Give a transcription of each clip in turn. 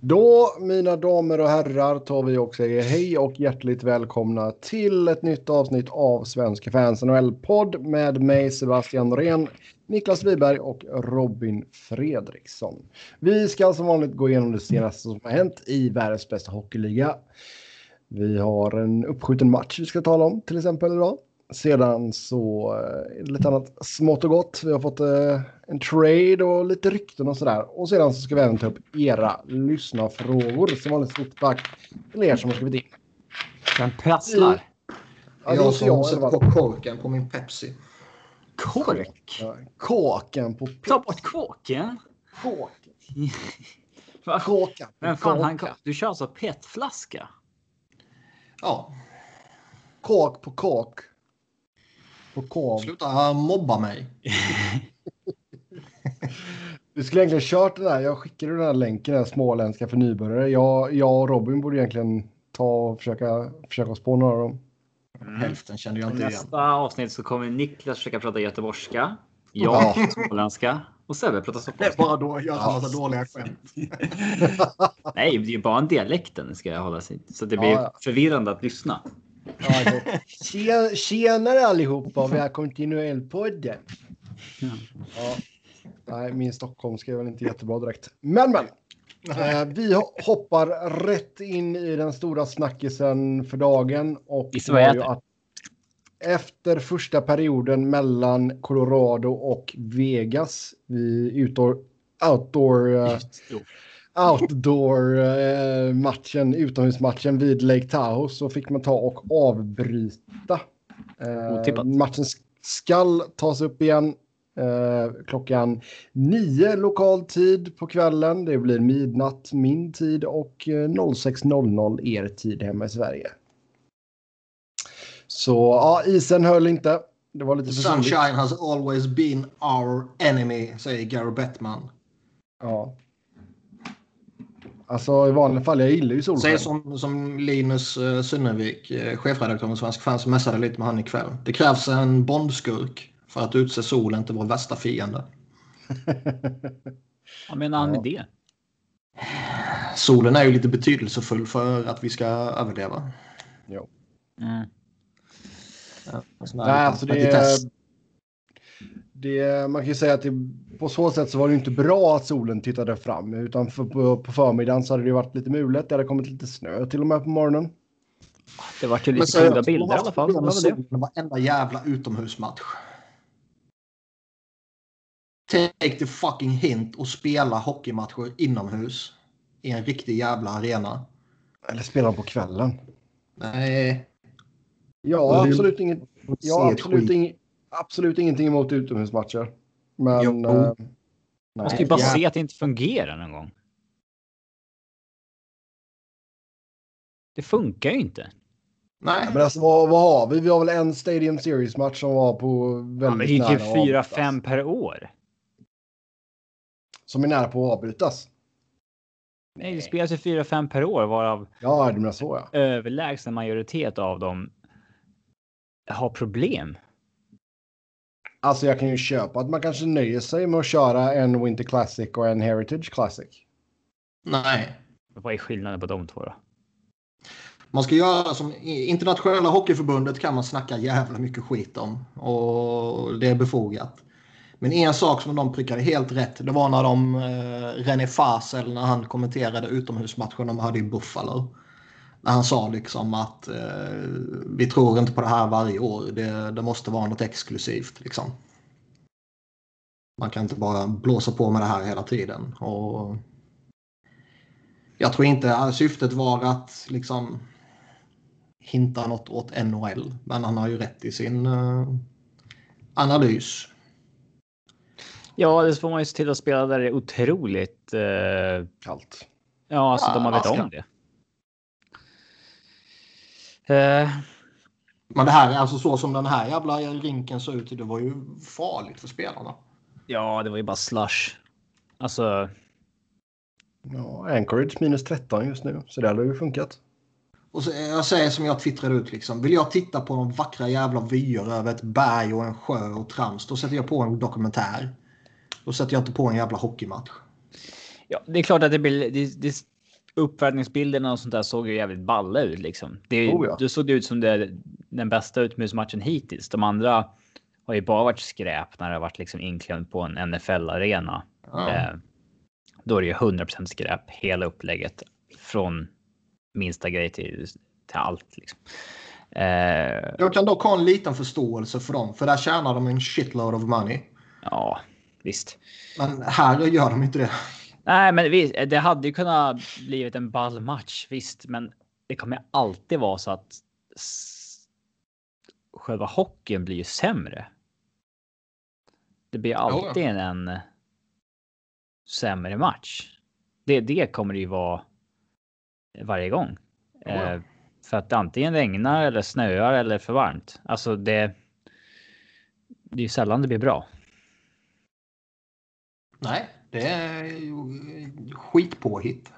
Då, mina damer och herrar, tar vi och säger hej och hjärtligt välkomna till ett nytt avsnitt av Svenska fans NHL-podd med mig Sebastian Norén, Niklas Wiberg och Robin Fredriksson. Vi ska som vanligt gå igenom det senaste som har hänt i världens bästa hockeyliga. Vi har en uppskjuten match vi ska tala om till exempel idag. Sedan så eh, är det lite annat smått och gott. Vi har fått eh, en trade och lite rykten och sådär. Och sedan så ska vi även ta upp era lyssnarfrågor. Som vanligt stort tack till er som har skrivit in. Den prasslar. Ja, jag som jag sätter på korken på min Pepsi. Kork? Kåken på... Ta bort kåken? Kåken. Kåkan. Men fan, han, du kör alltså petflaska? Ja. Kåk på kåk. På kåk. Sluta mobba mig. Du skulle egentligen kört det där. Jag skickade den här länken, den småländska för nybörjare. Jag, jag och Robin borde egentligen ta och försöka, försöka oss på några av dem. Mm. Hälften kände jag inte Nästa igen. Nästa avsnitt så kommer Niklas försöka prata göteborgska. Jag Ja. småländska. Och Sebbe pratar Det är stockholmska. bara då jag en massa dåliga skämt. Nej, det är ju bara en dialekten ska jag hålla sig Så det blir Ja, ja. förvirrande att lyssna. Ja, alltså. Tjenare allihopa och välkommen till NHL-podden. Ja. Ja. Nej, min stockholmska är väl inte jättebra direkt. Men, men. Eh, vi ho- hoppar rätt in i den stora snackisen för dagen. Och det var ju att Efter första perioden mellan Colorado och Vegas vid outdoor, outdoor, eh, outdoor-matchen, utomhusmatchen vid Lake Tahoe så fick man ta och avbryta. Eh, matchen sk- skall tas upp igen eh, klockan nio lokal tid på kvällen. Det blir midnatt min tid och eh, 06.00 er tid hemma i Sverige. Så ja, isen höll inte. Det var lite. Sunshine has always been our enemy, säger Gary Bettman. Ja. Alltså i vanliga fall, jag gillar ju solsken. Säger som, som Linus uh, Sunnevik, uh, chefredaktör med Svensk Fans, mässade lite med han ikväll. Det krävs en bondskurk för att utse solen till vår värsta fiende. Vad menar han med det? Solen är ju lite betydelsefull för att vi ska överleva. jo. Mm. Ja, Nej, alltså det, petitess. Det, man kan ju säga att det, på så sätt så var det ju inte bra att solen tittade fram. Utan för, på, på förmiddagen så hade det varit lite mulet. Det hade kommit lite snö till och med på morgonen. Det vart ju lite så- goda bilder i alla fall. Det var det. Solen varenda jävla utomhusmatch. Take the fucking hint och spela hockeymatcher inomhus. I en riktig jävla arena. Eller spelar på kvällen. Nej. Ja, absolut, inget, ja, absolut, skit. Absolut ingenting emot utomhusmatcher. Men... Jo. eh, Man måste ju bara ja. se att det inte fungerar någon gång. Det funkar ju inte. Nej. Men alltså vad, vad har vi? Vi har väl en Stadium Series-match som var på Ja, väldigt men det är ju nära fyra, fem per år. Som är nära på att avbrytas. Nej, det spelas ju fyra, fem per år varav Ja, menar så ja. överlägsen majoritet av dem har problem. Alltså jag kan ju köpa att man kanske nöjer sig med att köra en Winter Classic och en Heritage Classic. Nej. Vad är skillnaden på de två då? Man ska göra som internationella hockeyförbundet kan man snacka jävla mycket skit om. Och det är befogat. Men en sak som de prickade helt rätt. Det var när de eh, René Fasel när han kommenterade utomhusmatchen de hade i Buffalo. När han sa liksom att eh, vi tror inte på det här varje år. Det, det måste vara något exklusivt liksom. Man kan inte bara blåsa på med det här hela tiden. Och jag tror inte att syftet var att liksom hinta något åt NHL. Men han har ju rätt i sin eh, analys. Ja, det får man ju se till att spela där det är otroligt. Eh, Kallt. ja, alltså Ja, de har vet om det. Eh, Men det här är alltså så som den här jävla rinken såg ut. Det var ju farligt för spelarna. ja, det var ju bara slush. Alltså, Ja, Anchorage minus 13 just nu. Så det hade ju funkat. Och så, jag säger som jag twittrade ut liksom. Vill jag titta på de vackra jävla vyer över ett berg och en sjö och trams. Då sätter jag på en dokumentär. Då sätter jag inte på en jävla hockeymatch. ja, det är klart att det blir. Det, det uppvärmningsbilderna och sånt där såg ju jävligt balla ut liksom. Det, Oh ja. det såg ut som det, den bästa utomhusmatchen hittills. De andra har ju bara varit skräp när det har varit liksom inklämt på en NFL-arena. Ja. Eh, då är det ju 100% skräp hela upplägget från minsta grej till, till allt. Liksom. Eh, Jag kan dock ha en liten förståelse för dem, för där tjänar de en shitload of money. ja, visst. Men här gör de inte det. Nej, men vi, det hade ju kunnat blivit en ball match, visst, men det kommer alltid vara så att själva hockeyn blir ju sämre. Det blir alltid en, en sämre match. Det, det kommer det ju vara varje gång. Ja. Eh, för att det antingen regnar eller snöar eller för varmt. Alltså det. Det är ju sällan det blir bra. Nej, det är ju skitpåhitt.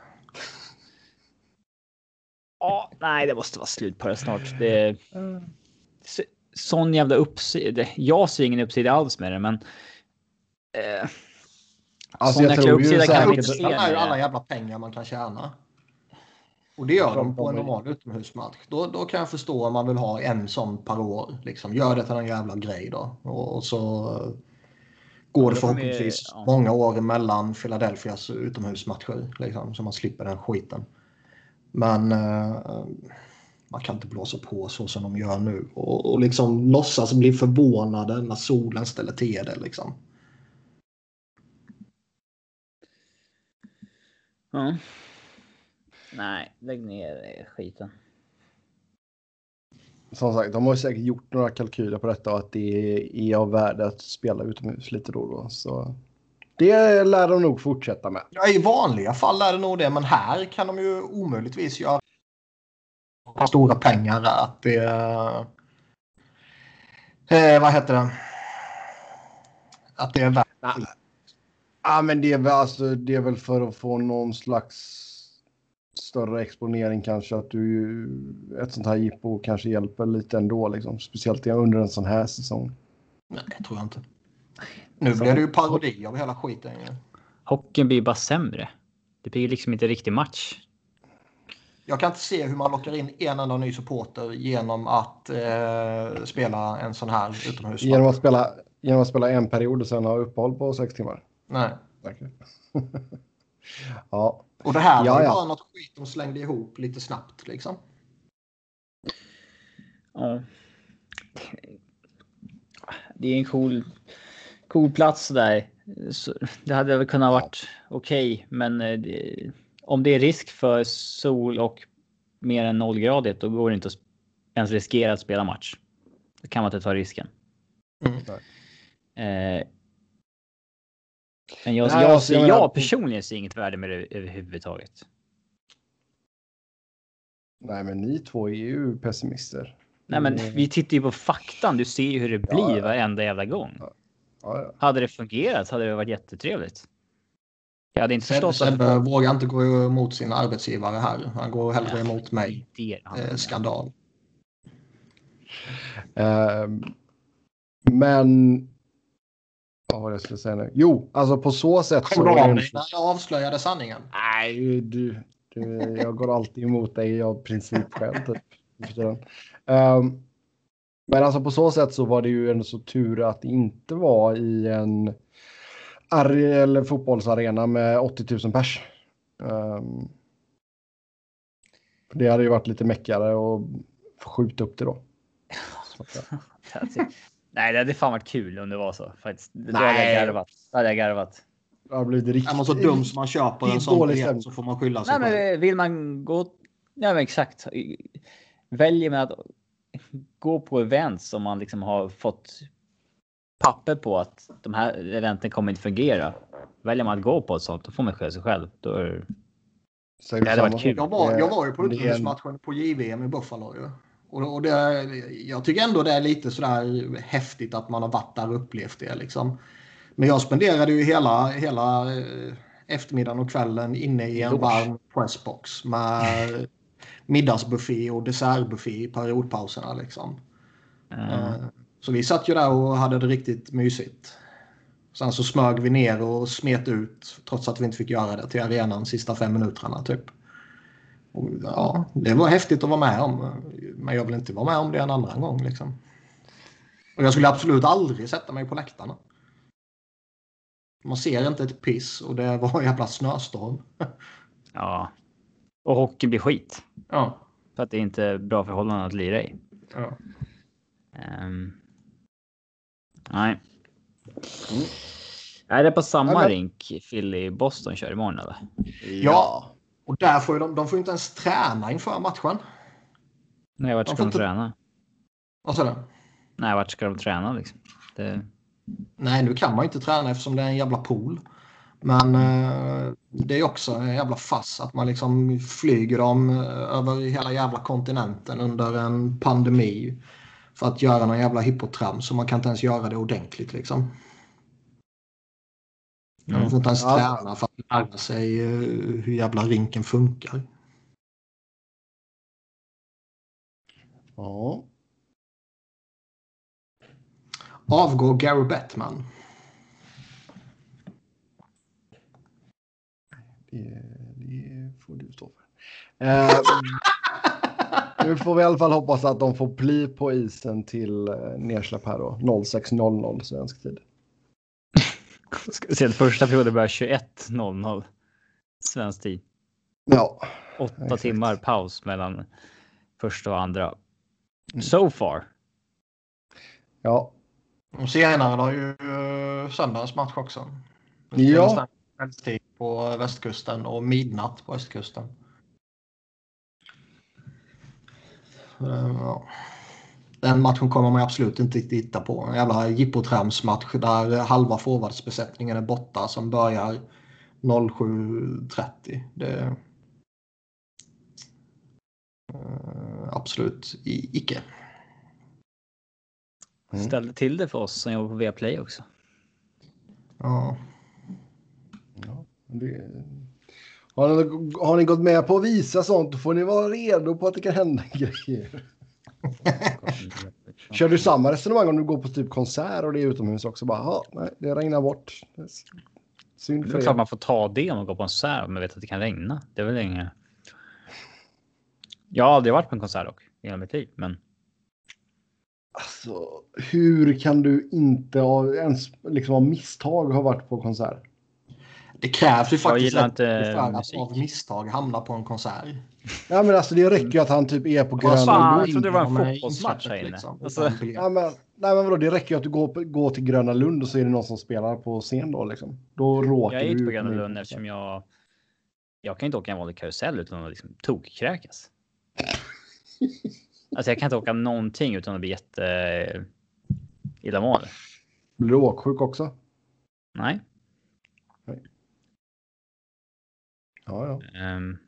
Ja, nej, det måste vara slut på det snart. Det, så- sån jävla uppsida. Jag ser ingen uppsida alls med det, men. Eh, Alltså Sån jag tror ju uppsida vi inte se. Uppsidan är ju alla jävla pengar man kan tjäna. Och det gör de på en normal utomhusmatch. Då, då kan jag förstå om man vill ha en sån per år. Liksom. Gör det till en jävla grej då. Och, och så går det förhoppningsvis ja. många år mellan Philadelphias utomhusmatcher. Liksom, så man slipper den skiten. Men eh, man kan inte blåsa på så som de gör nu. Och, och liksom låtsas bli förvånade när solen ställer till det. Liksom. ja. Nej, lägg ner skiten. Som sagt, de har ju säkert gjort några kalkyler på detta och att det är av värde att spela utomhus lite då och då. Så det lär de nog fortsätta med. Ja, I vanliga fall är det nog det, men här kan de ju omöjligtvis göra stora pengar att det... Eh, vad heter det? Att det är värt. Ja, men det är, väl, alltså, det är väl för att få någon slags större exponering kanske att du ett sånt här jippo kanske hjälper lite ändå liksom. Speciellt under en sån här säsong. Nej, det tror jag inte. Nu blir det ju parodi av hela skiten. ju. Hockeyn blir bara sämre. Det blir liksom inte riktig match. Jag kan inte se hur man lockar in en enda ny supporter genom att eh, spela en sån här utomhus. Genom att spela, genom att spela en period och sen ha uppehåll på sex timmar. Nej. Säkert. ja, Och det här Ja, var ju ja. bara något skit de slängde ihop lite snabbt liksom. Ja. Det är en cool, cool plats där. Så det hade väl kunnat varit okej, men eh, det, om det är risk för sol och mer än nollgradigt, då går det inte att ens riskera att spela match. Då kan man inte ta risken. Mm. Eh, men jag, Nej, jag, alltså, jag jag, personligen ser inget värde med det överhuvudtaget. nej men ni två är ju pessimister. Nej, men Mm. vi tittar ju på faktan. Du ser ju hur det blir Ja, ja. varenda jävla gång. Ja, ja. Hade det fungerat hade det varit jättetrevligt. Jag hade inte Sebbe, förstått att Sebbe vågar inte gå emot sin arbetsgivare här. Han går hellre emot mig. det han- Eh, skandal. Ehm, men... Vad var det jag skulle säga nu? Jo, alltså på så sätt så... Kom du av dig när jag avslöjade sanningen? Nej, du, du, jag går alltid emot dig av principskäl. Typ. Ehm, men alltså på så sätt så var det ju ändå så tur att det inte var i en eller fotbollsarena med 80 000 pers. Ehm, det hade ju varit lite meckigare och skjuta upp det då. Nej, det hade fan varit kul om det var så. Faktiskt. Hade Nej. jag garvat. Då hade jag garvat. Det har blivit riktigt... Är man så dum som man köper en sån biljett så får man skylla sig Nej, men vill man gå... Ja, men exakt. Väljer man att gå på event som man liksom har fått papper på att de här eventen kommer inte fungera. Väljer man att gå på ett sånt, då får man skylla sig själv. Då är... Det hade varit kul. Jag var, jag var ju på Det är en- utomhusmatchen på JVM i Buffalo ju. Och, det, jag tycker ändå det är lite sådär häftigt att man har varit där och upplevt det liksom. Men jag spenderade ju hela, hela eh, eftermiddagen och kvällen inne i en Loge. varm pressbox med middagsbuffé och dessertbuffé i periodpauserna liksom. Eh, Så vi satt ju där och hade det riktigt mysigt. Sen så smög vi ner och smet ut, trots att vi inte fick göra det, till arenan sista fem minuterna typ. Och, ja, det var häftigt att vara med om. Men jag vill inte vara med om det en andra gång. Liksom. Och jag skulle absolut aldrig sätta mig på läktarna. Man ser inte ett piss och det var en jävla snöstorm. Ja. Och hockey blir skit. Ja. För att det är inte är bra förhållanden att lira i. ja. Ehm. nej. Är det på samma Ja, men- rink Philly-Boston kör imorgon eller? Ja. Och där får ju de, de får inte ens träna inför matchen. Nej, vart ska de inte- träna? Vad sa du? Nej, vart ska de träna liksom? Det... Nej, nu kan man ju inte träna eftersom det är en jävla pool. Men eh, det är också en jävla fass att man liksom flyger dem eh, över hela jävla kontinenten under en pandemi. För att göra någon jävla hippotrams så man kan inte ens göra det ordentligt liksom. Mm. Man får inte ens träna för att lära sig eh, hur jävla rinken funkar. Ja. Avgår Gary Bettman. Det, det får du stå för. Eh, nu får vi i alla fall hoppas att de får bli på isen till eh, nedsläpp här då. 06.00 svensk tid. Ska vi se, första perioden börjar 21.00 svensk tid. Ja, Åtta Exakt. timmar paus mellan första och andra. So far. ja, Och senare har ju uh, söndagens match också. Ja. Kvällstid på västkusten och midnatt på östkusten. Eh, ja. Den matchen kommer man absolut inte titta på. En jävla jippotramsmatch där halva forwardsbesättningen är borta som börjar 07.30. Det... Eh, absolut i- icke. Mm. Ställde till det för oss som jobbar på Viaplay också. Ja. ja det, har, ni, har ni gått med på att visa sånt då får ni vara redo på att det kan hända grejer. Kör du samma resonemang om du går på typ konsert och det är utomhus också? Bara, "Ja, nej, det regnar bort. Det Synd Det för är klart man får ta det om man går på en konsert om man vet att det kan regna. Det är väl inget. Jag har aldrig varit på en konsert dock i hela mitt liv, men Alltså, hur kan du inte av, ens liksom av misstag ha varit på konsert? Det krävs ju faktiskt gillar rätt inte för att musik. av misstag hamna på en konsert. Ja, men alltså det räcker ju att han typ är på Vad Gröna fan, jag trodde det var en fotbollsmatch här inne. liksom, Alltså-. Ja, men, nej, men vadå, det räcker ju att du går, på- går till Gröna Lund och så är det någon som spelar på scen då liksom. Då råkar jag är inte du på Gröna Lund eftersom jag. Jag kan inte åka en vanlig karusell utan att liksom tokkräkas. Alltså jag kan inte åka någonting utan att bli jätte eh, illamående. Blir du åksjuk också? Nej. Ja, ja. Ehm,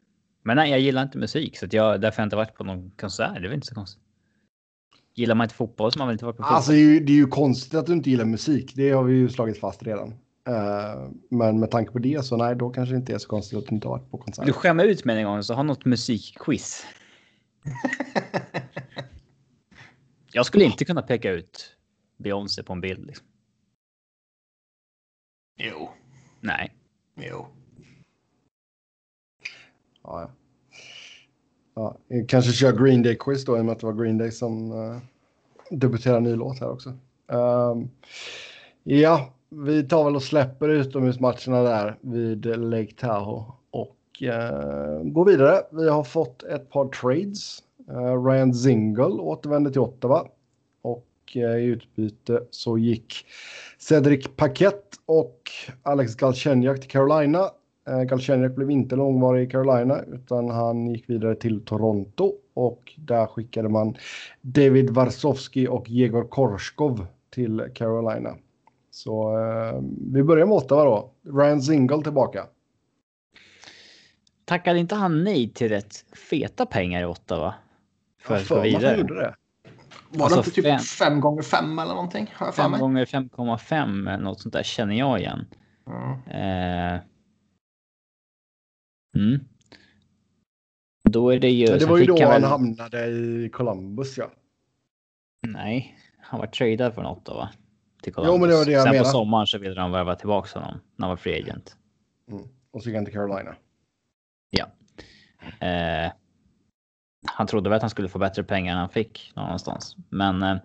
men nej, jag gillar inte musik så att jag därför har jag inte varit på någon konsert. Det är väl inte så konstigt. Gillar man inte fotboll så man väl inte varit på fotboll. Alltså det är, ju, det är ju konstigt att du inte gillar musik. Det har vi ju slagit fast redan. Eh, men med tanke på det så nej, då kanske det inte är så konstigt att du inte har varit på konsert. Du skämmer ut mig en gång så ha något musikquiz. jag skulle inte kunna peka ut Beyoncé på en bild. Liksom. Jo. Nej. Jo. Ja, ja. Kanske kör Green Day-quiz då i och med att det var Green Day som uh, debuterade ny låt här också. Ehm, ja, vi tar väl och släpper utomhusmatcherna där vid Lake Tahoe eh, går vidare. Vi har fått ett par trades. Uh, Ryan Zingle återvände till Ottawa och eh, i utbyte så gick Cedric Paquette och Alex Galchenyak till Carolina. Eh, Galchenyak blev inte långvarig i Carolina utan han gick vidare till Toronto och där skickade man David Warsowski och Jegor Korskov till Carolina. Så eh, vi börjar med Ottawa då. Ryan Zingle tillbaka. Tackade inte han nej till rätt feta pengar i Ottawa? För att gå vidare. gjorde det. Var Alltså, det inte typ fem- fem gånger fem eller någonting? Har jag för 5 mig? gånger 5,5 eller något sånt där känner jag igen. Mm. Eh, mm. Då är det ju... Ja, det var ju då han väl- hamnade i Columbus ja. Nej, han var tradad från Ottawa. Till Jo, men det var det jag Sen menade. på sommaren så ville de värva tillbaka honom när han var free agent. Och så gick han till Carolina. Eh, Han trodde väl att han skulle få bättre pengar än han fick någonstans. Men eh,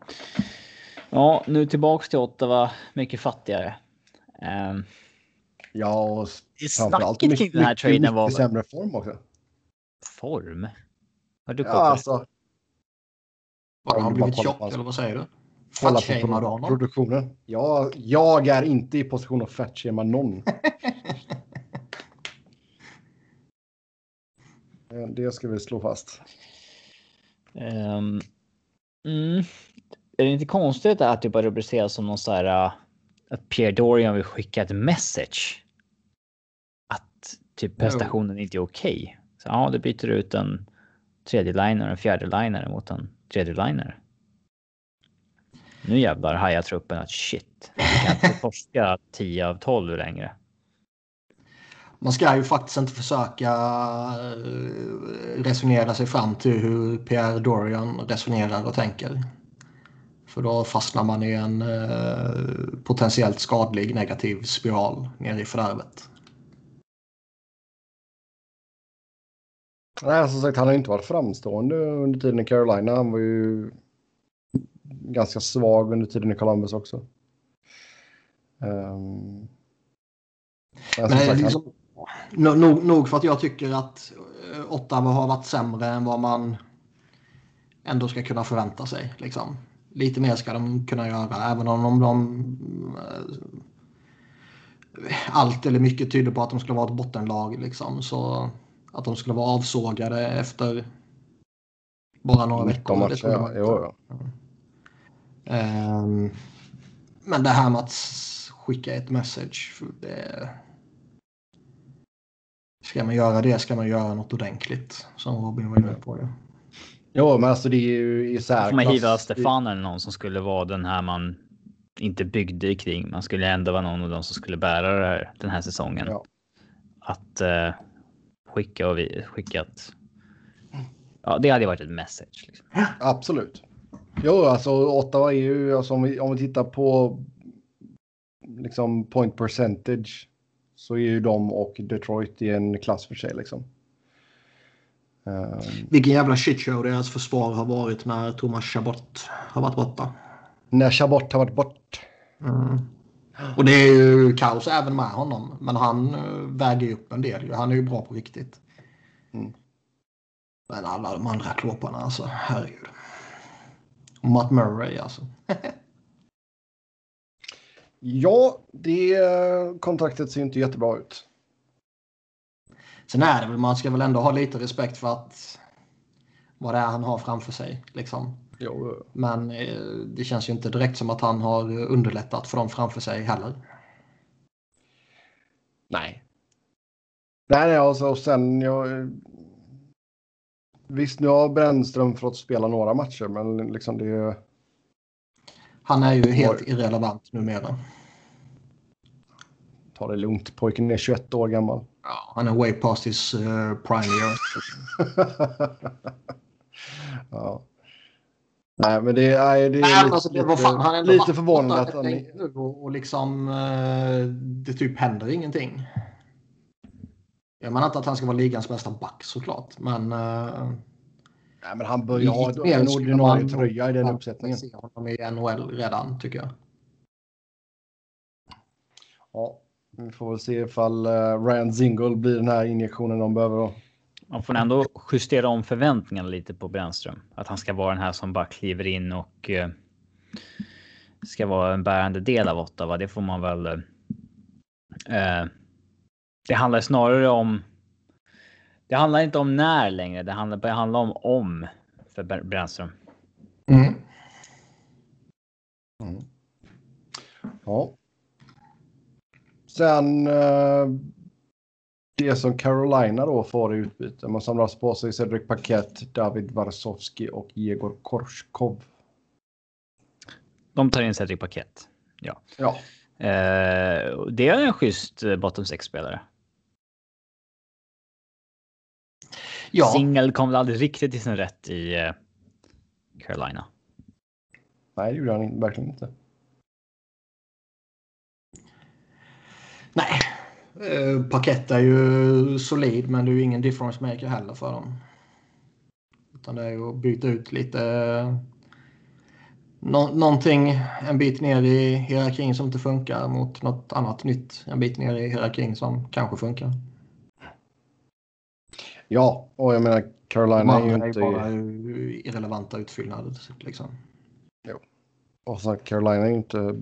ja, nu tillbaks till Ottawa. Mycket fattigare. Eh, Ja, och snacket kring mycket, den här traden mycket, var mycket sämre form också. form. Har du Ja, alltså. Har Ja, han blivit tjock eller vad säger du? Kolla på Fatshamear du honom? produktionen. Jag, jag är inte i position att fatshamea någon. Det ska vi slå fast. Ehm, mm. Är det inte konstigt att det bara rubriceras som någon så här uh, att Pierre Dorian vill skicka ett message? Att typ prestationen inte är okej. Så ja, det byter ut en tredje liner och en fjärde liner mot en tredje liner. Nu jävlar hajar truppen att shit, vi kan inte torska 10 av 12 längre. Man ska ju faktiskt inte försöka eh, resonera sig fram till hur Pierre Dorian resonerar och tänker. För då fastnar man i en eh, potentiellt skadlig negativ spiral ner i fördärvet. Nej, som sagt, han har inte varit framstående under tiden i Carolina. Han var ju ganska svag under tiden i Columbus också. Ehm, men Men sagt, liksom, nog, nog för att jag tycker att eh, Ottawa har varit sämre än vad man ändå ska kunna förvänta sig. Liksom. Lite mer ska de kunna göra, även om de... eh, allt eller mycket tyder på att de skulle vara ett bottenlag. Liksom. Så att de skulle vara avsågade efter bara några 19 veckor. matcher, ja, ja. Ehm, men det här med att skicka ett message. för Det... Ska man göra det ska man göra något ordentligt. Som Robin var inne på. Ja. Jo, men alltså det är ju i Får man särklass. hiva Stefan eller någon som skulle vara den här man inte byggde kring. Man skulle ändå vara någon av dem som skulle bära det här, den här säsongen. Ja. Att eh, skicka och vi skickat. Ja, det hade varit ett message. Liksom. Absolut. Jo, alltså Ottawa är ju, alltså, om, vi, om vi tittar på liksom point percentage så är ju de och Detroit i en klass för sig liksom. Ehm, Vilken jävla shitshow deras försvar har varit när Thomas Chabot har varit borta. när Chabot har varit bort. Och det är ju kaos även med honom. Men han eh, väger ju upp en del. Han är ju bra på riktigt. Mm. Men alla de andra klåparna alltså. Herregud. Och Matt Murray alltså. Ja, det kontraktet ser inte jättebra ut. Sen är det väl, man ska väl ändå ha lite respekt för att vad det är han har framför sig. Liksom. Jo, Men eh, det känns ju inte direkt som att han har underlättat för dem framför sig heller. nej. Nej, nej, alltså, och sen jag... Visst, nu har Brännström fått spela några matcher, men liksom det är... Han är ju helt irrelevant numera. Ta det lugnt, pojken är 21 år gammal. Ja, han är way past his uh, prime years. ja. Nej, men det är, det är Nej, lite, alltså, det var fan, han ändå lite förvånande att han... och, och liksom eh, det typ händer ingenting. Jag menar inte att han ska vara ligans bästa back såklart, men uh, Nej, men han börjar ha en ordinarie tröja i den uppsättningen. se honom i NHL redan tycker jag. Ja, vi får väl se ifall uh, Ryan Zingle blir den här injektionen de behöver. Då. Man får ändå justera om förväntningarna lite på Brännström. Att han ska vara den här som bara kliver in och eh, ska vara en bärande del av Ottawa. Det får man väl. Eh, det handlar snarare om. Det handlar inte om när längre, det handlar, det handlar om om för Brännström. Mm. Mm. Ja. Sen eh, det som Carolina då får i utbyte. Man samlar på sig Cedric Paquet, David Warsowski och Jegor Korskov. De tar in Cedric Paquet. Ja. ja. Eh, det är en schysst eh, bottom 6-spelare. Ja, Singel kom väl aldrig riktigt till sin rätt i eh, Carolina. nej det gjorde han verkligen inte. nej. Uh, Paket är ju solid, men det är ju ingen difference maker heller för dem. Utan det är ju att byta ut lite nå någonting en bit ner i hierarkin som inte funkar mot något annat nytt en bit ner i hierarkin som kanske funkar. Ja, och jag menar Carolina är ju inte... bara irrelevanta utfyllnader. Liksom. Jo. Och så Carolina är ju inte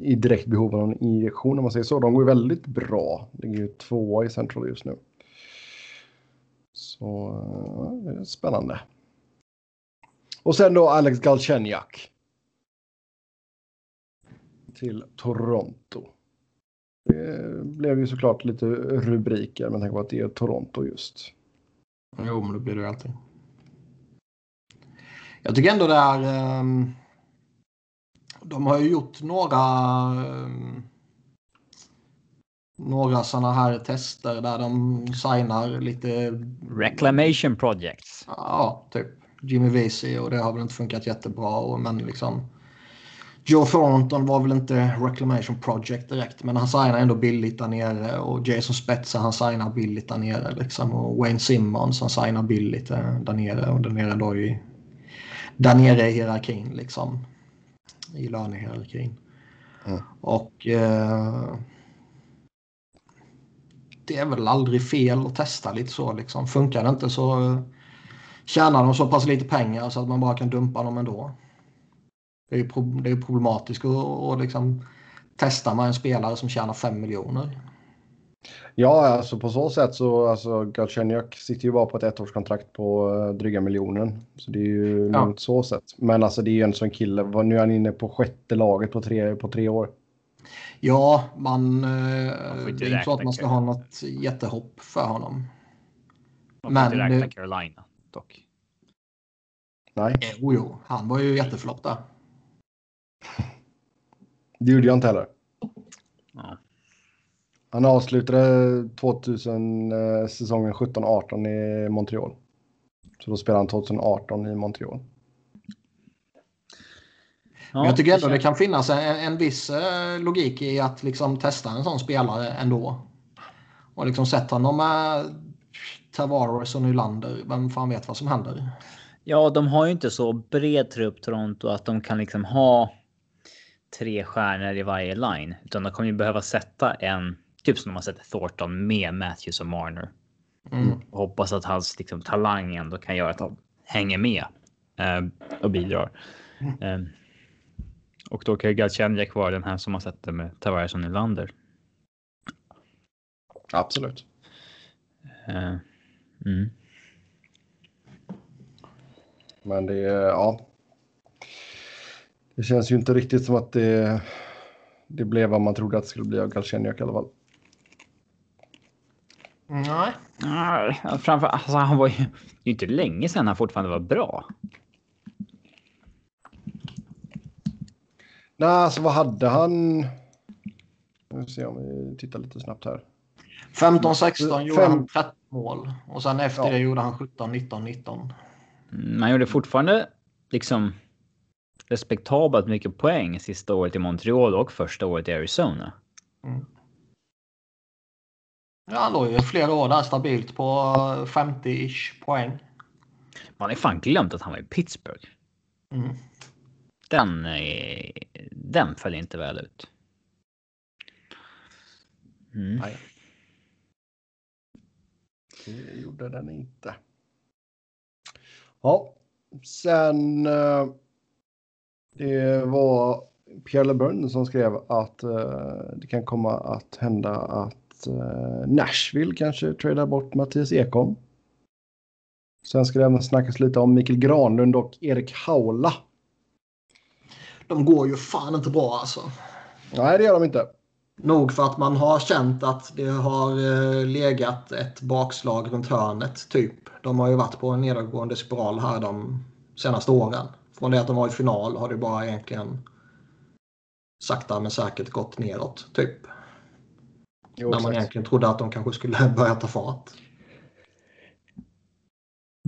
i direkt behov av någon injektion om man säger så. De går ju väldigt bra. Ligger ju tvåa i Central just nu. Så det är spännande. Och sen då Alex Galchenyuk. Till Toronto. Det blev ju såklart lite rubriker men tänk på att det är Toronto just. Jo, men det blir det ju alltid. Jag tycker ändå det är... Um, de har ju gjort några... Um, några sådana här tester där de signar lite... Reclamation projects. Ja, typ. Jimmy Vesey och det har väl inte funkat jättebra. Men liksom... Joe Thornton var väl inte Reclamation Project direkt, men han signar ändå billigt där nere och Jason Spetsa han signar billigt där nere liksom och Wayne Simmons han signar billigt eh, där nere och där nere då i där nere i hierarkin liksom i lönehierarkin. Mm. Och eh, det är väl aldrig fel att testa lite så liksom. Funkar det inte så tjänar de så pass lite pengar så att man bara kan dumpa dem ändå. Det är ju det är problematiskt att liksom testa med en spelare som tjänar 5 miljoner. Ja, alltså på så sätt så alltså Galchenyuk sitter ju bara på ett ettårskontrakt på uh, dryga miljonen. Så det är ju ja. lugnt så sätt. Men alltså det är ju en sån kille. Nu är han inne på sjätte laget på tre, på tre år. Ja, man... Uh, det är inte så att man ska ha något jättehopp för honom. Man får Men, inte räkna Carolina dock. Nej. Jo, jo. Han var ju jätteflopp där. Det gjorde jag inte heller. Ja. Han avslutade 2000, eh, säsongen 17-18 i Montreal. Så då spelade han 2018 i Montreal. Ja, jag tycker ändå det kan finnas en, en viss eh, logik i att liksom testa en sån spelare ändå. Och liksom sätta honom med Tavares och Nylander. Vem fan vet vad som händer? Ja, de har ju inte så bred trupp Toronto att de kan liksom ha tre stjärnor i varje line, utan de kommer ju behöva sätta en typ som de har sett Thornton med Matthews och Marner. Mm. Och hoppas att hans liksom, talang ändå kan göra att han hänger med eh, och bidrar. Mm. Eh, och då kan ju Galchenyuk vara den här som har sett det med Tavares och Nylander. Absolut. Eh, mm. Men det är, ja. Det känns ju inte riktigt som att det, det blev vad man trodde att det skulle bli av Galchenyuk i alla fall. Nej. Nej, framför alltså han var ju, det är inte länge sedan han fortfarande var bra. Nej, alltså vad hade han? Nu får se om vi tittar lite snabbt här. 15-16 gjorde han 13 mål och sen efter ja. det gjorde han 17, 19, 19. Mm, han gjorde fortfarande liksom respektabelt mycket poäng sista året i Montreal och första året i Arizona. Mm. Ja, han låg ju flera år där stabilt på 50-ish poäng. Man har fan glömt att han var i Pittsburgh. Mm. Den, den föll inte väl ut. Mm. Nej. Det gjorde den inte. Ja, sen. Eh, det var Pierre LeBrun som skrev att eh, det kan komma att hända att eh, Nashville kanske tradar bort Mattias Ekholm. Sen ska det även snackas lite om Mikael Granlund och Erik Haula. De går ju fan inte bra alltså. Nej, det gör de inte. Nog för att man har känt att det har eh, legat ett bakslag runt hörnet. Typ. De har ju varit på en nedåtgående spiral här de senaste åren. Från det att de var i final har det bara egentligen sakta men säkert gått neråt. Typ. Jo, När man egentligen trodde att de kanske skulle börja ta fart.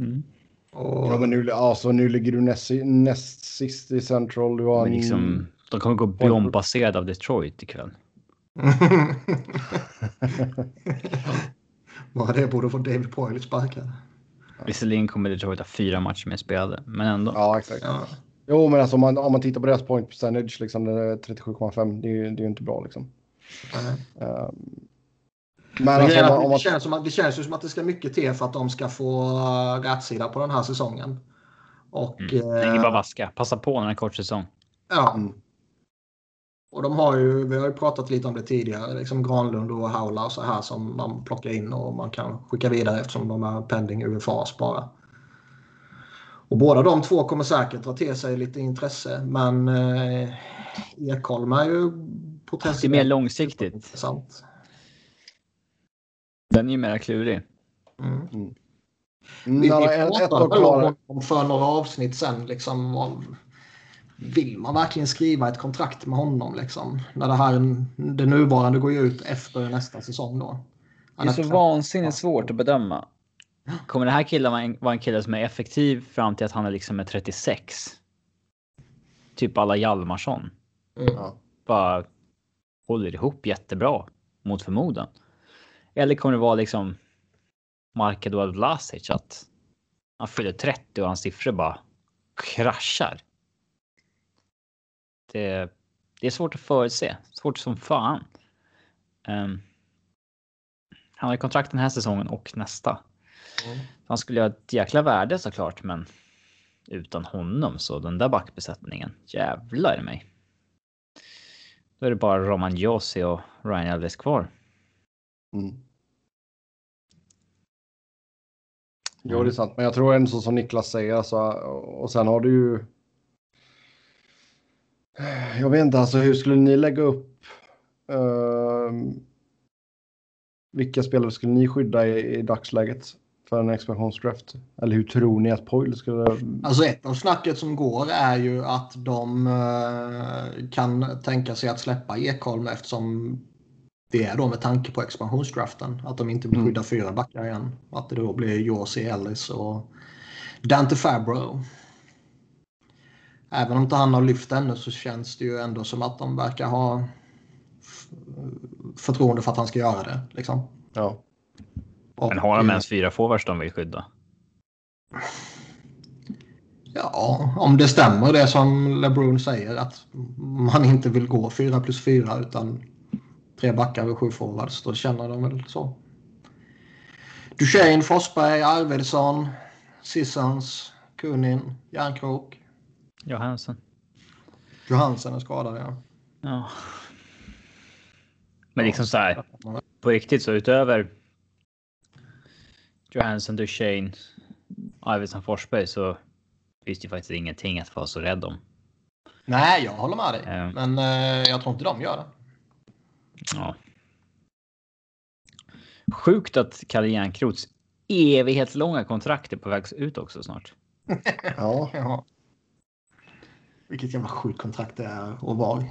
Mm. Och... Ja, men nu, alltså, nu ligger du näst, näst sist i Central. Du har men liksom, de kommer gå bombbaserade av Detroit ikväll. Bara det borde få David Poyle sparkad. Visserligen kommer Detroit ha fyra matcher med spelade, men ändå. Ja, exakt. Ja. Jo, men alltså om man, om man tittar på deras point percentage, liksom, det är 37,5, det är ju det är ju inte bra liksom. Ehm, men alltså, om man, det, känns som att, det känns ju som att det ska mycket till för att de ska få uh, rätsida på den här säsongen. Och, Mm. Det är eh, bara vaska. Passa på när det är en kort säsong. ja. Mm. Och de har ju, vi har ju pratat lite om det tidigare, liksom Granlund och Haula och så här som man plockar in och man kan skicka vidare eftersom de är pending UFAs bara. Och båda de två kommer säkert dra till sig lite intresse men eh, Ekholm är ju Det är potentiellt mer långsiktigt. intressant. Den är ju mer klurig. Mm. mm, Vi, vi några- ett, ett år pratade väl om honom för några avsnitt sen. Liksom, av, vill man verkligen skriva ett kontrakt med honom? Liksom, när det, här, det nuvarande går ju ut efter nästa säsong. Då. Det är så vansinnigt svårt att bedöma. Kommer den här killen vara en, kille som är effektiv fram till att han är liksom är 36? Typ alla Hjalmarsson. Mm. Bara håller ihop jättebra mot förmodan. Eller kommer det vara liksom Mark Eduard Vlasic att han fyller 30 och hans siffror bara kraschar. Det, det är svårt att förutse. Svårt som fan. Um, han har ju kontrakt den här säsongen och nästa. Mm. Han skulle ha ett jäkla värde såklart, men utan honom så den där backbesättningen. Jävlar i mig. Då är det bara Roman Josi och Ryan Ellis kvar. Mm. Jo, det är sant. Men jag tror ändå så som Niklas säger. Alltså, och sen har du ju... Jag vet inte, alltså hur skulle ni lägga upp... ehm, vilka spelare skulle ni skydda i, i dagsläget för en expansionsdraft? Eller hur tror ni att Poyle skulle... Alltså ett av snacket som går är ju att de eh, kan tänka sig att släppa Ekholm eftersom det är då med tanke på expansionsdraften. Att de inte vill skydda fyra backar igen. Att det då blir Josi Ellis och Dante Fabro. Även om inte han har lyft ännu så känns det ju ändå som att de verkar ha förtroende för att han ska göra det. Liksom. Ja. Och, Men har de ens fyra forwards de vill skydda? Ja, om det stämmer det som LeBron säger att man inte vill gå 4 plus 4 utan tre backar och sju forwards. Då känner de väl så. Duchene, Forsberg, Arvidsson, Sissons, Kunin, Järnkrok. Johansson. Johansen är skadad ja. Ja. Men liksom så här. På riktigt så utöver Johansson, Duchene, Arvidsson, Forsberg så finns det faktiskt ingenting att vara så rädd om. Nej, jag håller med dig. Ja. Men eh, jag tror inte de gör det. Ja. Sjukt att Kalle Järnkrots evighetslånga kontrakt är på väg ut också snart. Ja. Ja. Vilket jävla sjukt kontrakt det är vara i.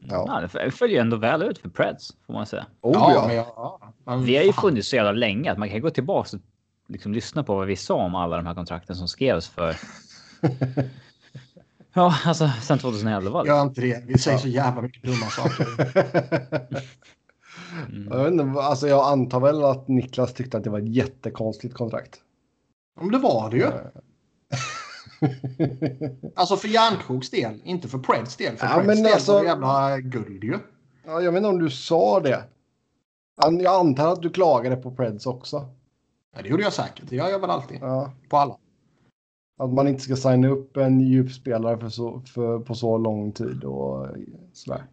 ja. Ja, det följer ändå väl ut för Preds får man säga. Oh, ja, ja. men ja. Men Vi har ju funnits så jävla länge att man kan gå tillbaka och liksom lyssna på vad vi sa om alla de här kontrakten som skrevs för. Ja, alltså sen 2011. Gör inte det. Vi säger så jävla mycket dumma saker. Mm. Jag, inte, alltså jag antar väl att Niklas tyckte att det var ett jättekonstigt kontrakt. Men det var det ju. Alltså för Järnkroks del, inte för Preds del. För Ja, Preds men del alltså- var det jävla guld ju. Ja, jag vet inte om du sa det. Jag antar att du klagade på Preds också. Ja, det gjorde jag säkert. Det gör jag väl alltid. Ja. På alla. Att man inte ska signa upp en djupspelare för så, för, på så lång tid och sådär.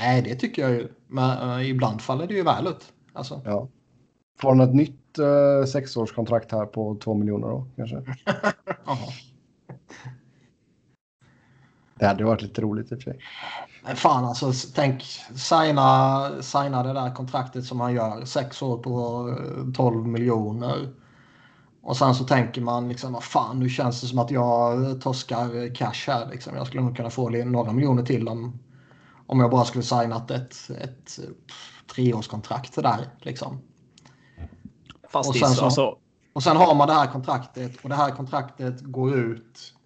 Nej, det tycker jag ju. Men eh, ibland faller det ju väl ut. Alltså. Ja. Får han ett nytt uh, sexårskontrakt här på två miljoner då kanske? Det hade varit lite roligt i och för sig. Men fan alltså, tänk signa, signa det där kontraktet som han gör. Sex år på eh, 12 miljoner. Och sen så tänker man liksom, vad fan, nu känns det som att jag torskar cash här. Liksom. Jag skulle nog kunna få några miljoner till om, om jag bara skulle signat ett, ett eh, treårskontrakt där. Liksom. Fast Och sen så- så, alltså, Och sen har man det här kontraktet och det här kontraktet går ut eh,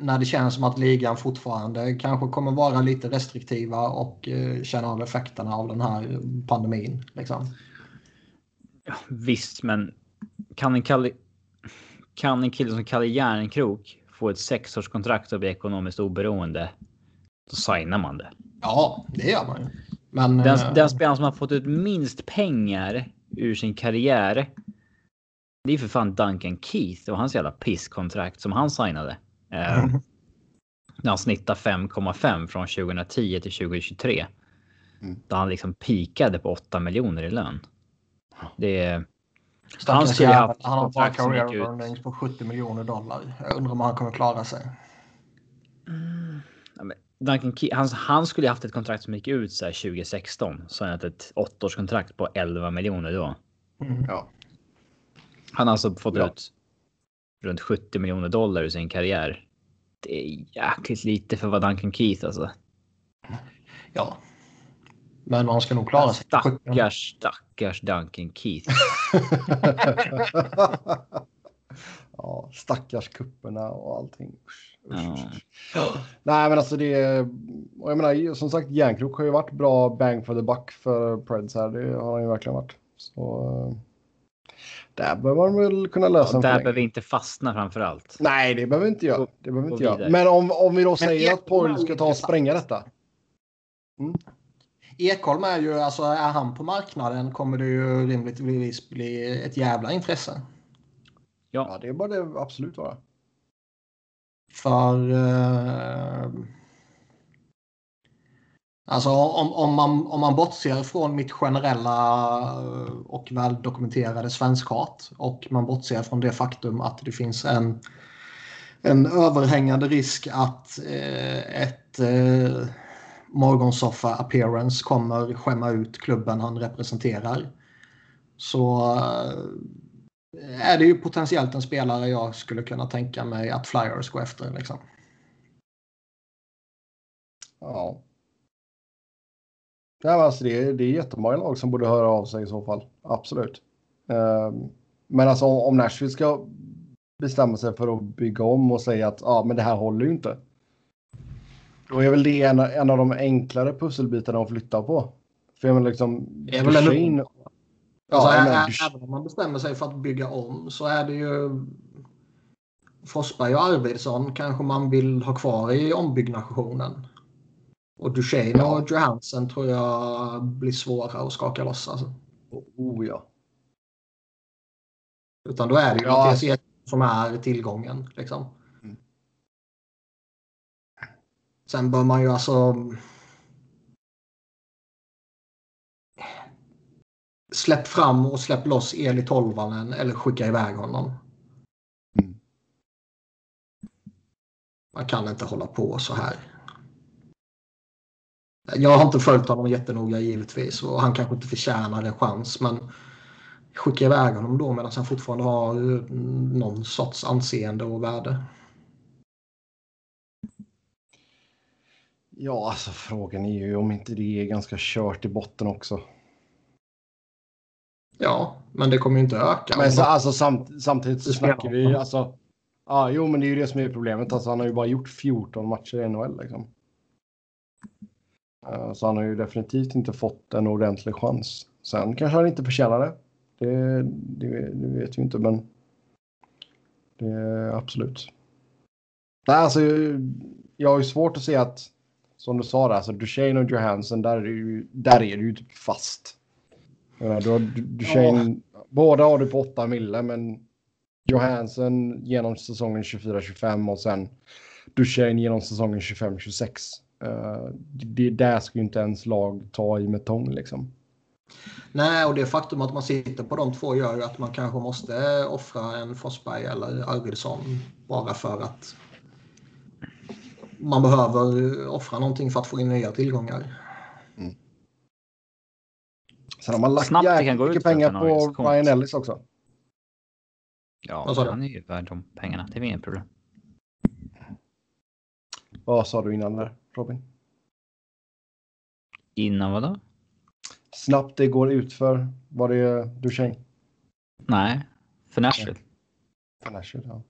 när det känns som att ligan fortfarande kanske kommer vara lite restriktiva och eh, känna av effekterna av den här pandemin. Liksom. visst, men kan en Kalle... kan en kille som Kalle Järnkrok få ett sexårskontrakt och bli ekonomiskt oberoende. Då signar man det. Ja, det gör man ju. Men Den, eh, den spelaren som har fått ut minst pengar ur sin karriär. Det är för fan Duncan Keith och hans jävla pisskontrakt som han signade. Eh, när han snittar 5,5 från 2010 till 2023. Mm. Då han liksom pikade på 8 miljoner i lön. Det är... han skulle jävel, haft han har bara career earnings på 70 miljoner dollar. Jag undrar om han kommer klara sig. Men Duncan Keith, han, han skulle haft ett kontrakt som gick ut så här 2016. Så han hade ett åttaårskontrakt på 11 miljoner då. Mm. Ja. Han har alltså fått Ja. ut runt 70 miljoner dollar ur sin karriär. Det är jäkligt lite för vad Duncan Keith alltså. Ja. Men man ska nog klara sig. Stackars, stackars Duncan Keith. ja, stackars kupperna och allting. Usch, usch, Ja. usch. Nej, men alltså det är... Jag menar, som sagt, Järnkrok har ju varit bra bang for the buck för Preds här. Det har han ju verkligen varit. Så... Där bör man väl kunna lösa Och där förlängning. behöver vi inte fastna framför allt. Nej, det behöver vi inte göra. Gå- Det behöver inte göra. Men om, om vi då säger att Ekholm Poil ska ta och spränga detta. Ekholm är ju, alltså är han på marknaden kommer det ju rimligtvis bli ett jävla intresse. Ja, det är bara det absolut vara. För... Eh, alltså om, om, man, om man bortser från mitt generella eh, och väldokumenterade svenskhat och man bortser från det faktum att det finns en, en överhängande risk att eh, ett eh, morgonsoffa appearance kommer skämma ut klubben han representerar. Så eh, är det ju potentiellt en spelare jag skulle kunna tänka mig att Flyers går efter. Liksom. Ja. Nej, men alltså det, är, det är jättemånga lag som borde höra av sig i så fall. Absolut. Ehm, men alltså om, Nashville ska bestämma sig för att bygga om och säga att ja, men det här håller ju inte. Då är väl det en, en av de enklare pusselbitarna att flytta på. För jag menar liksom... Det är väl en Alltså, Ja, Duch- även om man bestämmer sig för att bygga om så är det ju Forsberg och Arvidsson kanske man vill ha kvar i ombyggnationen. Och Duchene och Johansen tror jag blir svåra att skaka loss. Alltså. oh ja. Utan då är det ju Ja. Mattias Ek som är tillgången. Liksom. Mm. Sen bör man ju alltså släpp fram och släpp loss Eli Tolvanen eller skicka iväg honom. Mm. Man kan inte hålla på så här. Jag har inte följt honom jättenoga givetvis och han kanske inte förtjänar en chans men skicka iväg honom då medan han fortfarande har eh, någon sorts anseende och värde. Ja, alltså frågan är ju om inte det är ganska kört i botten också. Ja, men det kommer ju inte öka. Men så, alltså, samt, samtidigt så snackar vi roll. alltså. Ja, jo, men det är ju det som är problemet. Alltså, han har ju bara gjort 14 matcher i NHL liksom. Eh, Så han har ju definitivt inte fått en ordentlig chans. Sen kanske han inte förtjänar det. Det, det, det vet vi inte, men. Det är absolut. Nej, alltså, jag har ju svårt att se att. Som du sa, där, alltså Duchene och Johansson, där är det ju, där är det ju typ fast. Menar, Du har Du- Duchene, båda har du på 8 mille, men Johansson genom säsongen 24-25 och sen Duchene genom säsongen 25-26. Uh, det, där ska ju inte ens lag ta i med tång liksom. Nej, och det faktum att man sitter på de två gör ju att man kanske måste offra en Forsberg eller Arvidsson bara för att man behöver offra någonting för att få in nya tillgångar. Sen har man lagt Snabbt jäkligt gå mycket pengar en på. Ryan Ellis också. Ja, han är ju värd de pengarna. Det är inget problem. Vad sa du innan där, Robin? Innan vad då? Snabbt det går ut för var det Duchene? Nej, för Nashville. Nashville, ja.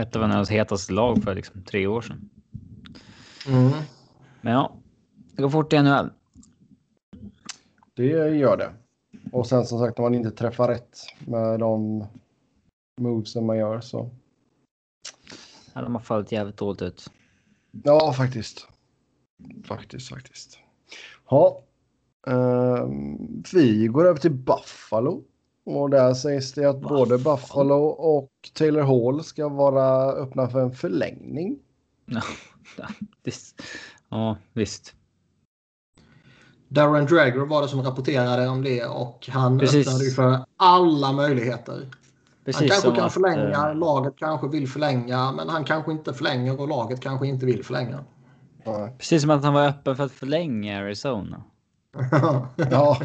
Ett av hennes hetaste lag för liksom tre år sedan. Mm. Men ja, det går fort i NHL. Det gör det. Och sen som sagt om man inte träffar rätt med de movesen man gör så. Ja, de har fallit jävligt dåligt ut. Ja, faktiskt. Faktiskt, faktiskt. Ja. ehm, vi går över till Buffalo. Och där sägs det att både Buffalo. Och Taylor Hall ska vara öppna för en förlängning. Ja, det- ja visst. Darren Drager var det som rapporterade om det och han Precis. öppnade för alla möjligheter. Precis han kanske kan att, förlänga, eh, laget kanske vill förlänga, men han kanske inte förlänger och laget kanske inte vill förlänga. Ja. Precis som att han var öppen för att förlänga Arizona. ja,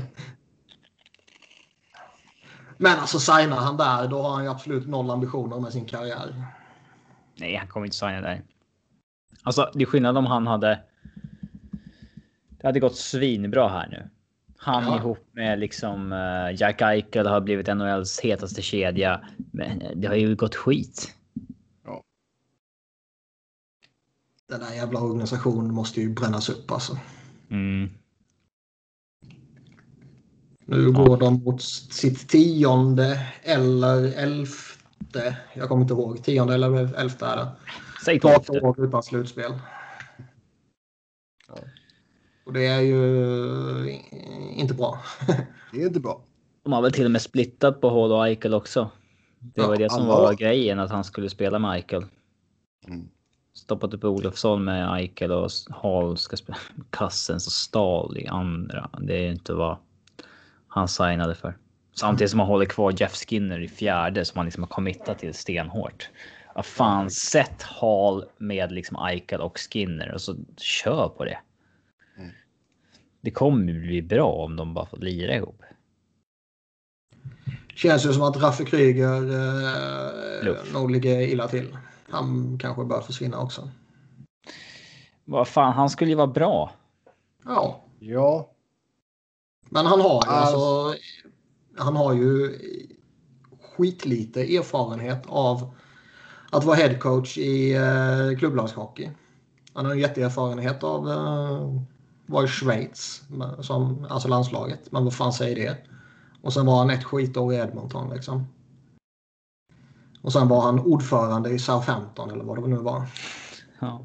men alltså signar han där, då har han ju absolut noll ambitioner med sin karriär. Nej, han kommer inte signa där. Alltså, det är skillnad om han hade. Det hade gått svinbra här nu. Han Ja. ihop med liksom eh, Jack Eichel har blivit NHLs hetaste kedja. Men eh, det har ju gått skit. Den där jävla organisationen måste ju brännas upp alltså. Mm. Nu går de mot sitt tionde eller elfte. Jag kommer inte ihåg. Tionde eller elfte är det. Säg tolfte. år utan slutspel. Ja. Och det är ju inte bra. det är inte bra. De har väl till och med splittat på Hall och Eichel också. Det var Ja, det som alla. var grejen, att han skulle spela med Eichel. Mm. Stoppat upp Olofsson med Eichel och Hall ska spela Kassens och Stahl i andra. Det är ju inte vad han signade för. Samtidigt som han håller kvar Jeff Skinner i fjärde som han liksom har committat till stenhårt. Ja, fan, sätt Hall med liksom Eichel och Skinner och så kör på det. Det kommer ju bli bra om de bara får lira ihop. Känns ju som att Raffe Kryger eh, nog ligger illa till. Han kanske bör försvinna också. Vad fan, han skulle ju vara bra. Ja, Ja, men han har ju Alltså- alltså, han har ju skitlite erfarenhet av att vara headcoach i eh, klubblagshockey. Han har ju jätteerfarenhet av eh, var i Schweiz, som, alltså landslaget. Men vad fan säger det? Och sen var han ett skitår i Edmonton liksom. Och sen var han ordförande i Southampton eller vad det nu var. Ja.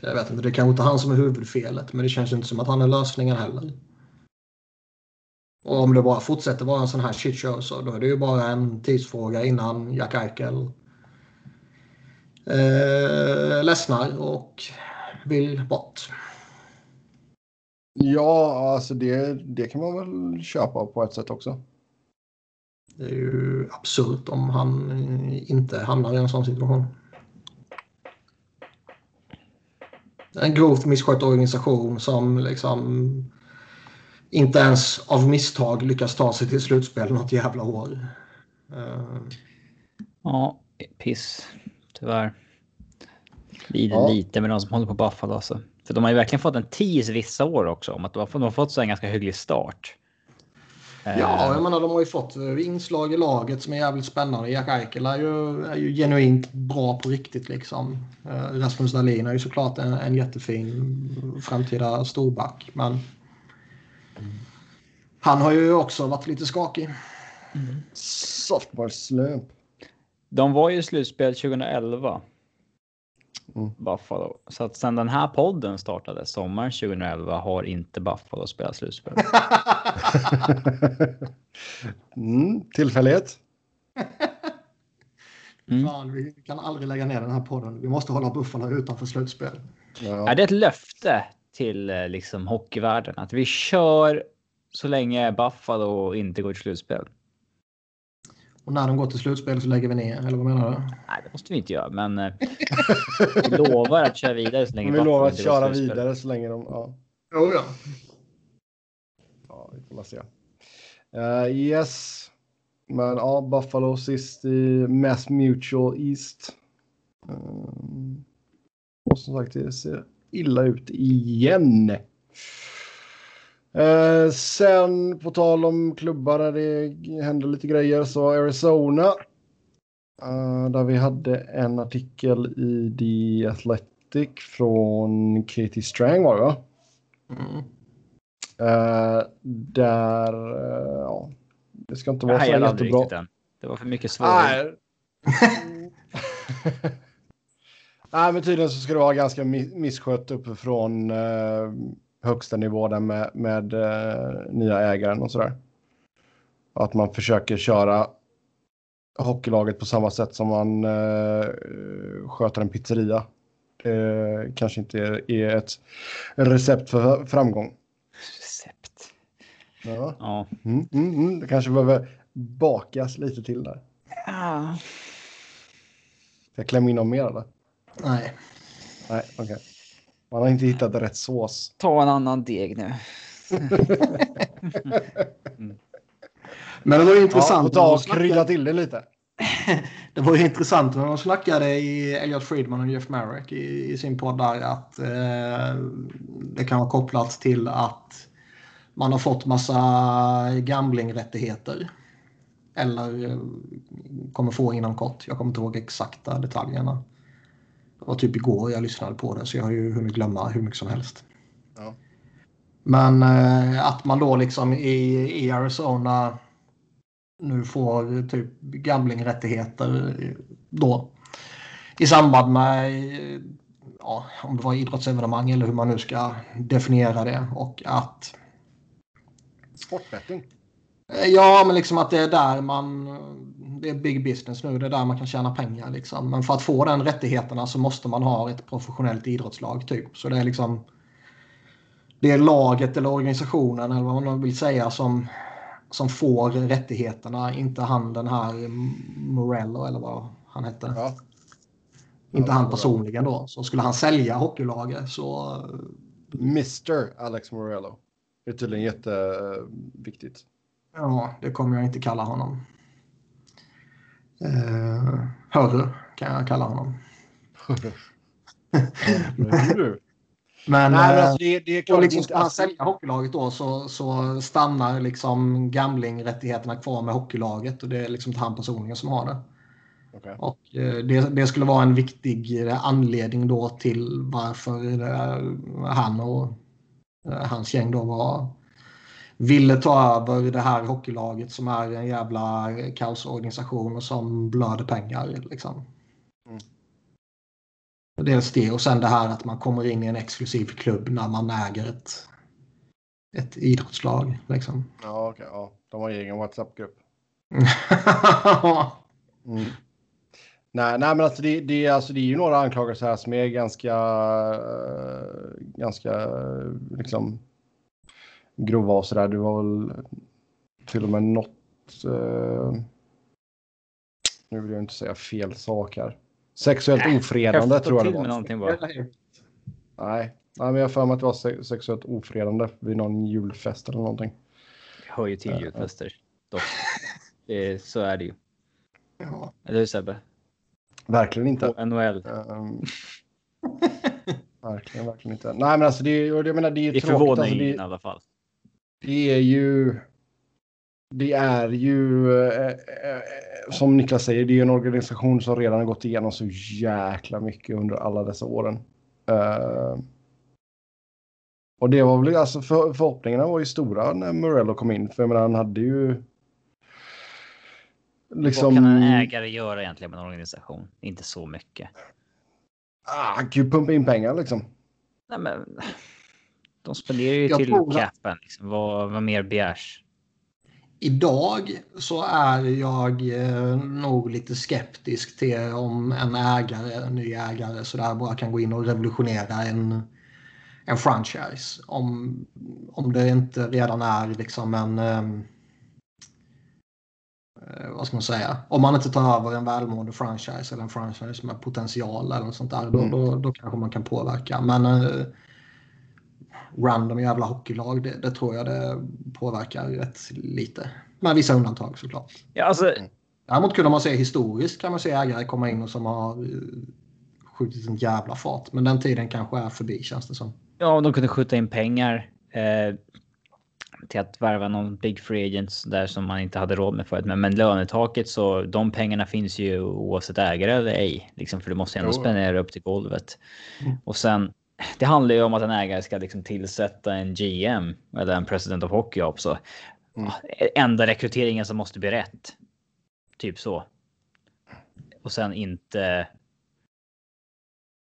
Så jag vet inte, det är kanske inte han som är huvudfelet, men det känns inte som att han är lösningen heller. Och om det bara fortsätter vara en sån här shitshow så då är det ju bara en tidsfråga innan Jack Eichel eh, ledsnar och vill bort. ja alltså det, det kan man väl köpa på ett sätt också. Det är ju absurt om han inte hamnar i en sån situation. En grovt misskött organisation som liksom inte ens av misstag lyckas ta sig till slutspel något jävla år. Eh, Ja, piss. Tyvärr. Lider Ja. lite med de som håller på Buffalo alltså. För de har ju verkligen fått en tease vissa år också om att de har fått, de har fått så en ganska hygglig start. Eh, Ja, jag menar de har ju fått eh, inslag i laget som är jävligt spännande. Jack Eichel är ju, är ju genuint bra på riktigt liksom. Eh, Rasmus Dahlin är ju såklart en, en jättefin framtida storback. Men han har ju också varit lite skakig. Softball slump. De var ju i slutspel 2011. Mm. Buffalo. Så att sen den här podden startade sommaren 2011 har inte Buffalo spelat slutspel. mm, tillfällighet. Mm. Fan, vi kan aldrig lägga ner den här podden. Vi måste hålla Buffalo utanför slutspel. Ja. Är det ett löfte till eh, liksom hockeyvärlden att vi kör så länge Buffalo inte går till slutspel? Och när de går till slutspel så lägger vi ner, eller vad menar du? Nej, det måste vi inte göra, men eh, vi lovar att köra vidare så länge Vi lovar att köra vidare så länge de... Ja, Jo, ja. ja vi får se. Eh, yes. Men ja, Buffalo sist i Mass Mutual East. Um, och som sagt, det ser illa ut igen. Eh, sen på tal om klubbar där det händer lite grejer så Arizona. eh, där vi hade en artikel i The Athletic från Katie Strang var det va? Mm. Eh, där, eh, ja, det ska inte vara så jättebra. än. Det var för mycket svårare. Nej. Men tydligen så ska det vara ganska mi- misskött uppifrån eh, högsta nivå där med, med eh, nya ägaren och sådär. Att man försöker köra hockeylaget på samma sätt som man eh, sköter en pizzeria. Det kanske inte är, är ett recept för framgång. Recept. Ja. Ja. Mm, mm, mm. Det kanske behöver bakas lite till där. Ah. Ska jag klämma in någon mer eller? Nej. Nej, okej. Man har inte hittat rätt sås. Ta en annan deg nu. Men det var ju Ja, intressant. och ta och krydda till det lite. Det var ju intressant när de snackade i Elliot Friedman och Jeff Marek i, i sin podd där att eh, det kan vara kopplat till att man har fått massa gamblingrättigheter. Eller eh, kommer få inom kort. Jag kommer inte ihåg exakta detaljerna. Det var typ igår jag lyssnade på det så jag har ju hunnit glömma hur mycket som helst. Ja. Men eh, att man då liksom i, i Arizona nu får typ gamblingrättigheter då. I samband med ja, om det var idrottsevenemang eller hur man nu ska definiera det. Och att Sportbetting. Ja, men liksom att det är där man... Det är big business nu. Det är där man kan tjäna pengar. Liksom. Men för att få den rättigheterna så måste man ha ett professionellt idrottslag. typ. Så det är liksom... Det är laget eller organisationen eller vad man vill säga som, som får rättigheterna. Inte han den här Morello eller vad han hette. Ja. Inte Ja, han personligen då. Så skulle han sälja hockeylaget så... Mr Alex Morello. Det är tydligen jätteviktigt. Ja, det kommer jag inte kalla honom. Uh, hörru kan jag kalla honom. Men, Nej, men eh, alltså det, det är klart liksom ska han sälja hockeylaget då så, så stannar liksom gamblingrättigheterna kvar med hockeylaget och det är liksom inte han personligen som har det. Okej. Och eh, det, det skulle vara en viktig eh, anledning då till varför eh, han och eh, hans gäng då var ville ta över det här hockeylaget som är en jävla kaosorganisation och som blöder pengar. Liksom. Mm. Dels det och sen det här att man kommer in i en exklusiv klubb när man äger ett, ett idrottslag. Liksom. Ja, okej. ja. De har egen WhatsApp-grupp. Mm. Nej, nej, men alltså det, det, alltså det är ju några anklagelser här som är ganska, eh, ganska eh, liksom grova och sådär. Det var väl till och med något, eh, nu vill jag inte säga fel sak här. Sexuellt ofredande tror jag det var. någonting bara. Nej, nej, men jag har för mig att det var se- sexuellt ofredande vid någon julfest eller någonting. Hör ju till julfester. Dock. Det, så är det ju. Ja. Eller hur Sebbe? Verkligen inte. Och NHL. Ehm, verkligen, verkligen inte. Nej, men alltså det är, jag menar, det är Det tråkigt. förvånar Alltså, ingen i det, alla fall. Det är ju... Det är ju, eh, eh, som Niklas säger, det är en organisation som redan har gått igenom så jäkla mycket under alla dessa åren. Eh, och det var väl, alltså för, förhoppningarna var ju stora när Morello kom in, för jag menar han hade ju... Liksom, Vad kan en ägare göra egentligen med en organisation? Inte så mycket. Ah, ju pumpa in pengar liksom. Nej, men, de spenderar ju Jag till tror capen. Liksom. Vad, vad mer begärs? Idag så är jag eh, nog lite skeptisk till om en ägare, en ny ägare sådär bara kan gå in och revolutionera en, en franchise. Om, om det inte redan är liksom en... ehm, eh, vad ska man säga? Om man inte tar över en välmående franchise eller en franchise med potential eller något sånt där. Då, Mm. då, då kanske man kan påverka. Men eh, random jävla hockeylag, det, det tror jag det påverkar rätt lite. Med vissa undantag såklart. Ja, alltså, Däremot kunde man se historiskt kan man se ägare komma in och som har eh, skjutit en jävla fart. Men den tiden kanske är förbi känns det som. ja, de kunde skjuta in pengar eh, till att värva någon big free agent där som man inte hade råd med förut. Men, men lönetaket så de pengarna finns ju oavsett ägare eller ej. Liksom, för du måste ändå Jo. spendera upp till golvet. Mm. Och sen det handlar ju om att en ägare ska liksom tillsätta en GM eller en president of hockey också. Mm. Enda rekryteringen som måste bli rätt. Typ så. Och sen inte.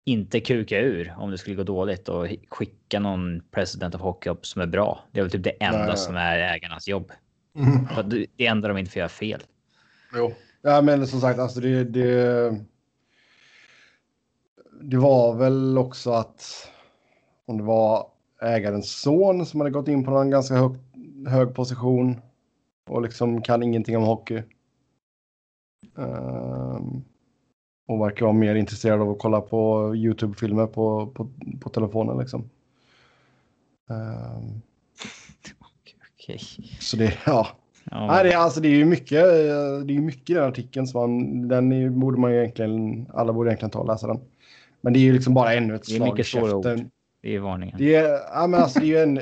Inte kuka ur om det skulle gå dåligt och skicka någon president of hockey upp som är bra. Det är väl typ det enda Nej. som är ägarnas jobb. Mm. Det enda de inte får göra fel. Jo. Ja, men som sagt, alltså det, det, det var väl också att om det var ägarens son som hade gått in på en ganska hög, hög position och liksom kan ingenting om hockey. Ehm, och verkar vara mer intresserad av att kolla på YouTube-filmer på, på, på telefonen liksom. Ehm, Okej. så det, ja. Ja. Nej, det, är- alltså, det är ju mycket, det är mycket i den artikeln som man, den är, borde man ju egentligen, alla borde egentligen ta och läsa den. Men det är ju liksom bara ännu ett Det är slag i mycket svåra ord. käften. Det är varningen. Det är, ja, men alltså, det är ju en,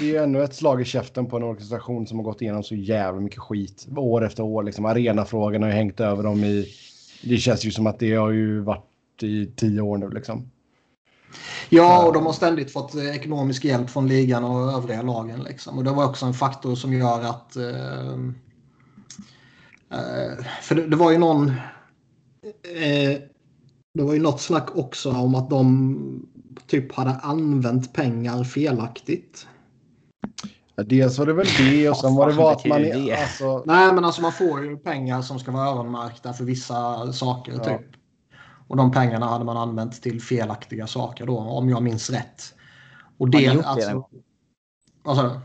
det är ännu ett slag i käften på en organisation som har gått igenom så jävla mycket skit år efter år. Liksom, arenafrågan har ju hängt över dem i, det känns ju som att det har ju varit i tio år nu liksom. Ja, och de har ständigt fått eh, ekonomisk hjälp från ligan och övriga lagen. Liksom. Och det var också en faktor som gör att... Eh, eh, för det, det var ju någon... Eh, det var ju något snack också om att de typ hade använt pengar felaktigt. Ja, dels var det väl det och sen var det fan att man... det? Alltså, Nej, men alltså man får ju pengar som ska vara öronmärkta för vissa saker. Ja. typ. Och de pengarna hade man använt till felaktiga saker då, om jag minns rätt. Och ni det, gjort det alltså, någon vad sa du?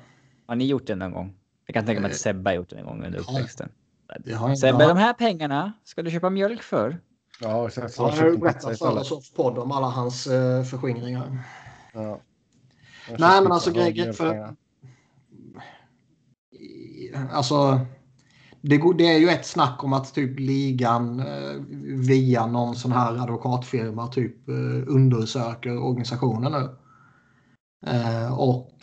Har ni gjort det någon gång? Jag kan tänka mig att Sebbe har gjort det en gång under uppväxten. Det har Sebbe, de här pengarna ska du köpa mjölk för. Ja, exakt. Han har ju berättat för off podd om alla hans uh, förskingringar. Ja. Nej, men alltså grejen- för-. I- Alltså, det, går- det är ju ett snack om att typ ligan eh, via någon sån här advokatfirma typ eh, undersöker organisationen nu. Eh, och,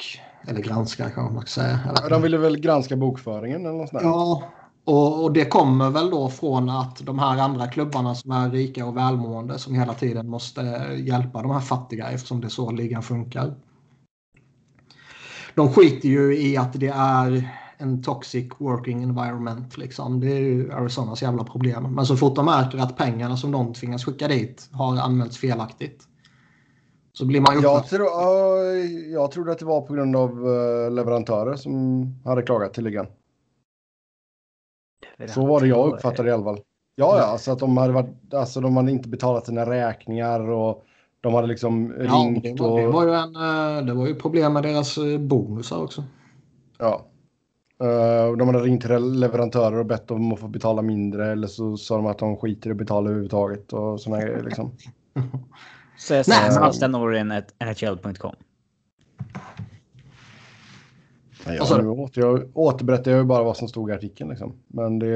eller granskar kanske man ska säga. De ville väl granska bokföringen eller något sånt där. Ja, och, och det kommer väl då från att de här andra klubbarna som är rika och välmående som hela tiden måste hjälpa de här fattiga eftersom det är så ligan funkar. De skiter ju i att det är en toxic working environment. Liksom. Det är ju Arizonas jävla problem. Men så fort de märker att pengarna som de tvingas skicka dit har använts felaktigt. Så blir man Jag, ja, jag trodde att det var på grund av eh, leverantörer som hade klagat till ligan. Så var det jag uppfattade det i alla fall. Ja, ja, alltså att de hade, varit, alltså de hade inte betalat sina räkningar och de hade liksom Ja, ringt det, var, det, och... var ju en, eh, det var ju problem med deras eh, bonusar också. Ja. Eh, de hade ringt till leverantörer och bett dem att få betala mindre eller så sa de att de skiter i att betala överhuvudtaget och sådana grejer liksom. Så jag Nej, säger men- Norén NHL.com. Nej, jag, nu åter, jag återberättar jag ju bara vad som stod i artikeln liksom. Men det...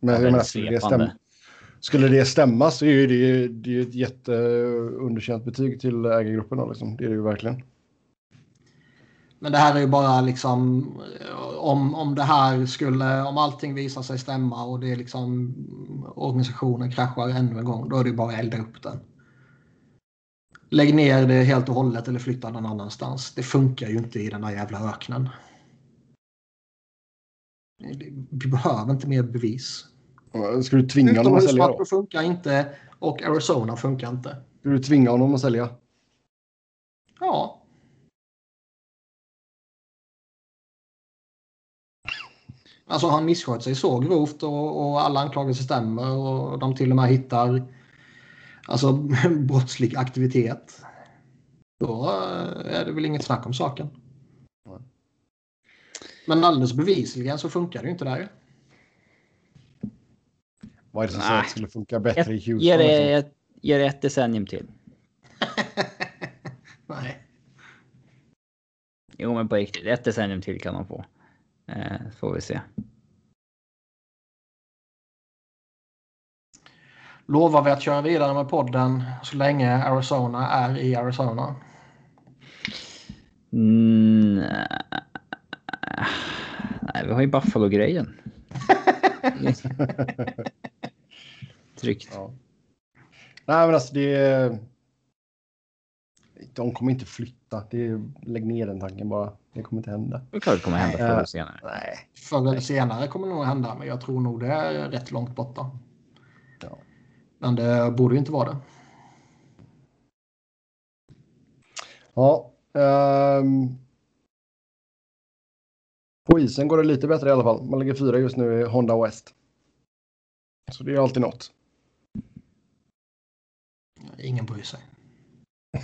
Men jag väldigt menar, skulle det, stämma, skulle det stämma så är ju det, det är ju ett jätteunderkänt betyg till ägargruppen. Liksom. Det är det ju verkligen. Men det här är ju bara liksom om, om det här skulle, om allting visar sig stämma och det är liksom organisationen kraschar ännu en gång, då är det ju bara att elda upp den. Lägg ner det helt och hållet eller flytta någon annanstans. Det funkar ju inte i den här jävla öknen. Vi behöver inte mer bevis. Ska du tvinga honom att sälja då? Funkar inte och Arizona funkar inte. Ska du tvinga honom att sälja? Ja. Alltså han misskött sig så grovt och, och alla anklagelser stämmer och de till och med hittar alltså, brottslig aktivitet. Då eh, är det väl inget snack om saken. Men alldeles bevisligen så funkar det ju inte där. Vad är det som säger att det skulle funka bättre i Houston? Ge det, liksom? ett, ge det ett decennium till. Nej. Jo, men på riktigt. Ett decennium till kan man få. Eh, får vi se. Lovar vi att köra vidare med podden så länge Arizona är i Arizona? Mm, nej, vi har ju Buffalo-grejen. Tryggt. Ja. Nej, men alltså det... de kommer inte flytta. Det, lägg ner den tanken bara. Det kommer inte hända. Det är klart det kommer hända förr Eh, eller senare. Nej. Förr eller senare kommer det nog hända, men jag tror nog det är rätt långt borta. Men det borde ju inte vara det. Ja. ehm. på isen går det lite bättre i alla fall. Man ligger fyra just nu i Honda West. Så det är alltid något. Ingen bryr sig.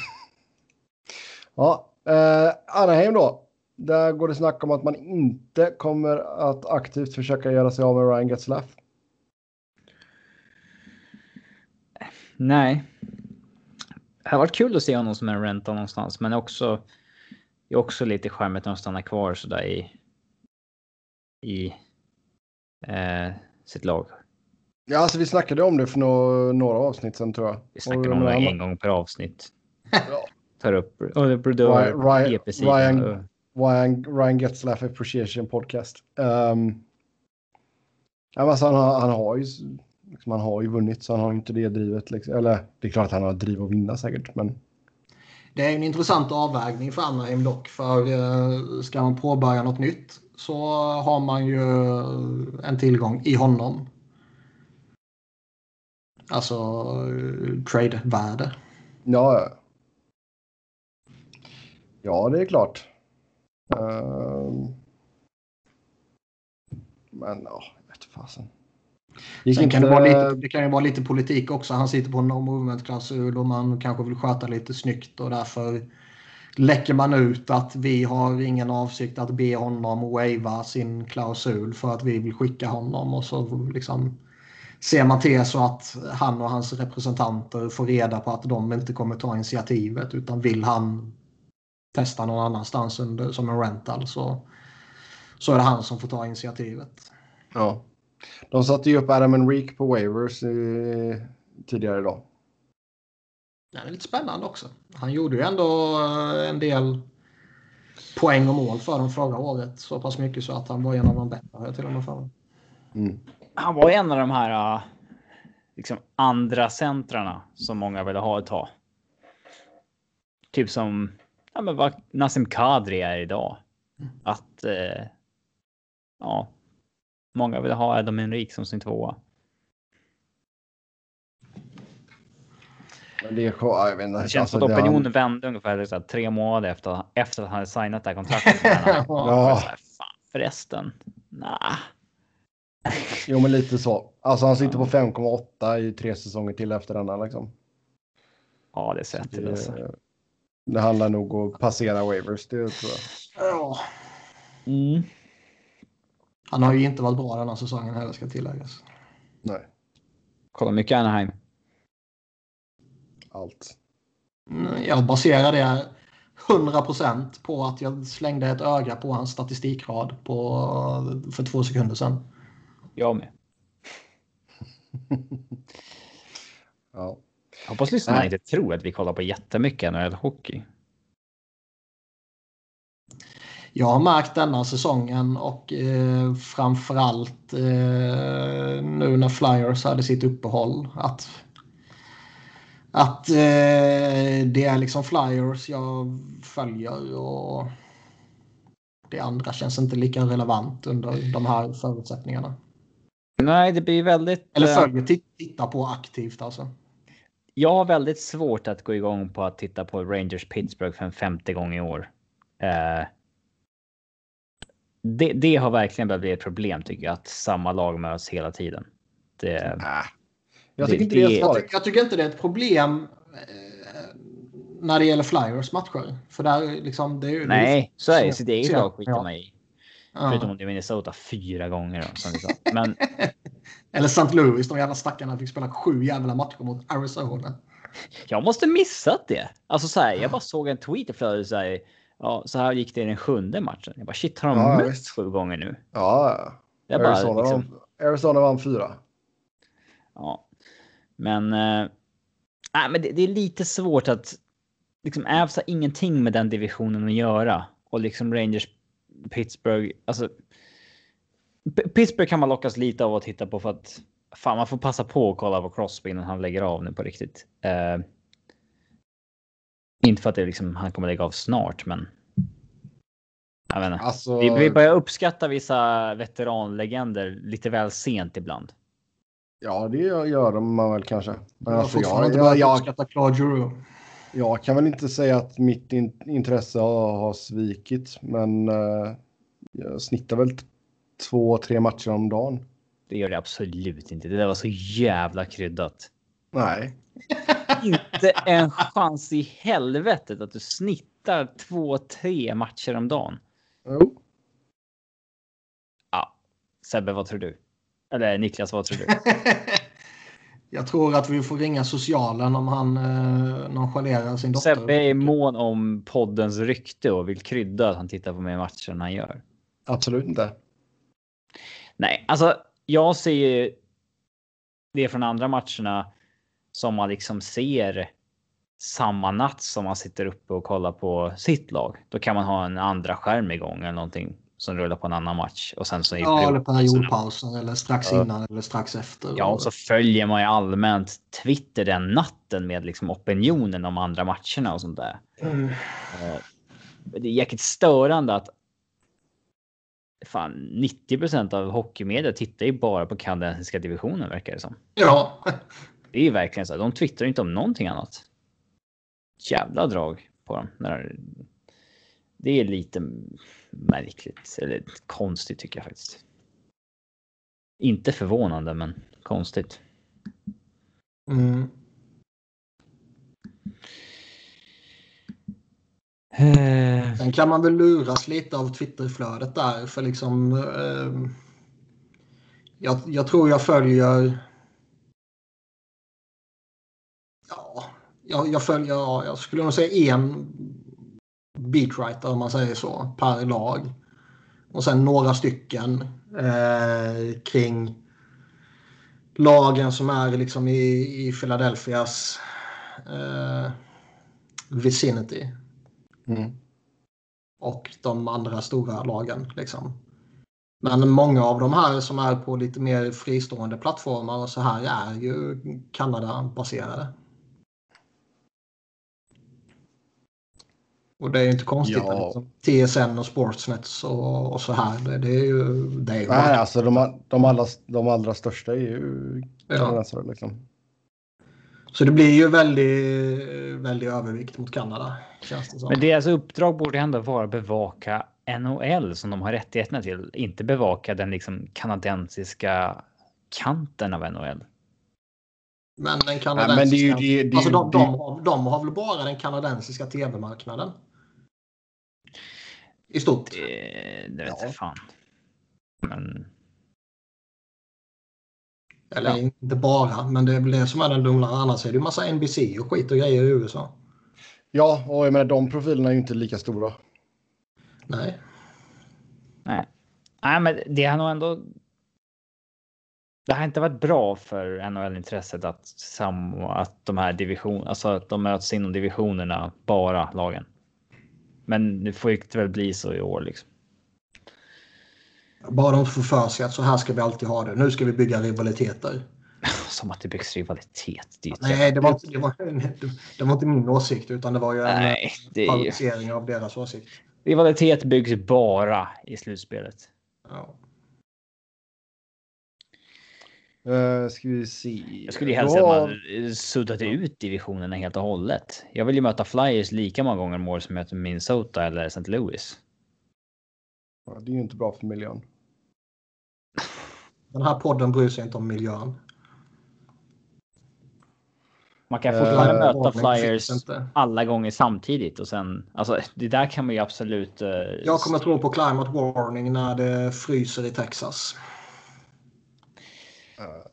Ja, eh, Anaheim då. Där går det snack om att man inte kommer att aktivt försöka göra sig av med Ryan Getzlaff. Nej. Det har varit kul att se honom som en rental någonstans, men också. Det är också lite charmigt när de stannar kvar sådär i. I. Eh, sitt lag. Ja, alltså vi snackade om det för no några avsnitt sen tror jag. Vi snackar Och om det han- en gång per avsnitt. Ja. Tar upp oh, Brodeur, Ryan- Ryan-. Ryan- Ryan, Ryan Getzlaff Appreciation Podcast. Um, alltså han, har, han, har ju, liksom, han har ju vunnit så han har inte det drivet. Liksom. Eller det är klart att han har driv att vinna säkert. Men Det är en intressant avvägning för Anaheim dock. För eh, ska man påbörja något nytt så har man ju en tillgång i honom. Alltså eh, trade-värde. ja, ja. Ja, det är klart. Ehm, men ja, jag vet fasen. Sen kan det, vara lite, det kan ju vara lite politik också. Han sitter på en no movement-klausul och man kanske vill sköta lite snyggt och därför läcker man ut att vi har ingen avsikt att be honom waiva sin klausul för att vi vill skicka honom och så liksom ser man till så att han och hans representanter får reda på att de inte kommer ta initiativet utan vill han testa någon annanstans under, som en rental så, så är det han som får ta initiativet. Ja. De satte ju upp Adam Enrique på waivers eh, tidigare idag. Det är lite spännande också. Han gjorde ju ändå eh, en del poäng och mål för dem förra året. Så pass mycket så att han var en av de bättre har jag till och med för. Mm. Han var en av de här uh, liksom andra centrarna som många ville ha ett tag. Typ som ja, men vad Nassim Kadri är idag. Att eh, ja, många vill ha Adam Henrik som sin tvåa. Men det är ja, jag vet inte. Det känns som Alltså, att det- opinionen vände ungefär så här, tre månader efter, efter att han hade signat det här kontraktet. Ja. Så här, Fan, förresten. Nah. Jo, men lite så. Alltså han sitter på 5,8 i tre säsonger till efter denna liksom. Ja, det sett till alltså. Det, det handlar nog om att passera waivers, det tror jag. Ja. Mm. Han har ju inte varit bra den här säsongen heller ska tilläggas. Nej, Kolla mycket Anaheim. allt. Mm, Jag baserar det 100% på att jag slängde ett öga på hans statistikrad på, för två sekunder sedan. Jag med. Ja. Jag hoppas lyssnarna inte tror att vi kollar på jättemycket NHL-hockey. Jag har märkt denna säsongen och eh, framförallt eh, nu när Flyers hade sitt uppehåll att, att eh, det är liksom Flyers jag följer och det andra känns inte lika relevant under de här förutsättningarna. Nej, det blir väldigt... Eller eh, följer, ti- titta på aktivt alltså. Jag har väldigt svårt att gå igång på att titta på Rangers Pittsburgh för en femte gång i år. Eh, det, det har verkligen börjat bli ett problem tycker jag, att samma lag möts hela tiden. Det, Äh. Jag Det- tycker inte det är det- Jag, jag tycker inte det är ett problem eh, när det gäller Flyers matcher. För där är liksom, det är ju... nej, så är det. så- Sitt eget lag skiter ja. man i. Ja. Förutom om det är Minnesota fyra gånger. Då, som sa. Men Eller St. Louis, de jävla stackarna fick spela sju jävla matcher mot Arizona. jag måste missat det. Alltså så här, jag bara såg en tweet i flödet så här. Ja, så här gick det i den sjunde matchen. Jag bara shit, har de Ja, visst. sju gånger nu? Ja, Det är bara Arizona, liksom, vann, Arizona vann fyra. Ja, men. Nej, men det, det är lite svårt att liksom Avs har ingenting med den divisionen att göra och liksom Rangers Pittsburgh. Alltså. Pittsburgh kan man lockas lite av att titta på för att fan, man får passa på att kolla på Crosby innan han lägger av nu på riktigt. Eh, Inte för att det liksom, han kommer lägga av snart, men. Jag vet inte. Alltså, Vi, vi börjar uppskatta vissa veteranlegender lite väl sent ibland. Ja, det gör man väl kanske. Men Jag alltså, jag, inte jag, uppskatta Giroux. jag kan väl inte säga att mitt in, intresse har, har svikit, men eh, jag snittar väl två, tre matcher om dagen. Det gör det absolut inte. Det där var så jävla kryddat. Nej. Inte en chans i helvetet att du snittar två, tre matcher om dagen. Jo. Ja, Sebbe, vad tror du? Eller Niklas, vad tror du? Jag tror att vi får ringa socialen om han eh, nonchalerar sin dotter. Sebbe är mån om poddens rykte och vill krydda att han tittar på mer matcher än han gör. Absolut inte. Nej, alltså jag ser ju det från andra matcherna som man liksom ser samma natt som man sitter uppe och kollar på sitt lag. Då kan man ha en andra skärm igång eller någonting som rullar på en annan match och sen så i Ja, eller period- periodpausen eller strax innan eller strax efter. Ja, och så följer man ju allmänt Twitter den natten med liksom opinionen om andra matcherna och sånt där. Mm. Eh, Det är jäkligt störande att fan 90% av hockeymedia tittar ju bara på kanadensiska divisionen verkar det som. Ja, Det är verkligen så. här, De twittrar inte om någonting annat. Jävla drag på dem. Det är lite märkligt eller konstigt tycker jag faktiskt. Inte förvånande, men konstigt. mm. Eh, Sen kan man väl luras lite av Twitterflödet där. För liksom... Eh, jag, jag tror jag följer... jag, jag följer... Ja, jag skulle nog säga en beatwriter om man säger så, per lag. Och sen några stycken eh, kring lagen som är liksom i, i Philadelphias eh, vicinity Mm. och de andra stora lagen. Liksom. Men många av de här som är på lite mer fristående plattformar och så här är ju Kanada-baserade. Och det är ju inte konstigt. Ja. Liksom. TSN och Sportsnet och, och så här. Det, det är ju... Det är ju Nej, alltså de, de, allra, de allra största är ju Ja. liksom. Så det blir ju väldigt, väldigt övervikt mot Kanada. Känns det som. Men deras uppdrag borde ändå vara att bevaka NHL som de har rättigheterna till. Inte bevaka den liksom kanadensiska kanten av NHL. Men den Nej, kanadensiska... men det är ju det, det, alltså de, det, de, har, de har väl bara den kanadensiska tv-marknaden? I stort. Det, det vet Ja. jag fan. Men Eller Ja. inte bara, men det är väl det som är den dumma. Annars är det ju massa NBC och skit och grejer i USA. Ja, och jag menar de profilerna är ju inte lika stora. Nej. nej. Nej, men det har nog ändå. Det har inte varit bra för NHL-intresset att, sam, att de här division, alltså att de möts inom divisionerna, bara lagen. Men det får inte väl bli så i år liksom. Bara de får för sig att så här ska vi alltid ha det. Nu ska vi bygga rivaliteter. Som att det byggs rivalitet. Det Nej, det var, inte, det, var, det var inte min åsikt utan det var ju en Nej, det är ju... av deras åsikt. Rivalitet byggs bara i slutspelet. Ja. Uh, ska vi se. Jag skulle ju helst se att Ja, man eh, suddade ut divisionerna helt och hållet. Jag vill ju möta Flyers lika många gånger om året som jag möter Minnesota eller St. Louis. Det är ju inte bra för miljön. Den här podden bryr sig inte om miljön. Man kan Eh, fortfarande möta Ordning Flyers alla gånger samtidigt och sen alltså det där kan man ju absolut. eh, Jag kommer tro på climate warning när det fryser i Texas.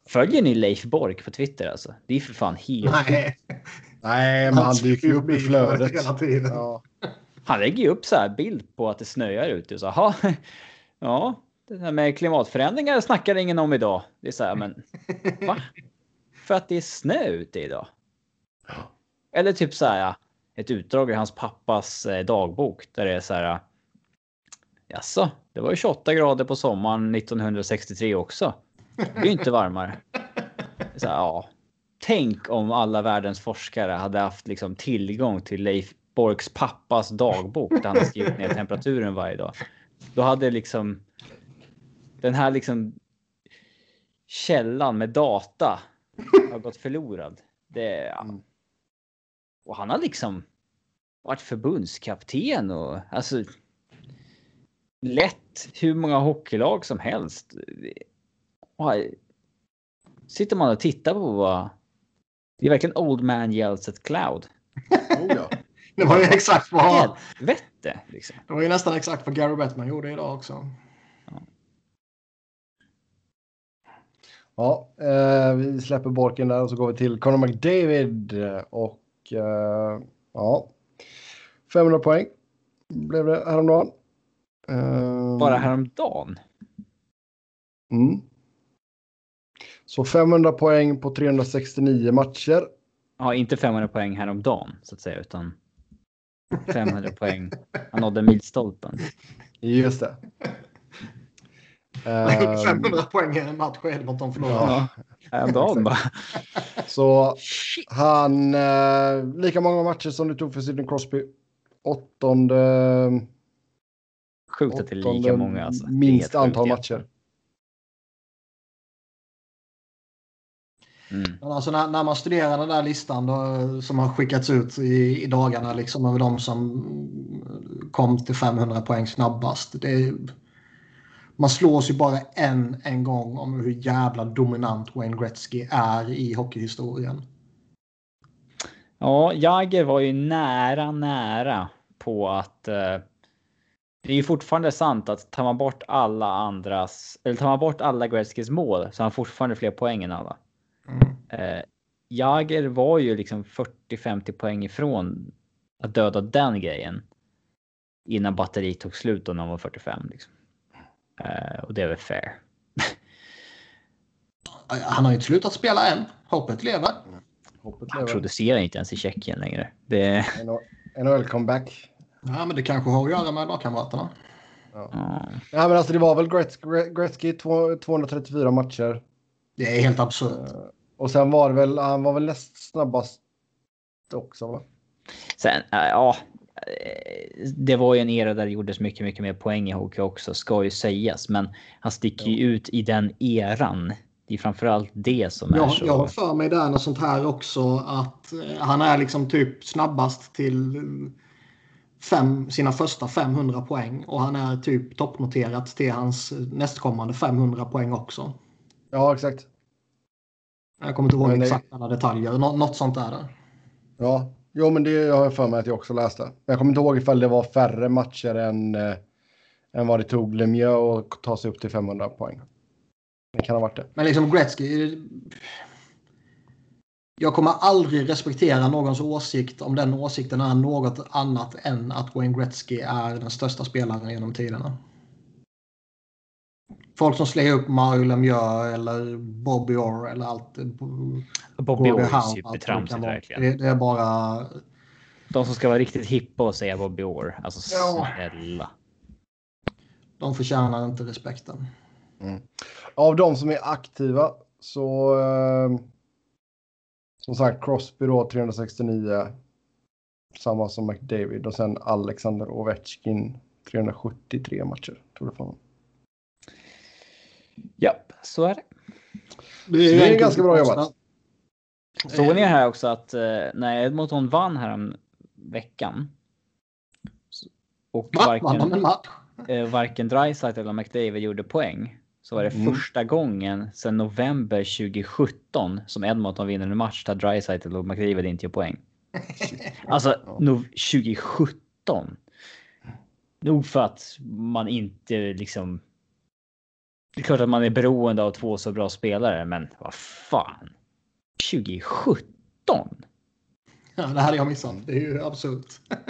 Följer ni Leif Bork på Twitter alltså? Det är för fan helt. Nej, Nej, men han dyker ju upp i flödet. Hela tiden. Ja. Han lägger ju upp så här bild på att det snöar ute och så ha. Ja, det där med klimatförändringar snackar ingen om idag. Det är så här, men va? För att det är snö ute idag. Eller typ så här ett utdrag i hans pappas eh, dagbok där det är så här. Jaså, det var ju 28 grader på sommaren 1963 också. Det blir ju inte varmare. Så ja, tänk om alla världens forskare hade haft liksom tillgång till Leif Borks pappas dagbok där han har skrivit ner temperaturen varje dag. Då hade liksom den här liksom källan med data har gått förlorad. Det, ja. Mm. Och han har liksom varit förbundskapten och alltså. Lätt hur många hockeylag som helst. Sitter man och tittar på vad. Det är verkligen old man yells at cloud. Oh, ja. Det var ju exakt vad... Helvete liksom. Det var ju nästan exakt vad Gary Bettman gjorde idag också. Ja, eh, vi släpper Borken där och så går vi till Conor McDavid. Och eh, ja, 500 poäng blev det häromdagen. Eh, Bara häromdagen. Mm. Så 500 poäng på 369 matcher. Ja, inte 500 poäng häromdagen så att säga, utan 500 poäng. Han nådde milstolpen. Just det. Ehm, 500 poäng i en match i Edmonton förlorade. Ja. Häromdagen bara. så Shit. han, eh, lika många matcher som det tog för Sidney Crosby. Åttonde, Sjukt att det är lika många. Alltså. Minst antal matcher. Mm. Men alltså när, när man studerar den där listan då, som har skickats ut i, i dagarna liksom över de som kom till 500 poäng snabbast. Det man slås ju bara en, en gång om hur jävla dominant Wayne Gretzky är i hockeyhistorien. Ja, Jagger var ju nära, nära på att. Eh, det är ju fortfarande sant att tar man bort alla andras eller tar man bort alla Gretzkys mål så har han fortfarande fler poäng än alla. Mm. Eh, Jagger var ju liksom 40-50 poäng ifrån att döda den grejen. Innan batteriet tog slut och när han var 45 liksom. Eh, och det är väl fair. Han har ju inte slutat spela än. Hoppet lever. Hoppet Han lever. producerar inte ens i Tjeckien längre. Det, NHL comeback. Ja, men det kanske har att göra med lagkamraterna. ja. Ja, men alltså det var väl Gretz- Gretzky två- 234 matcher. Det är helt absurt. Och sen var det väl, han var väl näst snabbast också va? Sen, ja. eh, Det var ju en era där det gjordes mycket, mycket mer poäng i hockey också, ska ju sägas. Men han sticker ju ut i den eran. Det är framförallt det som är Jag, så. jag har för mig där något sånt här också att eh, han är liksom typ snabbast till fem, sina första 500 poäng och han är typ toppnoterat till hans nästkommande 500 poäng också. Ja, exakt. Jag kommer inte ihåg Men det- exakt alla detaljer. Nå, något sånt är det. Ja, jo men det har jag för mig att jag också läste. Men jag kommer inte ihåg ifall det var färre matcher än, eh, än vad det tog Lemieux att ta sig upp till 500 poäng. Det kan ha varit det. Men liksom Gretzky. eh, Jag kommer aldrig respektera någons åsikt om den åsikten är något annat än att Wayne Gretzky är den största spelaren genom tiderna. Folk som slänger upp Mario Lemieux eller Bobby Orr eller allt. Bobby Orr är supertramsigt verkligen. Det, det är bara... De som ska vara riktigt hippa och säga Bobby Orr. Alltså Ja. snälla. De förtjänar inte respekten. Av de som är aktiva så eh, som sagt Crosby då 369. Samma som McDavid och sen Alexander Ovechkin 373 matcher. Tror jag fan. Japp, så är det. det är enkelt ganska bra att jobbat. Såg ni här också att eh, när Edmonton vann här om veckan. Och en varken, eh, varken Dreisaitl eller McDavid gjorde poäng. Så var det Mm. första gången sedan november 2017 som Edmonton vinner en match där Dreisaitl och McDavid inte gör poäng. Alltså Ja. no, 2017. Nog för att man inte liksom. Det är klart att man är beroende av två så bra spelare, men vad fan. 2017? Ja, det hade jag missat. Det är ju absurt.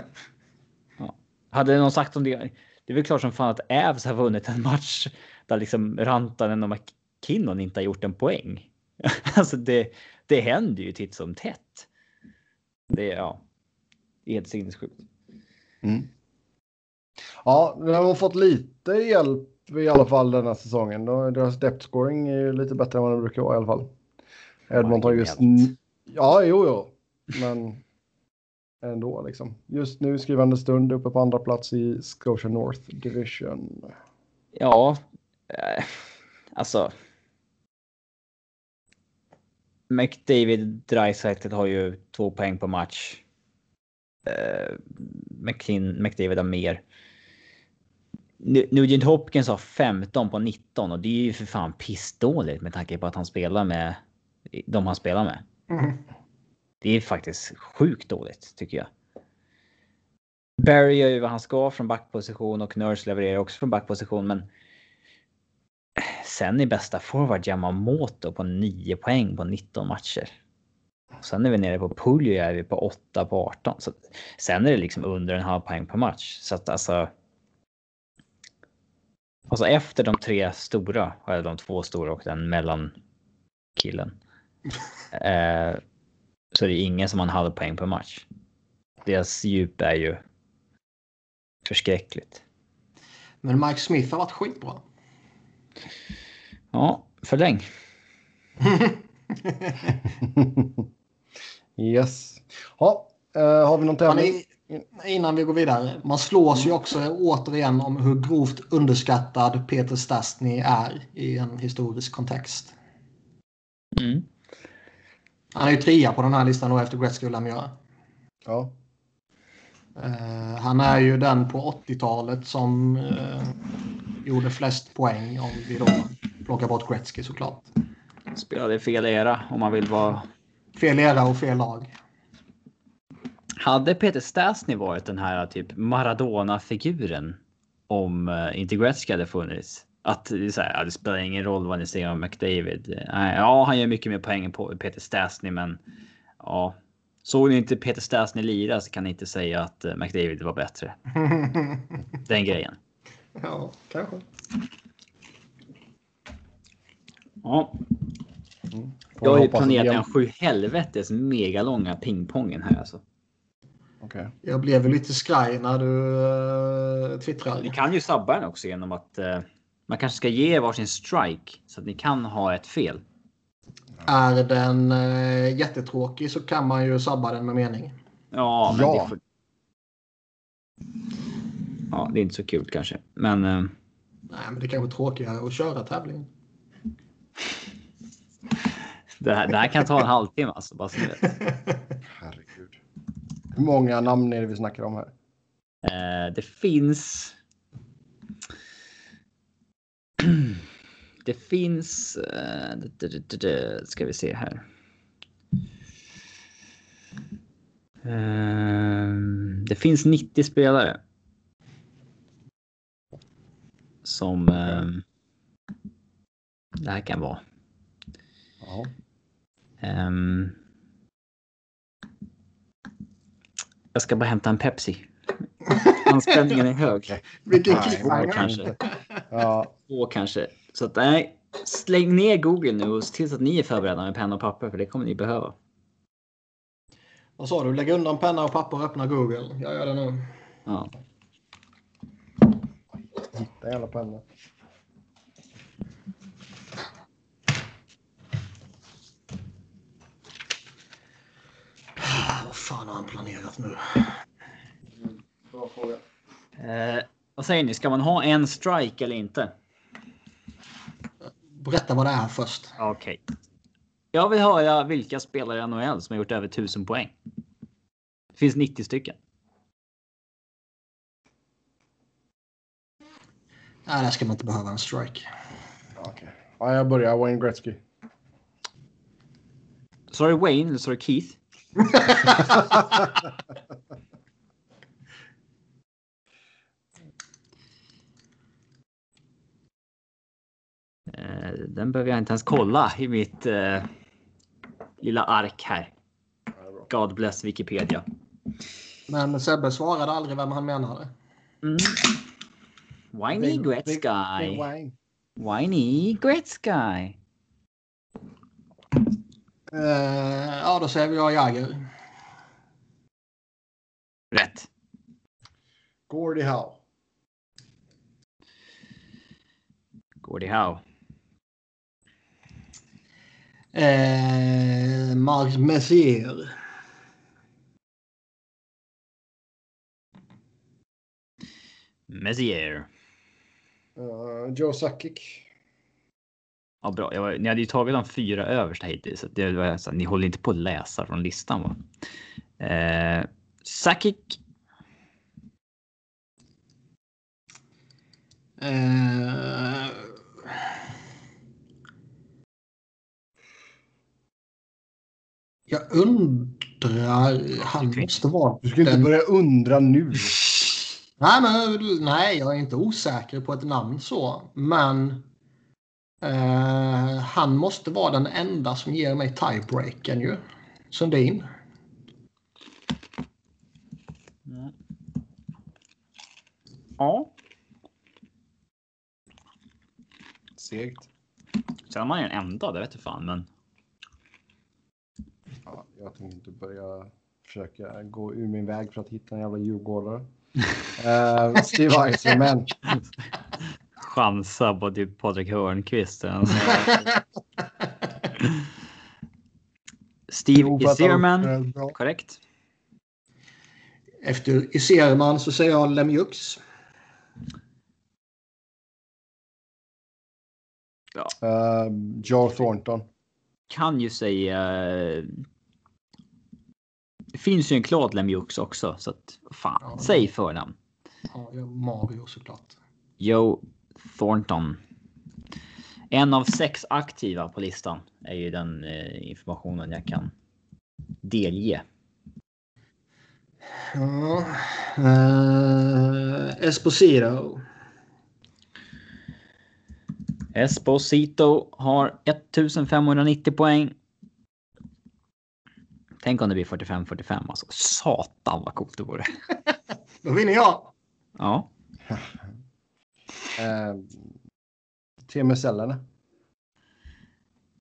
Hade någon sagt om det? Det är väl klart som fan att Ävs har vunnit en match där liksom Rantanen och McKinnon inte har gjort en poäng. Alltså det, det händer ju titt som tätt. Det är ja. Är helt sinnessjukt. Mm. Ja, de har fått lite hjälp i alla fall den här säsongen. Deras depth scoring är ju lite bättre än vad det brukar vara i alla fall. Edmonton har just. Ja, jo, jo. Men ändå liksom. Just nu skrivande stund uppe på andra plats i Scotia North Division. Ja, eh, alltså. McDavid Dreisaitl har ju två poäng på match. Eh, McKin, McDavid har mer. Nu- Nugent Hopkins har 15 på 19 och det är ju för fan pissdåligt med tanke på att han spelar med de han spelar med. Mm. Det är faktiskt sjukt dåligt tycker jag. Barry gör ju vad han ska från backposition och Nurse levererar också från backposition men sen i bästa forward Yamamoto på 9 poäng på 19 matcher. Sen är vi nere på Puljujärvi på 8 på 18. Så sen är det liksom under en halv poäng per match. Så att alltså. Alltså efter de tre stora, eller de två stora och den mellan killen. eh, så är det ingen som har en halv poäng per match. Deras djup är ju förskräckligt. Men Mike Smith har varit skitbra. Ja, förläng. yes. Ja, eh, har vi någon tävling? Innan vi går vidare. Man slås ju också återigen om hur grovt underskattad Peter Stastny är i en historisk kontext. Mm. Han är ju trea på den här listan då efter Gretzky och Lemieux. Ja. Eh, han är ju den på 80-talet som eh, gjorde flest poäng om vi då plockar bort Gretzky såklart. Spelade i fel era om man vill vara. Fel era och fel lag. Hade Peter Stastny varit den här typ Maradona-figuren om uh, inte Gretzky hade funnits? Att det, är så här, det spelar ingen roll vad ni säger om McDavid. Nej, ja, han gör mycket mer poäng på Peter Stastny, men ja. Såg ni inte Peter Stastny lira så kan ni inte säga att uh, McDavid var bättre. Den grejen. ja, kanske. Ja, Får jag har ju planerat den sju helvetes megalånga pingpongen här alltså. Okej. Jag blev väl lite skraj när du uh, twittrade. Ni kan ju sabba den också genom att uh, man kanske ska ge varsin strike så att ni kan ha ett fel. Är den uh, jättetråkig så kan man ju sabba den med mening. Ja, men Ja. det får... Ja, det är inte så kul kanske, men eh, Nej, men det är kanske är tråkigare att köra tävlingen. det, här, det här kan ta en halvtimme alltså. Bara så vet. Hur många namn är det vi snackar om här? Eh, det finns. Det finns. eh, det, det, det, det, ska vi se här. Eh, det finns 90 spelare. Som. eh, det här kan vara. Ja. Ehm, jag ska bara hämta en Pepsi. Anspänningen är hög. Vilken cliffhanger. kanske. Ja, Två kanske. Så att nej, släng ner Google nu och se till så att ni är förberedda med penna och papper för det kommer ni behöva. Vad sa du? Lägg undan penna och papper och öppna Google. Jag gör det nu. Ja. hitta jävla penna. Vad fan har han planerat nu? Bra fråga. Eh, vad säger ni, ska man ha en strike eller inte? Berätta vad det är först. Okej. Jag vill höra vilka spelare i NHL som har gjort över 1000 poäng. Det finns 90 stycken. Nej, där ska man inte behöva en strike. Okej. Ja, jag börjar. Wayne Gretzky. Sa du Wayne eller sa du Keith? Eh, Den behöver jag inte ens kolla i mitt eh, lilla ark här. God bless Wikipedia. Men Sebbe svarade aldrig vem han menade. Mm. Whiny Gretzky. Whiny Gretzky. Eh, ja, då säger vi jag Jagger. Rätt. Gordie Howe. Gordie Howe. Eh, Marc Messier. Messier. Uh, Joe Sakic. Ja, bra. Jag var, ni hade ju tagit de fyra översta hittills. Så det var, så, ni håller inte på att läsa från listan va? Eh, Sakic. Eh, jag undrar, han måste vara Du ska inte börja undra nu. Nej, men, nej, jag är inte osäker på ett namn så. Men eh, han måste vara den enda som ger mig tiebreaken ju. Sundin. Ja. Segt. Sen är man ju den enda, det vet du fan. Men Ja, jag tänker inte börja försöka gå ur min väg för att hitta en jävla djurgårdare. uh, Steve Eisenman. Chansa på typ Patrik Hörnqvist. Steve Iserman. Korrekt. Efter Iserman så säger jag Lemieux. Uh, Joe Thornton. Kan ju säga. Det finns ju en klart Lemieux också så att fan, Ja. säg förnamn. Ja, jag- Mario såklart. Joe Thornton. En av sex aktiva på listan är ju den eh, informationen jag kan delge. Ja. Uh, Esposito. Esposito har 1590 poäng. Tänk om det blir 45-45 alltså. Satan vad coolt det vore. Då vinner jag. Ja, Uh, Teemu.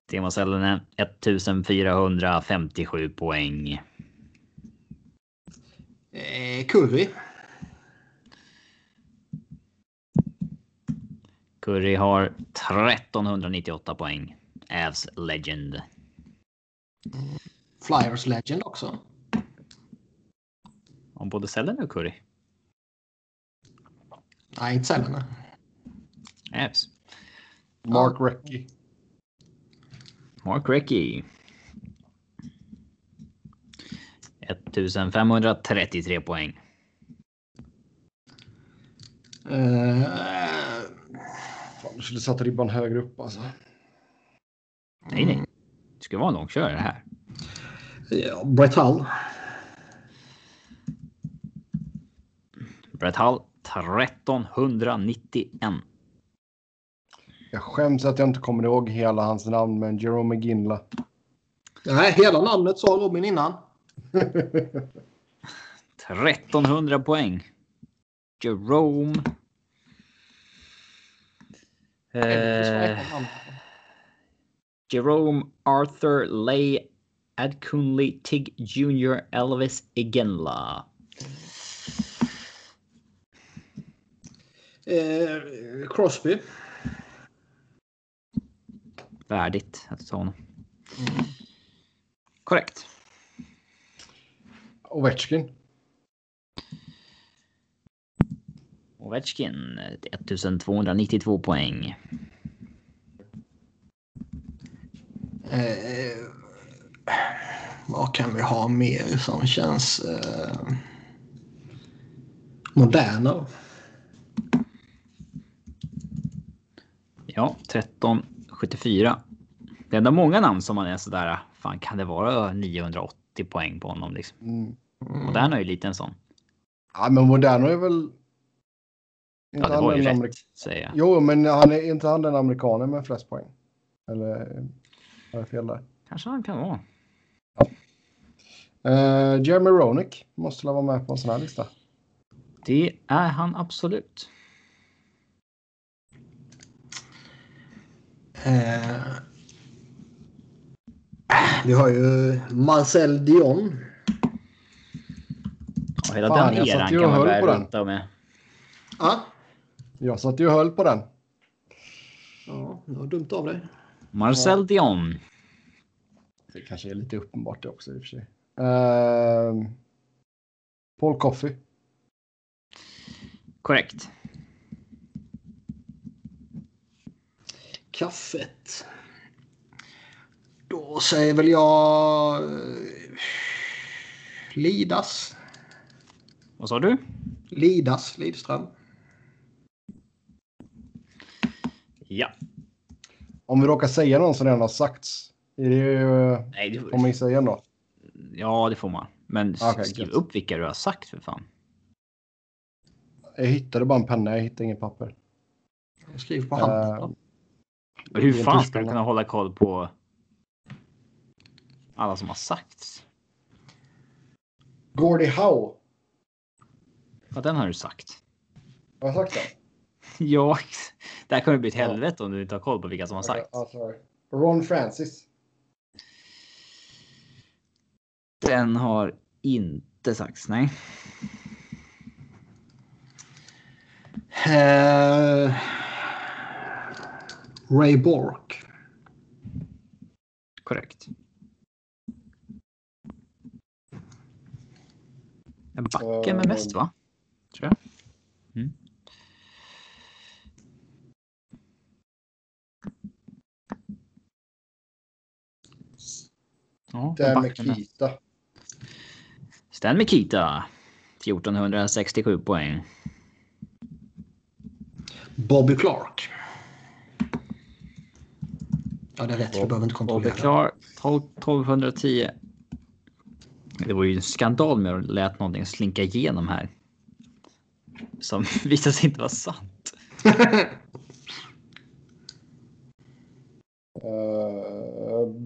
Timo Sellinen 1457 poäng. Eh, Curry. Curry har 1398 poäng. Avs Legend. Flyers Legend också. Om både Sellinen och Curry. Nej, inte sällan. Avs. Mark Recchi. Mark Recchi. 1533 poäng. Eh, Fan, du skulle satt ribban högre upp alltså. Nej, nej. Det ska vara en långkörare här. ja, Brett Hull. Brett Hull 1391. Jag skäms att jag inte kommer ihåg hela hans namn, men Jerome McGinley. Nej, hela namnet sa Robin innan. 1300 poäng. Jerome. Eh, Jerome Arthur Lay Adkunley Tig Jr. Elvis Igenla. Eh, Crosby. Värdigt att ta honom. Korrekt. Ovechkin. Ovechkin 1292 poäng. Eh, vad kan vi ha mer som känns eh, moderna? Ja, 1374. Det är ändå många namn som man är sådär. Fan, kan det vara 980 poäng på honom liksom? Mm. Och den har ju lite en sån. Ja, men Moderno är väl... Ja, Inte det han var ju rätt amerik- säger jag. Jo, men han är inte han den amerikanen med flest poäng? Eller har jag fel där? Kanske han kan vara. Uh, Jeremy Roenick måste väl vara med på en sån här lista. Det är han absolut. Eh, vi har ju Marcel Dion. Och hela Fan, den eran kan man höll börja rota med. Ja, Jag satt ju och höll på den. ja det var dumt av dig. Marcel Dion. Det kanske är lite uppenbart det också i och för sig. Uh, Paul Coffey. Korrekt. Kaffet. Då säger väl jag eh, Lidas. Vad sa du? Lidas, Lidström. Ja. Om vi råkar säga någon som redan har sagts. Är det, Nej, det, får man gissa igen då? ja, det får man. Men Okej, skriv gött. upp vilka du har sagt för fan. Jag hittade bara en penna, jag hittade inget papper. Jag skriver på handen. Uh, Och hur fan ska du kunna hålla koll på alla som har sagts? Gordie Howe. Ja, den har du sagt. Har jag sagt det? Ja, det här kommer bli ett helvete om du inte har koll på vilka som har sagt. Ron Francis. Den har inte sagts, nej. Eh, Ray Bork. Korrekt. En backe med mest va? Tror jag. Mm. Ja, med- Mikita. Stan Mikita. 1467 poäng. Bobby Clark. Ja, det är rätt. Vi behöver inte Bobby kontrollera. Clark 12, 1210. Det var ju en skandal med att lät någonting slinka igenom här. Som visade sig inte vara sant. Uh,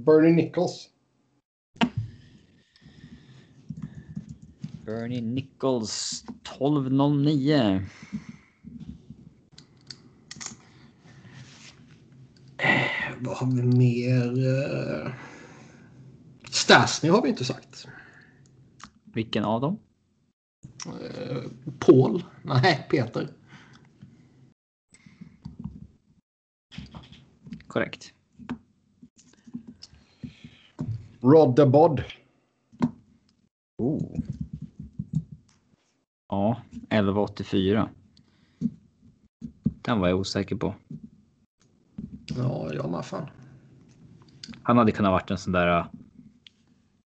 Bernie Nichols. Bernie Nichols 1209. Vad har vi mer? Uh, Stasny har vi inte sagt. Vilken av dem? Eh, Paul? Nej, Peter. Korrekt. Rod the Bod. Oh. Ja, 1184. Den var jag osäker på. Ja, jag med fan. Han hade kunnat varit en sån där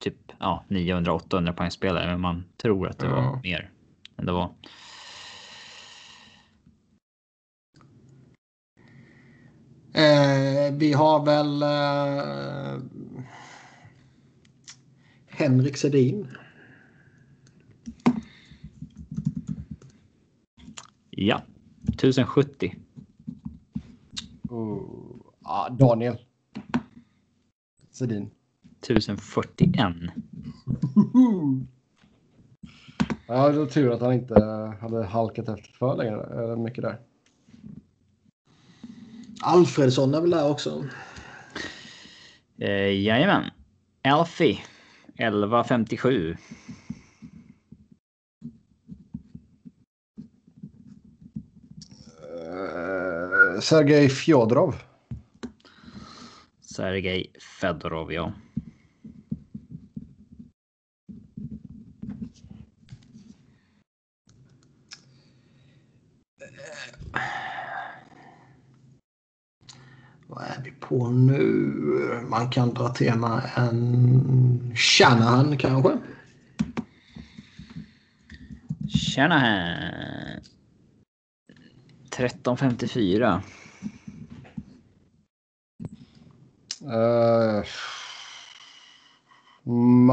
typ ja, 900-800 poängspelare, men man tror att det var Ja. mer än det var. Eh, vi har väl eh, Henrik Sedin. Ja, 1070. Uh, ah, Daniel. Sedin. 1041. Ja, det var tur att han inte hade halkat efter för länge. Mycket där. Alfredsson är väl där också. Eh, jajamän. Alfie. 1157. Sergej Fjodorov. Sergej Fedorov, ja. Vad är vi på nu? Man kan dra till med en Shanahan kanske. Här. 1354. Uh,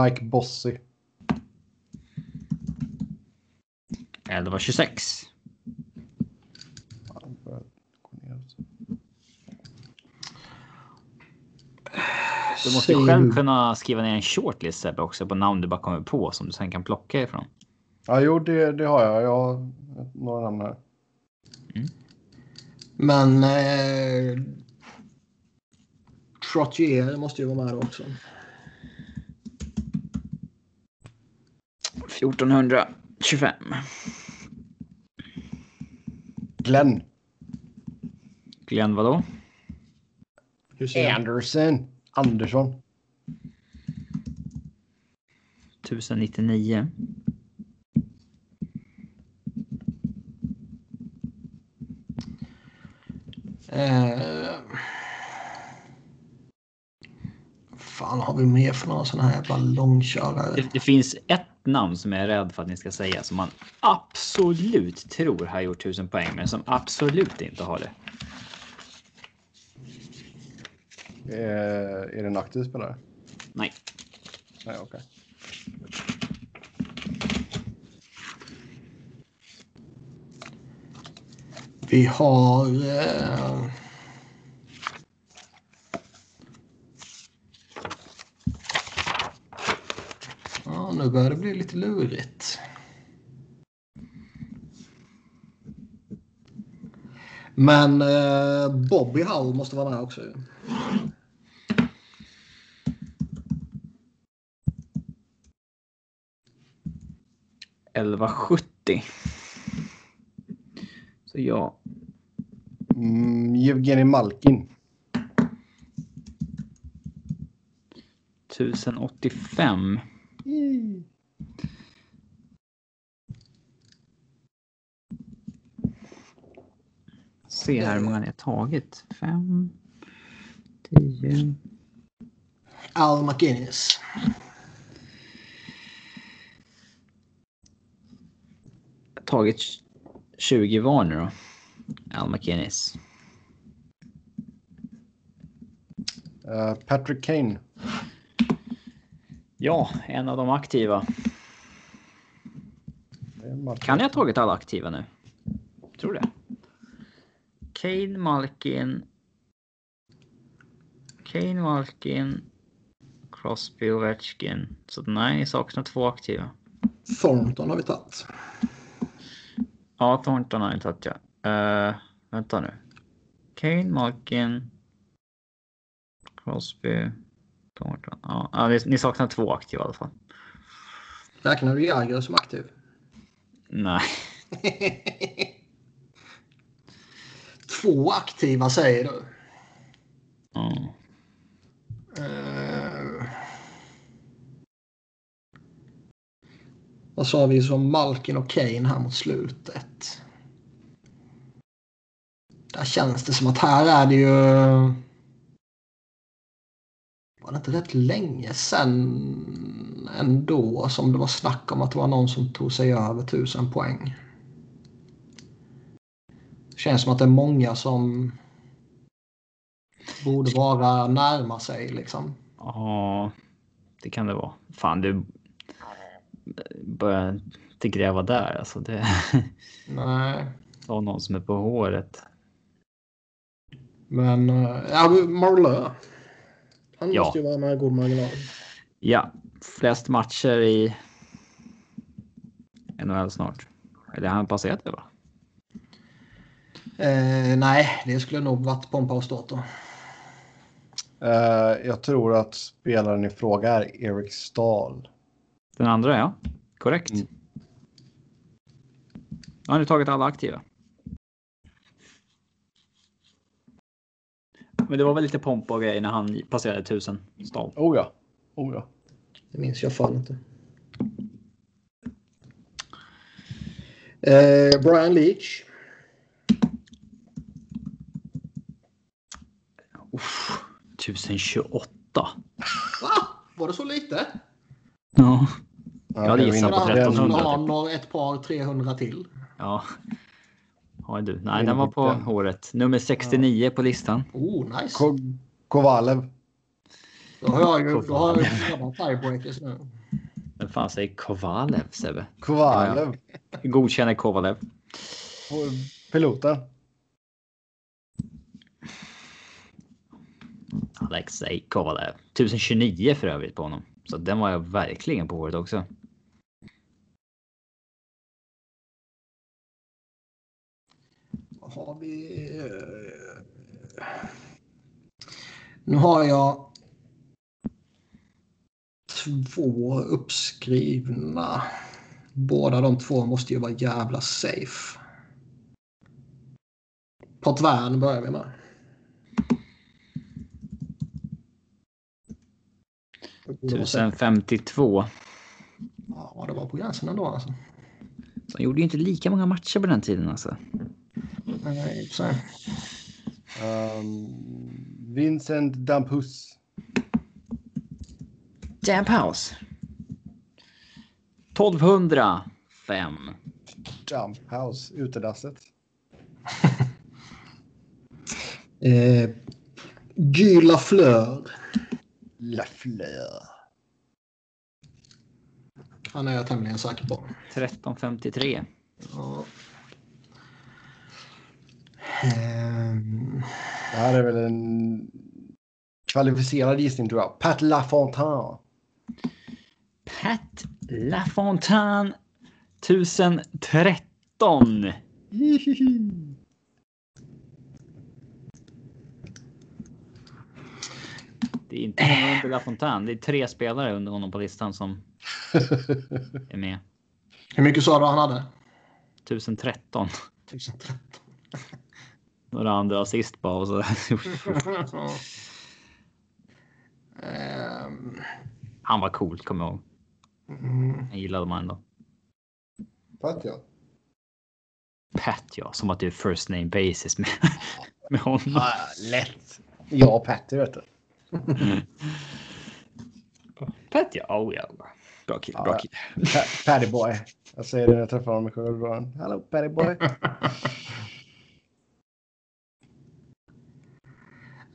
Mike Bossy. 1126. Han börjar gå ner. Du måste ju själv kunna skriva ner en shortlist Sebbe, också på namn du bara kommer på som du sen kan plocka ifrån. Ja, jo, det, det har jag. Jag har några namn här. Men eh, Trottier måste ju vara med också. 1425. Glenn. Glenn vadå? Anderson. Andersson. 1099. Eh, fan har vi mer för några sådana här jävla långkörare? Det, det finns ett namn som jag är rädd för att ni ska säga som man absolut tror har gjort 1000 poäng, men som absolut inte har det. Eh, är det en aktiv spelare? Nej. Nej, okej. Vi har... Eh, ja, nu börjar det bli lite lurigt. Men eh, Bobby Hull måste vara med också. Elva sjuttio. Så ja, Mm, Evgenij Malkin. 1085. Se här hur många ni har tagit. 5, 10. Al McInnes. Tagit 20 var nu då. Al McInnes. Eh, Patrick Kane. Ja, en av de aktiva. Kan jag ha tagit alla aktiva nu? Tror det. Kane, Malkin. Kane, Malkin. Crosby, Ovechkin. Så nej, ni saknar två aktiva. Thornton har vi tagit. Ja, Thornton har ni tagit ja. Uh, vänta nu. Kane, Malkin. Crosby. Thornton. Ja, ja ni, ni saknar två aktiva i alla fall. Räknar du Jagr som aktiv? Nej. Två aktiva säger du. Ja. Eh, vad sa vi som Malkin och Kane här mot slutet? Där känns det som att här är det ju... Var det inte rätt länge sen ändå som det var snack om att det var någon som tog sig över tusen poäng? Det känns som att det är många som borde vara närma sig liksom. Ja, det kan det vara. Fan, det börjar inte gräva där. Alltså, det Nej, var någon som är på håret. men eh, ja, Marlö. Han Ja. måste ju vara med god marginal. Ja, flest matcher i NHL snart. Eller har han passerat det va? Eh, nej, det skulle nog varit Pompa och ståt då. Eh, jag tror att spelaren i fråga är Erik Stahl. Den andra ja, korrekt. Mm. Har ni tagit alla aktiva? Men det var väl lite pompa och grejer när han passerade tusen stad. Oh ja. Oh ja. Det minns jag fan inte. Eh, Brian Leach. Uff, 1028. Va? Var det så lite? Ja. Ja, hade jag gissat på Han 1300 har typ. några- ett par 300 till. Ja. Har du? Nej, den var på håret. Nummer 69 på listan. Oh, nice. Ko Kovalev. Då har jag ju då har jag ju redan tiebreakers nu. Vem fan säger Kovalev Sebbe? Kovalev. Godkänner Kovalev. Piloten. Alexej Kovalev. 1029 för övrigt på honom. Så den var jag verkligen på håret också. Har vi? Eh, nu har jag två uppskrivna. Båda de två måste ju vara jävla safe. Potvin börjar vi med. Det borde vara safe. 1052. Ja, det var på gränsen ändå alltså. Så han gjorde ju inte lika många matcher på den tiden alltså. Nej, sig. Um, Vincent Dampus. Damn House. 1205. Dump House. Utedasset. Eh, Guy Lafleur. Lafleur. Han är jag tämligen säker på. 1353. Ja. Ehm, Det här är väl en kvalificerad gissning tror jag. Pat LaFontaine. Pat LaFontaine 1013. Det är inte under LaFontaine. Det är tre spelare under honom på listan som är med. hur mycket sa du han hade? 1013. 1013. Några andra assist bara och så. Ehm, Han var cool, kommer jag ihåg. mm, Jag gillade man ändå. Pat ja. Pat ja, som att det är first name basis med, med honom. Ah, lätt. Ja, Patty vet du. Pat ja, oh ja. Bra kille, bra Ja. kille. Pa- Patty boy. Jag säger det när jag träffar honom i Skövde. Hello Patty boy.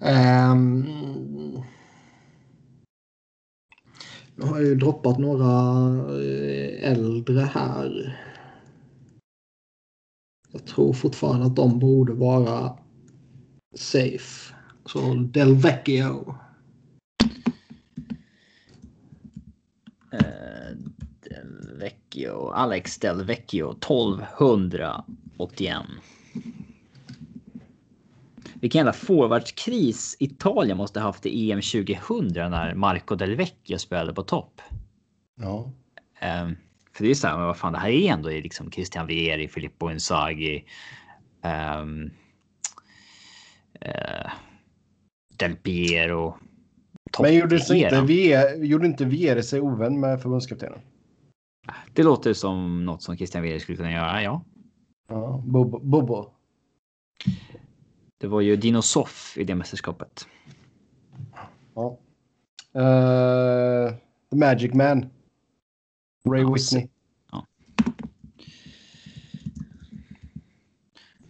Ehm, nu har jag ju droppat några eh, äldre här. Jag tror fortfarande att de borde vara safe. Så Del Vecchio. Eh, Del Vecchio, Alex Del Vecchio 1281. Vilken jävla forwardskris Italien måste ha haft i EM 2000 när Marco Del Vecchio spelade på topp. Ja. Um, för det är så här, men vad fan, det här är ändå liksom Christian Vieri, Filippo Inzaghi. Um, uh, Del Piero. Men gjorde, inte, Topp-eran. Vie- gjorde inte Vieri sig ovän med förbundskaptenen? Det låter som något som Christian Vieri skulle kunna göra, ja. Ja. Bobo. Bobo. Det var ju Dino Soff i det mästerskapet. Ja. Eh, The Magic Man. Ray Ja, Whitney.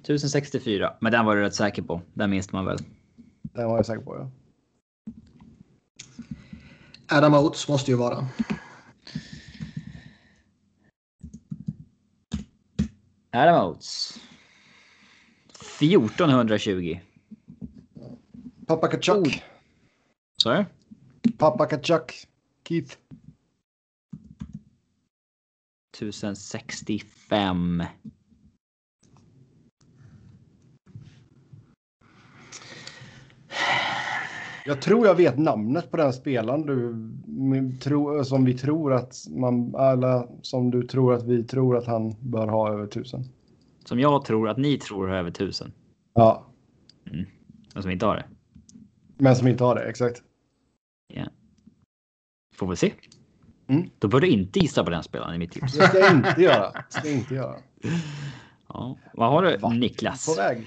1064, men den var du rätt säker på. Den minns man väl. Den var jag säker på. Ja. Adam Oates måste ju vara. Adam Oates. 1420. Pappa Kachuk. Så Pappa Kachuk. Keith. 1065. Jag tror jag vet namnet på den spelaren du tro, som vi tror att man alla som du tror att vi tror att han bör ha över tusen. Som jag tror att ni tror har över 1000. Ja, Men som inte har det. men som inte har det exakt. Får vi se. Mm. Då bör du inte gissa på den spelaren i mitt tips. Det ska jag inte göra. Det ska jag inte göra. Ja. Vad har du Va? Niklas? På väg.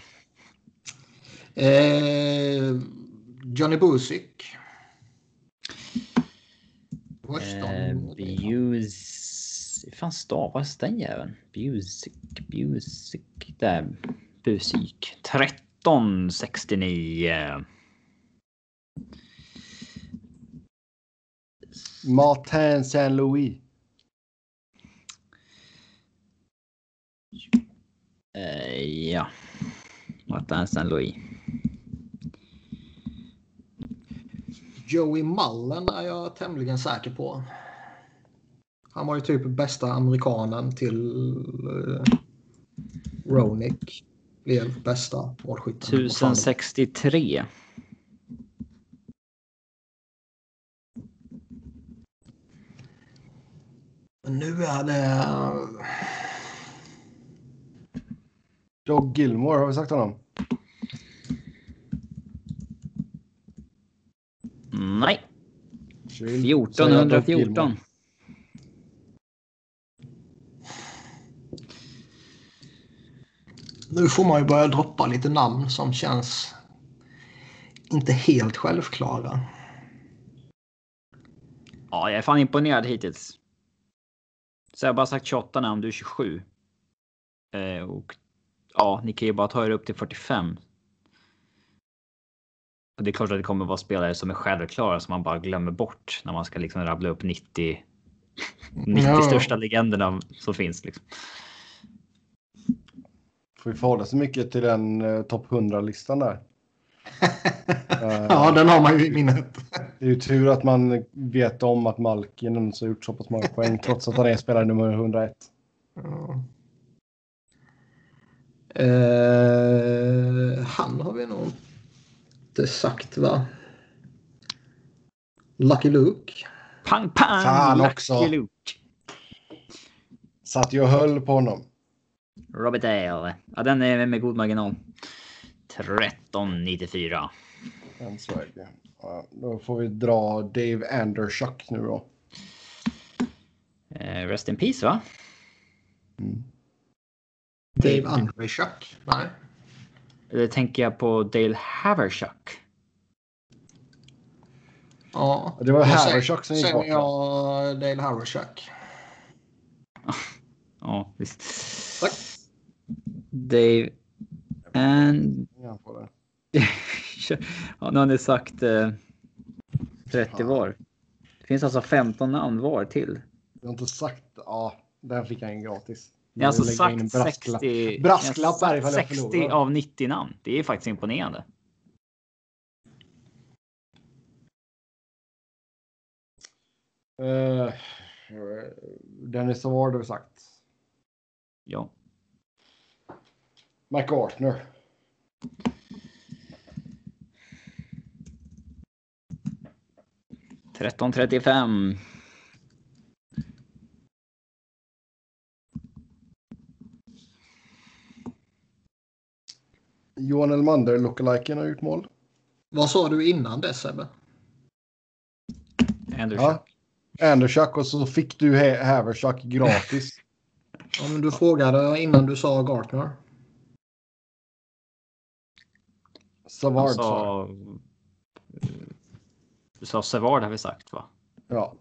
Eh, Johnny Busick. Eh. Buse... Hur fan stavas den jäveln? Busick, Busick. Där. Busik. 1369. Martin Saint-Louis. Eh, ja. Martin Saint-Louis. Joey Mullen är jag tämligen säker på. Han var ju typ bästa amerikanen till uh, Ronick. Blev bästa målskytten. 1063. Men nu är det... Doug Gilmore, har vi sagt honom? Nej. 1414. Nu får man ju börja droppa lite namn som känns inte helt självklara. Ja, jag är fan imponerad hittills. Så jag har bara sagt 28 namn, du är 27. Eh, och ja, ni kan ju bara ta er upp till 45. Och det är klart att det kommer vara spelare som är självklara som man bara glömmer bort när man ska liksom rabbla upp 90. 90 Ja. största legenderna som finns. Liksom. Får vi förhålla så mycket till den eh, topp 100-listan där. Eh, Ja, den har man ju i minnet. Det är ju tur att man vet om att Malkin har gjort så pass många poäng trots att han är spelare nummer 101. Ja. Eh, han har vi nog inte sagt va? Lucky Luke. Pang pang! Fan Lucky också. Luke. Satt och höll på honom. Robert Dale. Ja, den är med god marginal. 1394. Än så är det. Ja, då får vi dra Dave Anderschuck nu då. Eh, rest in peace va? Dave Andrejchuk. Nej. Eller tänker jag på Dale Haverchuck? Ja. Det var Haverchuck som gick Säger bort. jag Dale Haverchuck. Ja, visst. Tack. Dave and... Ja, på det. ja, nu har ni sagt eh, 30 var. Det finns alltså 15 namn var till. Jag har inte sagt... Ja, den fick jag en gratis. Jag har alltså sagt brasklapp. 60, Brasklapp jag har här ifall sagt jag 60 förlorar. av 90 namn. Det är faktiskt imponerande. Uh, Dennis Award har vi sagt. Ja. McArthur. Tretton trettiofem. Johan Elmander, lookaliken, har gjort mål. Vad sa du innan dess Sebbe? Andrew Ja. Och så fick du Ha- Haverchuck gratis. Ja, men du frågade innan du sa Gartner. Savard Alltså, sa du sa Savard har vi sagt va? Ja.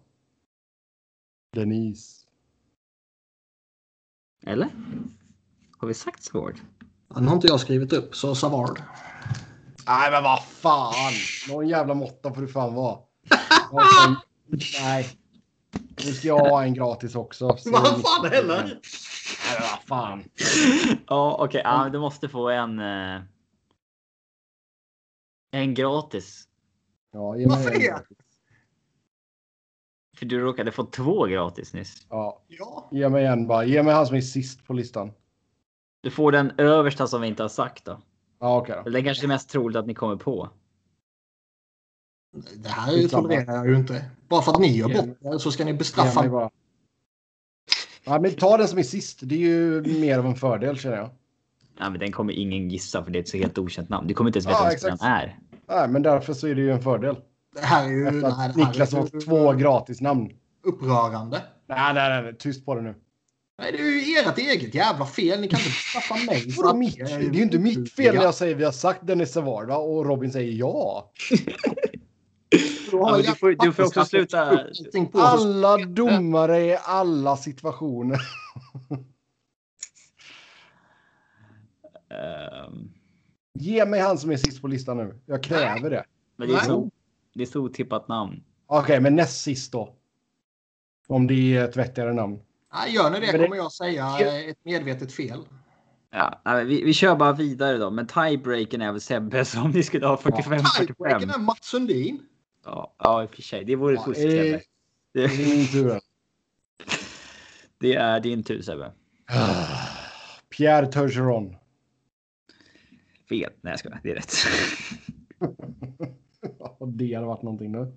Denise. Eller? Har vi sagt Savard? Den har inte jag skrivit upp, så Savard. Nej, men vad fan! Någon jävla måtta får du fan vara. Nej. Nu ska jag ha en gratis också. Så- Vad fan heller? Nej, men vad fan. Ja, okej. Ja, du måste få en. Eh, en gratis. Ja, ge mig Varför en det? gratis. För du råkade få två gratis nyss. Ja, Ja. ge mig en bara. Ge mig han som är sist på listan. Du får den översta som vi inte har sagt då. Ja, okej då. Det är kanske är mest troligt att ni kommer på. Det här är tolererar jag ju inte. Bara för att ni gör bort det så ska ni bestraffa bara. Ja, men ta den som är sist. Det är ju mer av en fördel känner jag. Ja, men den kommer ingen gissa för det är ett så helt okänt namn. Du kommer inte ens veta Ja, vem exakt. den är. Nej, men därför så är det ju en fördel. Det här är ju Efter nej, att här Niklas har två gratisnamn. upprörande. Nej, nej, nej. Tyst på det nu. Nej, det är ju ert eget jävla fel. Ni kan inte bestraffa mig. för mitt? Det är ju inte mitt fel när jag säger vi har sagt Dennis Savard va? och Robin säger ja. Ja, du får- du får också sluta- Alla domare i alla situationer. Ehm, Ge mig han som är sist på listan nu. Jag kräver det. men det är, så, det är så otippat namn. Okej, men näst sist då. Om det är ett vettigare namn. Nej, gör ni det kommer jag säga eh, ett medvetet fel. Ja, vi, vi kör bara vidare då. Men tiebreaken är väl Sebbe så om ni skulle ha 45-45. Tiebreaken är Mats Sundin. Ja, ja, i och för sig. Det vore Ja, fusk eh, Sebbe. Det är min tur. det är din tur Sebbe. Pierre Turgeron. Fel. Nej jag skojar. Det är rätt. Och det hade varit någonting nu.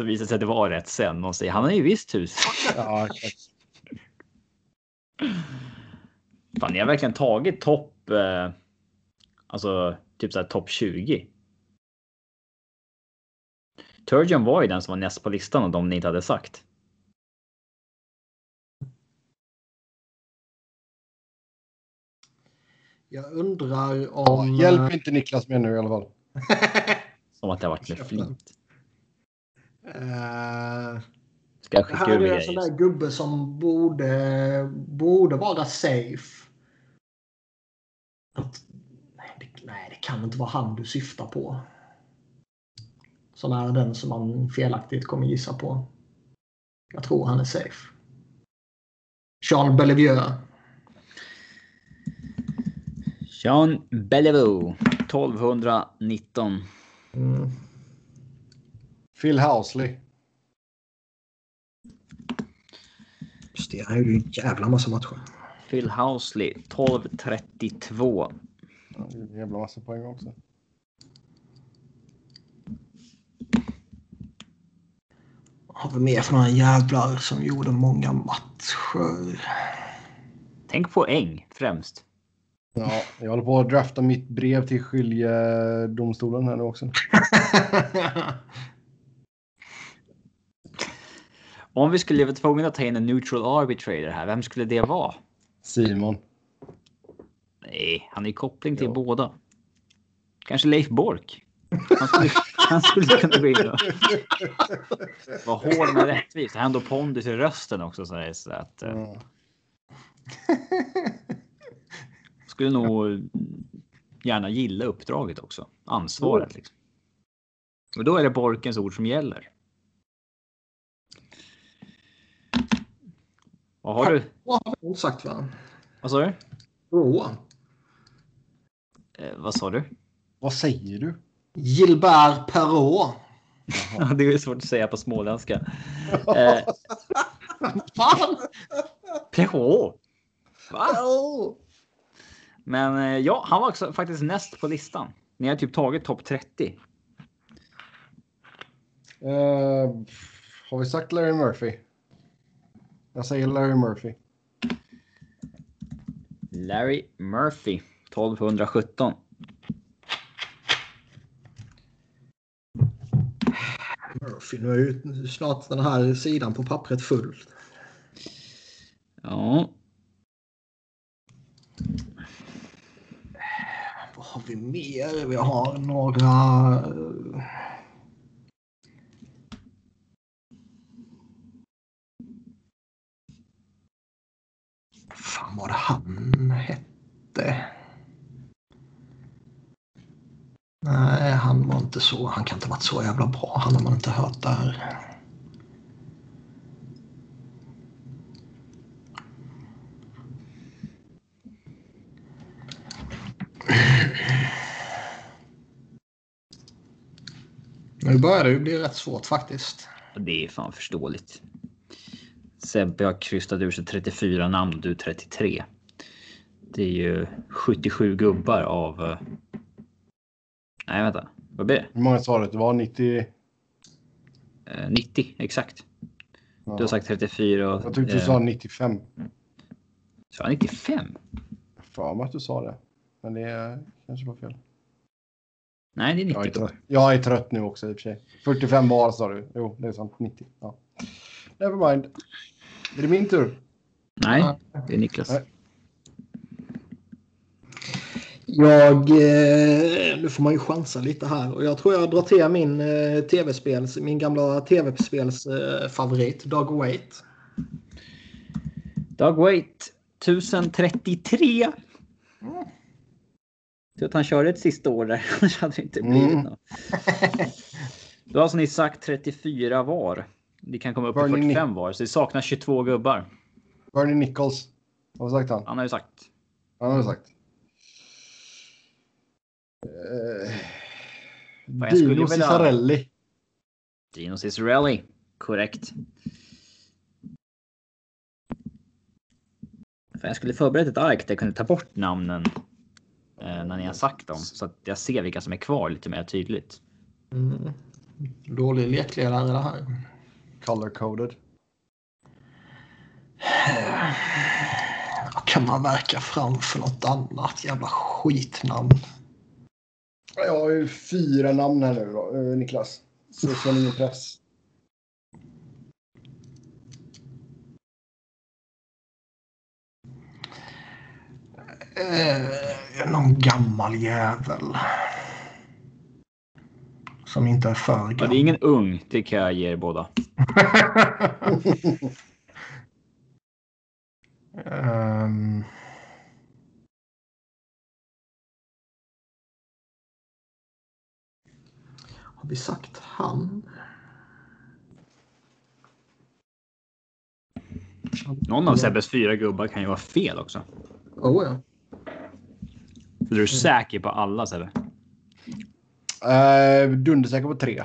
Så visar det sig att det var rätt sen. Och säger han har ju visst hus. Ja. Fan, ni har verkligen tagit topp. Eh, alltså typ såhär topp 20. Turgeon var ju den som var näst på listan av de ni inte hade sagt. Jag undrar om... Hjälp inte Niklas med nu i alla fall. Som att det har varit med flit. Uh, Ska jag skicka här är en sån där gubbe som borde, borde vara safe. Att, nej, det, nej, det kan inte vara han du syftar på. Som är den som man felaktigt kommer gissa på. Jag tror han är safe. Jean Bellevue. Jean Bellevue. 1219. Mm. Phil Housley. Just det, han gjorde ju en jävla massa matcher. Phil Housley. 1232. Ja, det är en jävla massa poäng också. Har vi mer för några jävlar som gjorde många matcher? Tänk poäng främst. Ja, jag håller på att drafta mitt brev till skiljedomstolen här nu också. Om vi skulle vara tvungna att ta in en neutral arbitrator här, vem skulle det vara? Simon. Nej, han är koppling till Ja. båda. Kanske Leif Bork. Han skulle, han skulle kunna gå in och vara hård men rättvis. Han har ändå pondus i rösten också. Så, här, så att, Ja. skulle nog gärna gilla uppdraget också. Ansvaret. Liksom. Och då är det Borkens ord som gäller. Vad har du? Vad har vi inte sagt va? Vad sa du? Rå. Eh, vad sa du? Vad säger du? Gilbert Perrault. Det är svårt att säga på småländska. Eh, Fan! Va? Men eh, ja, han var också faktiskt näst på listan. Ni har typ tagit topp 30. Eh, har vi sagt Larry Murphy? Jag säger Larry Murphy. Larry Murphy 1217. Murphy, nu är ju snart den här sidan på pappret full. Ja, Vad har vi mer? Vi har några... eh, fan var det han hette? Nej, han var inte så. Han kan inte ha varit så jävla bra. Han har man inte hört där. Nu börjar det ju bli rätt svårt faktiskt. det är fan förståeligt. Sebbe har krystat ur sig 34 namn och du 33. Det är ju 77 gubbar av... eh, Nej, vänta. Vad blir det? Hur många sa du att det var? 90? Eh, 90 exakt. Ja. Du har sagt 34 och... Jag tyckte du eh, sa 95. Sa jag 95? För mig att du sa det. Men det kanske var fel. Nej, det är 90 Jag är, trött. jag är trött nu också i och för sig. 45 var sa du. Jo, det är sant. 90. Ja. Never mind. Är det min tur? Nej, det är Niklas. Nej. Jag, eh, nu får man ju chansa lite här och jag tror jag drar till min eh, tv-spels, min gamla tv-spels eh, favorit, Dog Wait. Doug Wait 1033. Tur att han körde ett sista år där, annars hade det inte blivit Mm. något. Då har alltså ni sagt 34 var. Ni kan komma upp Bernie 45 var, så det saknas 22 gubbar. Bernie Nichols. Vad har sagt han? Han har ju sagt. Han har sagt. Fan, jag skulle Dino vilja- Ciccarelli. Dino Cicerelli. Korrekt. Fan, jag skulle förberett ett ark där jag kunde ta bort namnen eh, när ni har sagt dem så att jag ser vilka som är kvar lite mer tydligt. Mm. Dålig lekledare det här. Color coded. Vad kan man verka fram för något annat jävla skitnamn? Jag har ju fyra namn här nu då, eh, Niklas. Så känn ingen press. Eh, någon gammal jävel. Som inte är för gammal. Ja, det är ingen ung, det kan jag ge er båda. um... Har vi sagt han? Någon av Sebbes fyra gubbar kan ju vara fel också. Oh ja. Så du är säker på alla Sebbe? Uh, dundersäker på tre.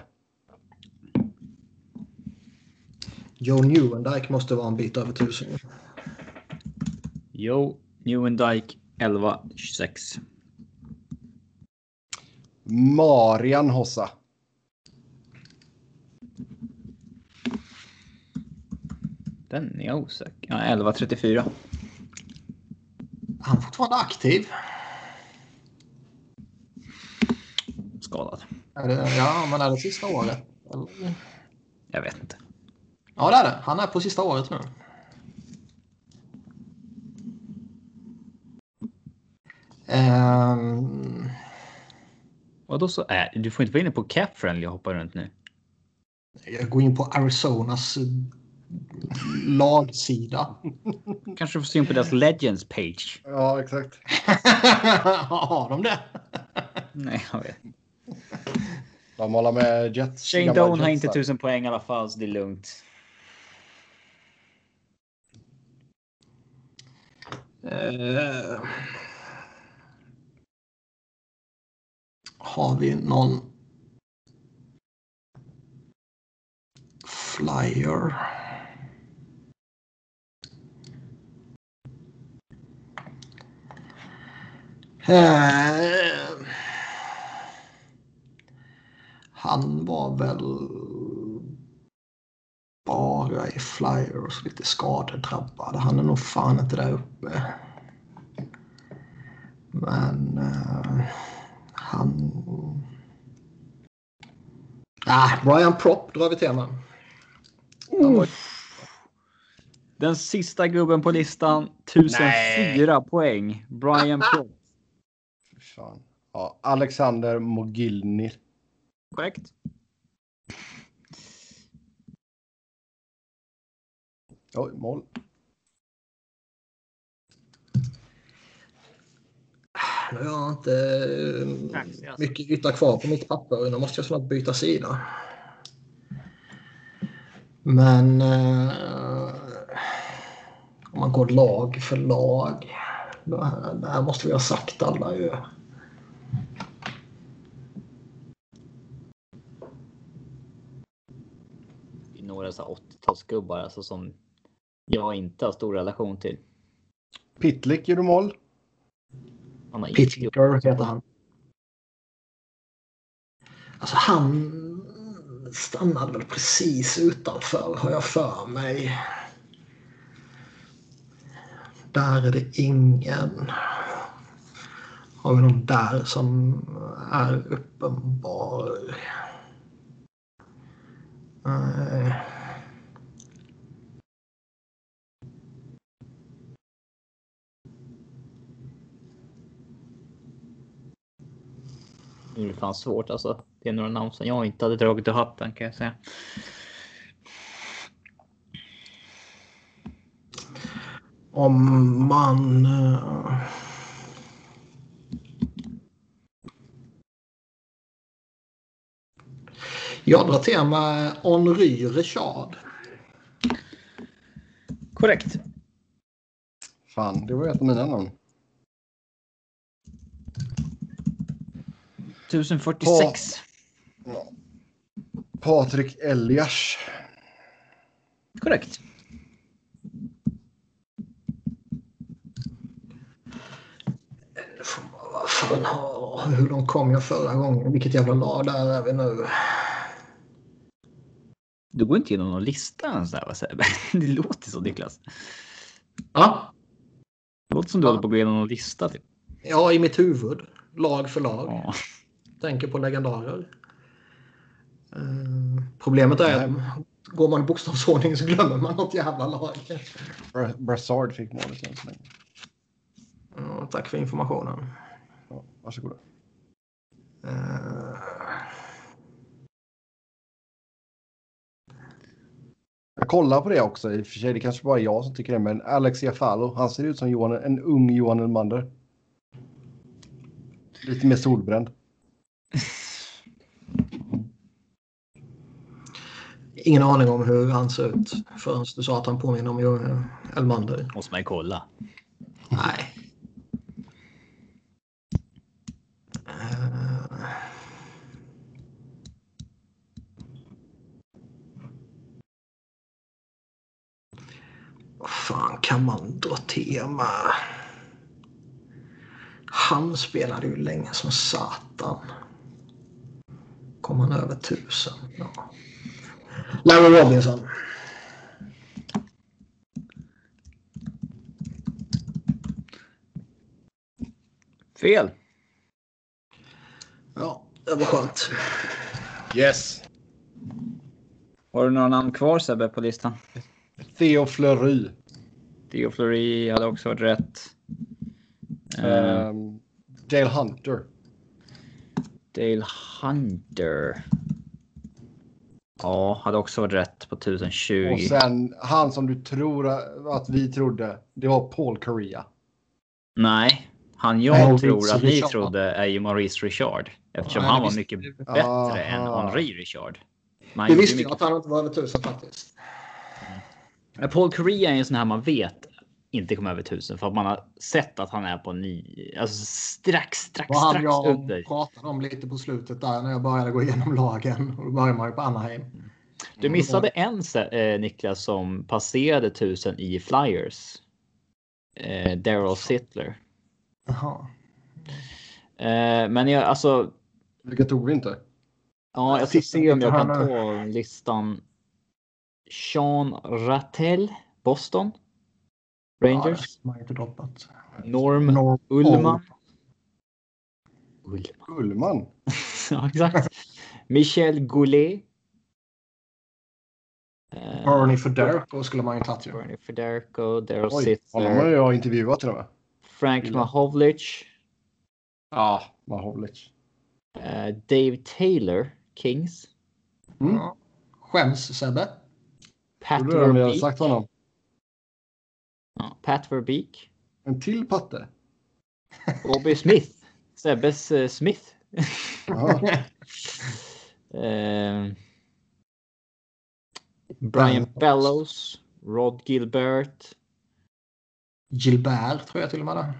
Joe Newendike måste vara en bit över tusen. Joe Newendike 1126. Marian Hossa. Den är jag osäker. Ja, 1134. Han är fortfarande aktiv. Skadad. Är det, ja, men är det sista året? Eller? Jag vet inte. Ja, det är det. Han är på sista året nu. Um... Och då så är du får inte vara inne på Cap Friendly och hoppa runt nu. Jag går in på Arizonas lagsida. Kanske får se in på deras Legends page. Ja, exakt. Har de det? Nej, jag vet. De håller med Jets. Shane Doan har inte tusen poäng i alla fall, så det är lugnt. Eh, har vi någon flyer? Eh, han var väl bara i flyers lite skadedrabbad. Han är nog fan inte där uppe. Men eh, han... Ah, Brian Propp drar vi till med. Var- Den sista gubben på listan, 1004 poäng. Brian Propp. Ja, Alexander Mogilny. Korrekt. Oj, mål. Nu har jag inte eh, mycket yta kvar på mitt papper. Nu måste jag snart byta sida. Men eh, om man går lag för lag. Då här, där måste vi ha sagt alla ju. Några så här 80-talsgubbar alltså, som jag inte har stor relation till. Pitlick gjorde mål. Pitlicker heter han. Alltså han stannade väl precis utanför har jag för mig. Där är det ingen. Har vi någon där som är uppenbar? Nej. Nu är det fan svårt alltså. Det är några namn som jag inte hade dragit ur hatten kan jag säga. Om man... Jag drar till med Henri Richard. Korrekt. Fan, det var ett av mina namn. 1046. Ja. Patrik Elias. Korrekt. Vad fan har... Hur långt kom jag förra gången? Vilket jävla lag där är vi nu? Du går inte igenom någon lista ens där, vad säger Det låter så Niklas. Ja, Det låter som du håller på att gå igenom någon lista. Typ. ja i mitt huvud. Lag för lag. Ja. Tänker på legendarer. Eh, problemet är att går man i bokstavsordning så glömmer man något jävla lag. Bra- Brassard fick målet än så länge. Ja, tack för informationen. Varsågoda. Eh, Jag kollar på det också i och för sig. Det kanske bara är jag som tycker det. Men Alex Jafalo, han ser ut som Johan, en ung Johan Elmander. Lite mer solbränd. Ingen aning om hur han ser ut förrän du sa att han påminner om Elmander. Måste man ju kolla. Nej. Eh. Vad fan kan man dra tema? Han spelade ju länge som satan. Kom han över tusen? Ja. Larry Robinson. Fel. Ja, det var skönt. Yes. Har du några namn kvar Sebbe på listan? Theo Fleury. Theo Fleury hade också varit rätt. Ehm, Dale Hunter. Dale Hunter. Ja, hade också varit rätt på 1020. Och sen han som du tror att vi trodde. Det var Paul Correa. Nej, han jag Maurice tror att ni Richard. trodde är ju Maurice Richard. Eftersom Ja, han det var mycket vi. bättre Aha. än Henri Richard. Man Vi gjorde visste ju mycket- att han inte var över tusen faktiskt. Men Paul Correa är en sån här man vet inte kommer över tusen för att man har sett att han är på nio, alltså strax, strax, Vad han strax jag under. pratade om lite på slutet där när jag började gå igenom lagen. Och då började man ju på Anaheim. Du missade en se- eh, Niklas som passerade tusen i Flyers. Eh, Daryl Sittler. Jaha. Eh, men jag alltså. Vilket tog vi inte? Ja, jag ska se om jag kan här ta listan. Sean Rattel, Boston. Rangers. Ja, inte droppat. Norm Norm Ullman. Ullman. Ullman. ja, exakt. Michel Goulet. Eh, Bernie Federko skulle man ju tagit ju. Bernie Federico, Daryl Oj, honom har jag intervjuat till och med. Frank. Mahovlich, Ja, Mahovlic. eh, Dave Taylor, Kings, Mm. Skäms Sebbe. Pat om jag Verbeek, sagt honom? Ja, Pat Verbeek, En till patte? Bobby Smith, Sebbes eh, Smith. Eh, Brian Bellows, Rod Gilbert. Gilbert tror jag till och med.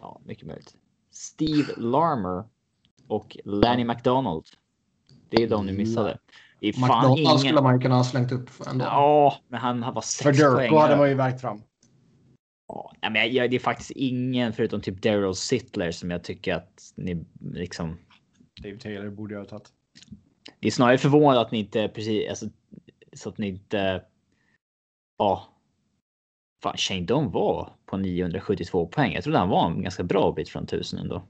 Ja, mycket möjligt. Steve Larmer och Lanny McDonald. Det är de missade. Det är fan McDonald ingen. skulle man ju kunna ha slängt upp ändå. Ja, men han bara sex Federico poäng. hade man ju vägt fram. Ja, men jag, det är faktiskt ingen förutom typ Daryl Sittler som jag tycker att ni liksom. Dave Taylor borde jag ha tagit. Det är snarare förvånande att ni inte precis alltså, så att ni inte. Ja. Fan, Shane Don var på 972 poäng. Jag trodde han var en ganska bra bit från 1000 ändå.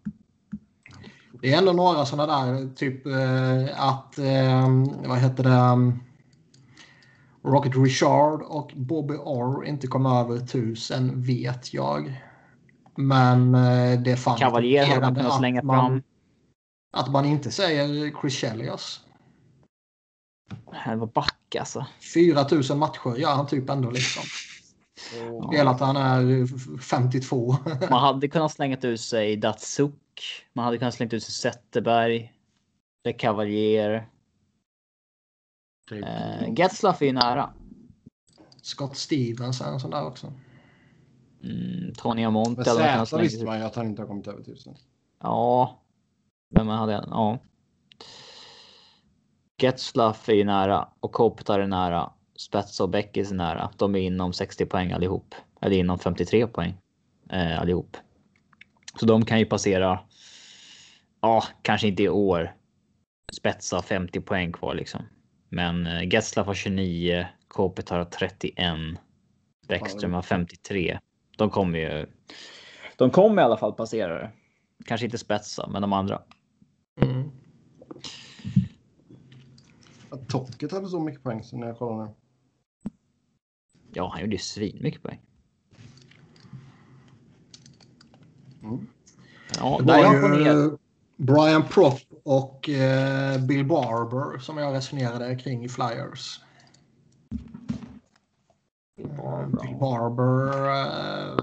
Det är ändå några sådana där, typ eh, att, eh, vad heter det, um, Rocket Richard och Bobby Orr inte kom över tusen vet jag. Men eh, det är fan Cavalier hade man kunnat att slänga man- fram. Att man inte säger Chris Chelios. Han var back alltså. 4000 matcher gör han typ ändå liksom. Spelat han är 52. Man hade kunnat slänga ut sig Datsuk. Man hade kunnat slänga ut sig Zetterberg. Le Cavalier. Eh, Getzlaff är ju nära. Scott Stevens är en sån där också. Mm, Tony Amont Men Zäta visste man ju att han inte har kommit över tusen. Ja. Men man hade ja. Getzlaff är ju nära och Kopitar är nära. Spets och Beckis är nära. De är inom 60 poäng allihop. Eller inom 53 poäng eh, allihop. Så de kan ju passera. Ja, kanske inte i år. Spetsa 50 poäng kvar liksom. Men eh, Getzlaff har 29. Kopitar har 31. Bäckström har 53. De kommer ju. De kommer i alla fall passera det. Kanske inte spetsa, men de andra. Mm. Att Tocket hade så mycket poäng så när jag kollade nu. Ja, han gjorde ju svin mycket poäng. Mm. Ja, Det där jag ju Brian Propp och eh, Bill Barber som jag resonerade kring i Flyers. Bill Barber eh,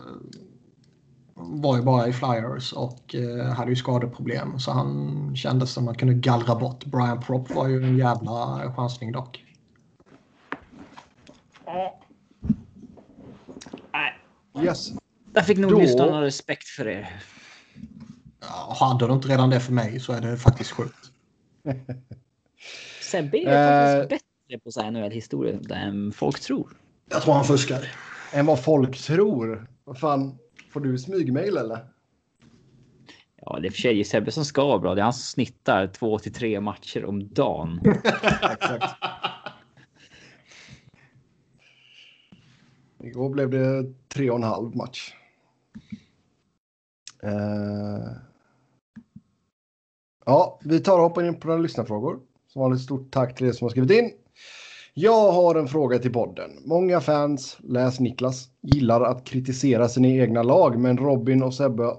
var ju bara i Flyers och eh, hade ju skadeproblem så han kändes som att man kunde gallra bort. Brian Propp var ju en jävla chansning dock. Yes. Där fick nog Då- lyssnarna respekt för er. Hade du inte redan det för mig så är det faktiskt sjukt. Sebbe är Eh. faktiskt bättre på så här NHL-historia än folk tror. Jag tror han fuskar. Än vad folk tror. Vad fan, får du smygmail eller? Ja, det är för sig Sebbe som ska vara bra. Det är han som snittar två till tre matcher om dagen. Exakt. Igår blev det tre och en halv match. Eh, Ja, vi tar och hoppar in på några lyssnarfrågor. Som vanligt stort tack till er som har skrivit in. Jag har en fråga till podden. Många fans, läs Niklas, gillar att kritisera sina egna lag, men Robin och Sebbe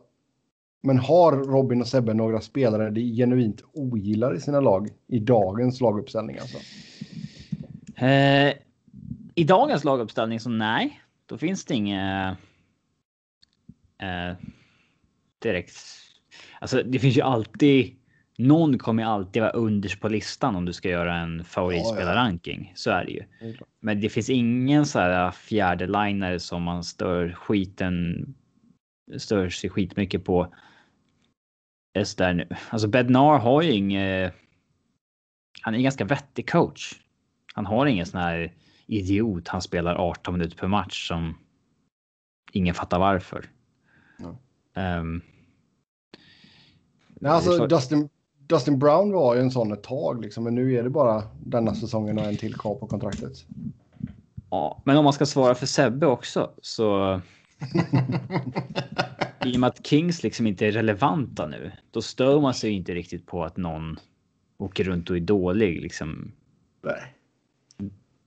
men har Robin och Sebbe några spelare de genuint ogillar i sina lag i dagens laguppställning? Alltså? Eh, I dagens laguppställning så nej, då finns det inget eh, direkt. Alltså, det finns ju alltid. Någon kommer alltid vara underst på listan om du ska göra en favoritspelarranking. Så är det ju. Men det finns ingen så här fjärde linare som man stör skiten. Stör sig skitmycket på. Där nu. Alltså Bednar har ju inget. Han är en ganska vettig coach. Han har ingen sån här idiot. Han spelar 18 minuter per match som ingen fattar varför. Ja. Ehm, Nej, alltså Dustin, Dustin Brown var ju en sån ett tag, liksom, men nu är det bara denna säsongen och en till kvar på kontraktet. ja, men om man ska svara för Sebbe också så. I och med att Kings liksom inte är relevanta nu, då stör man sig inte riktigt på att någon åker runt och är dålig. Liksom. Nej.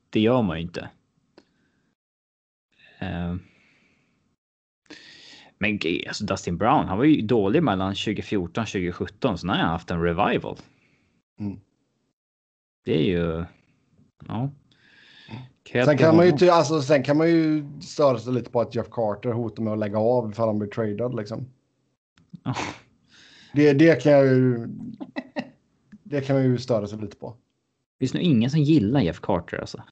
Det gör man ju inte. Ehm. Men alltså Dustin Brown, han var ju dålig mellan 2014 och 2017, så nu har han haft en revival. Mm. Det är ju. Ja. Cred Sen kan, man ju, alltså, sen kan man ju störa sig lite på att Jeff Carter hotar med att lägga av ifall han blir tradad. Liksom. Ja. Det, det kan jag ju... Det kan man ju störa sig lite på. Det finns nog ingen som gillar Jeff Carter alltså.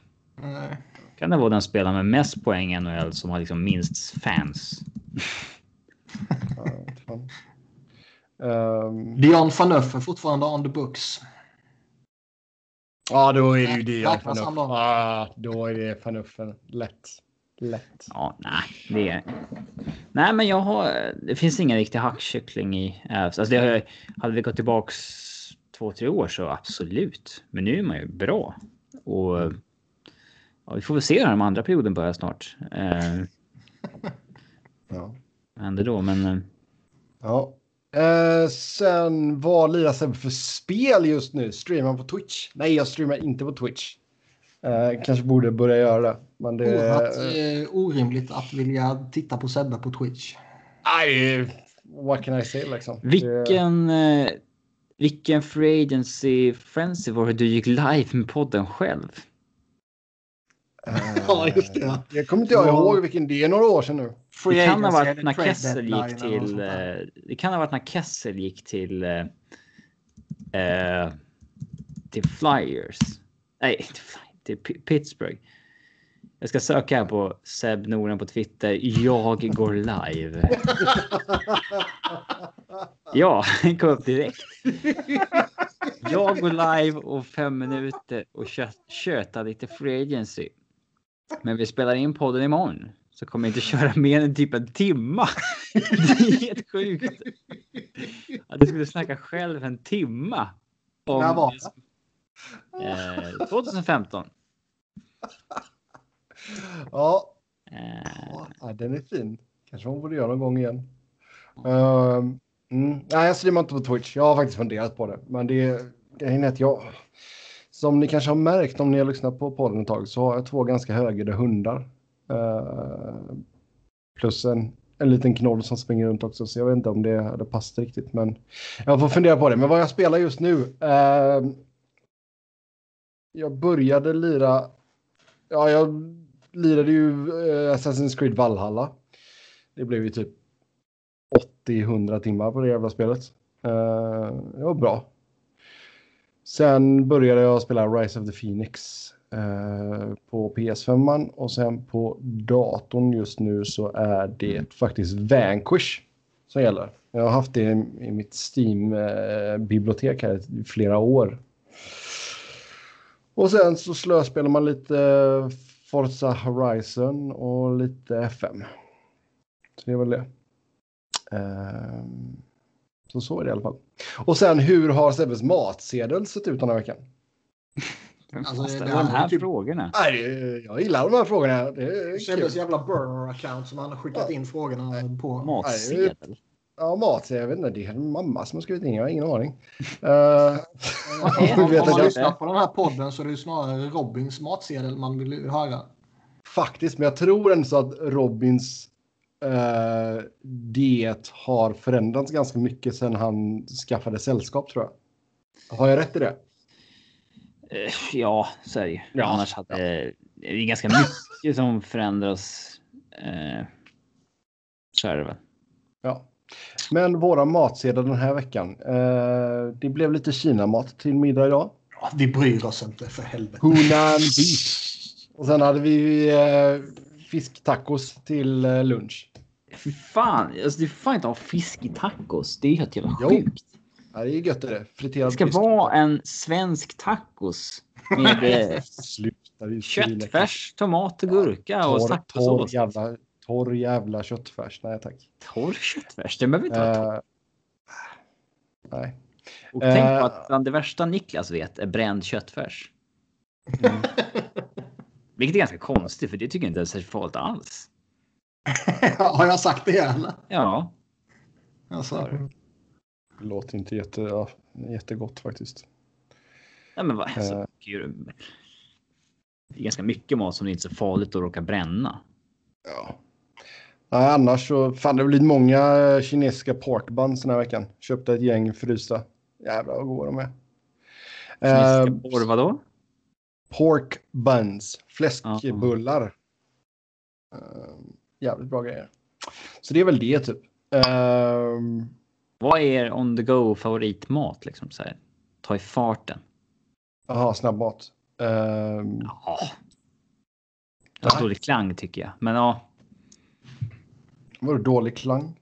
Nej. Kan det vara den spelaren med mest poäng i NHL som har liksom minst fans? Ehm, Dion Phaneuf är fortfarande on the books. ja, då är det ju Fanuff. han då? Ah, då är det fanuffen. Lätt. Lätt. Ja, nej, det är. Nej, men jag har. Det finns ingen riktig hackkyckling i. Alltså, det har, hade vi gått tillbaks två, tre år så absolut. Men nu är man ju bra och. Ja, vi får väl se när den andra perioden börjar snart. Eh, Ja. Händer då? Men eh, Ja. Eh, sen vad lirar Sebbe för spel just nu? Streamar på Twitch? Nej, jag streamar inte på Twitch. Eh, kanske borde börja göra det. Men det... Oerhört eh, orimligt att vilja titta på Sebbe på Twitch. Nej, what can I say liksom? Vilken. Eh, vilken free agency frenzy var det du gick live med podden själv? Eh, Ja, just det, ja. Jag kommer inte jag Ja. ihåg vilken det är några år sedan nu. Free Det kan ha varit när Kessel gick till. eh, Det kan ha varit när Kessel gick till. eh, eh, till Flyers. Nej, till, Fly, till P- Pittsburgh. Jag ska söka här på Seb Noren på Twitter. Jag går live. Ja, den kom upp direkt. Jag går live och fem minuter och köta lite free agency. Men vi spelar in podden imorgon. Så kommer jag inte köra mer än typ en timma. Det är helt sjukt. Att du skulle snacka själv en timma. Om När var Eh, 2015. Ja, Eh, ja, den är fin. Kanske man borde göra någon gång igen. Ehm, mm. Nej, jag streamar inte på Twitch. Jag har faktiskt funderat på det. Men det grejen är att jag... Som ni kanske har märkt om ni har lyssnat på podden ett tag så har jag två ganska högljudda hundar. Uh, plus en en liten knoll som springer runt också. Så jag vet inte om det hade passat riktigt. Men jag får fundera på det. Men vad jag spelar just nu. Uh, jag började lira. Ja, jag lirade ju uh, Assassin's Creed Valhalla. Det blev ju typ 80-100 timmar på det jävla spelet. Det var bra. Sen började jag spela Rise of the Phoenix eh, på PS5 och sen på datorn just nu så är det faktiskt Vanquish som gäller. Jag har haft det i mitt Steam-bibliotek här i flera år. Och sen så slöspelar man lite Forza Horizon och lite FM. Så det är väl det. Um, så så är det i alla fall. Och sen hur har Sebbes matsedel sett ut den här veckan? Alltså, det, det de här typ... frågorna? Nej, jag gillar de här frågorna. Det Sebbes jävla burner-account som han har skickat ja. in frågorna på. Matsedel? Ja, matsedel. Jag vet inte. Det är mamma som har skrivit in. Jag har ingen aning. uh, om man lyssnar på den här podden så är det snarare Robins matsedel man vill höra. Faktiskt, men jag tror ändå så att Robins Uh, det har förändrats ganska mycket sedan han skaffade sällskap tror jag. Har jag rätt i det? Uh, ja, så är det ju. Ja, Annars hade ja. det är ganska mycket som förändras. Uh, så är det väl. Ja, men våra matsedlar den här veckan. Uh, det blev lite Kina-mat till middag idag. Ja, vi bryr oss inte för helvete. Hunan beef. Och sen hade vi fisktacos till lunch. Fy fan, alltså, du får fan inte ha fisk i tacos. Det är helt jävla sjukt. Ja, det är gött det. Friterad det ska fisk. vara en svensk tacos med eh, köttfärs, tomat och gurka ja, och tacosås. Torr jävla, torr jävla köttfärs. Nej tack. Torr köttfärs? Det behöver inte vara torr. Uh, nej. Och uh, tänk på att bland det värsta Niklas vet är bränd köttfärs. Mm. Vilket är ganska konstigt för det tycker jag inte är särskilt farligt alls. Har jag sagt det eller? Ja. Alltså. Det låter inte jätte, ja, jättegott faktiskt. Ja, men vad, alltså, uh, det är ganska mycket mat som det inte är så farligt att råka bränna. Ja. Nej, annars så fan det har blivit många kinesiska porkbuns den här veckan. Köpte ett gäng frysta. Jävlar vad goda de är. Kinesiska uh, porr vadå? Pork buns. Fläskbullar. Uh, jävligt bra grejer. Så det är väl det typ. Um... Vad är er on the go favoritmat liksom? Så här, ta i farten. Jaha, snabbmat. Um... Ja. Det dålig klang tycker jag, men ja. Vadå dålig klang?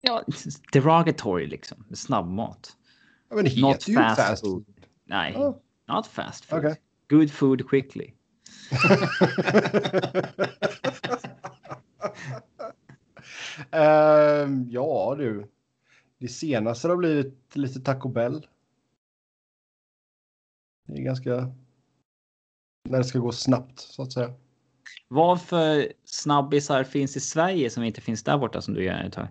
Ja, derogatory liksom. Snabbmat. Ja, men det Not fast, fast food. food. Nej, oh. not fast food. Okay. Good food quickly. uh, ja du. Det senaste har blivit lite Taco Bell. Det är ganska... När det ska gå snabbt så att säga. Vad för snabbisar finns i Sverige som inte finns där borta som du gör tar? Uh,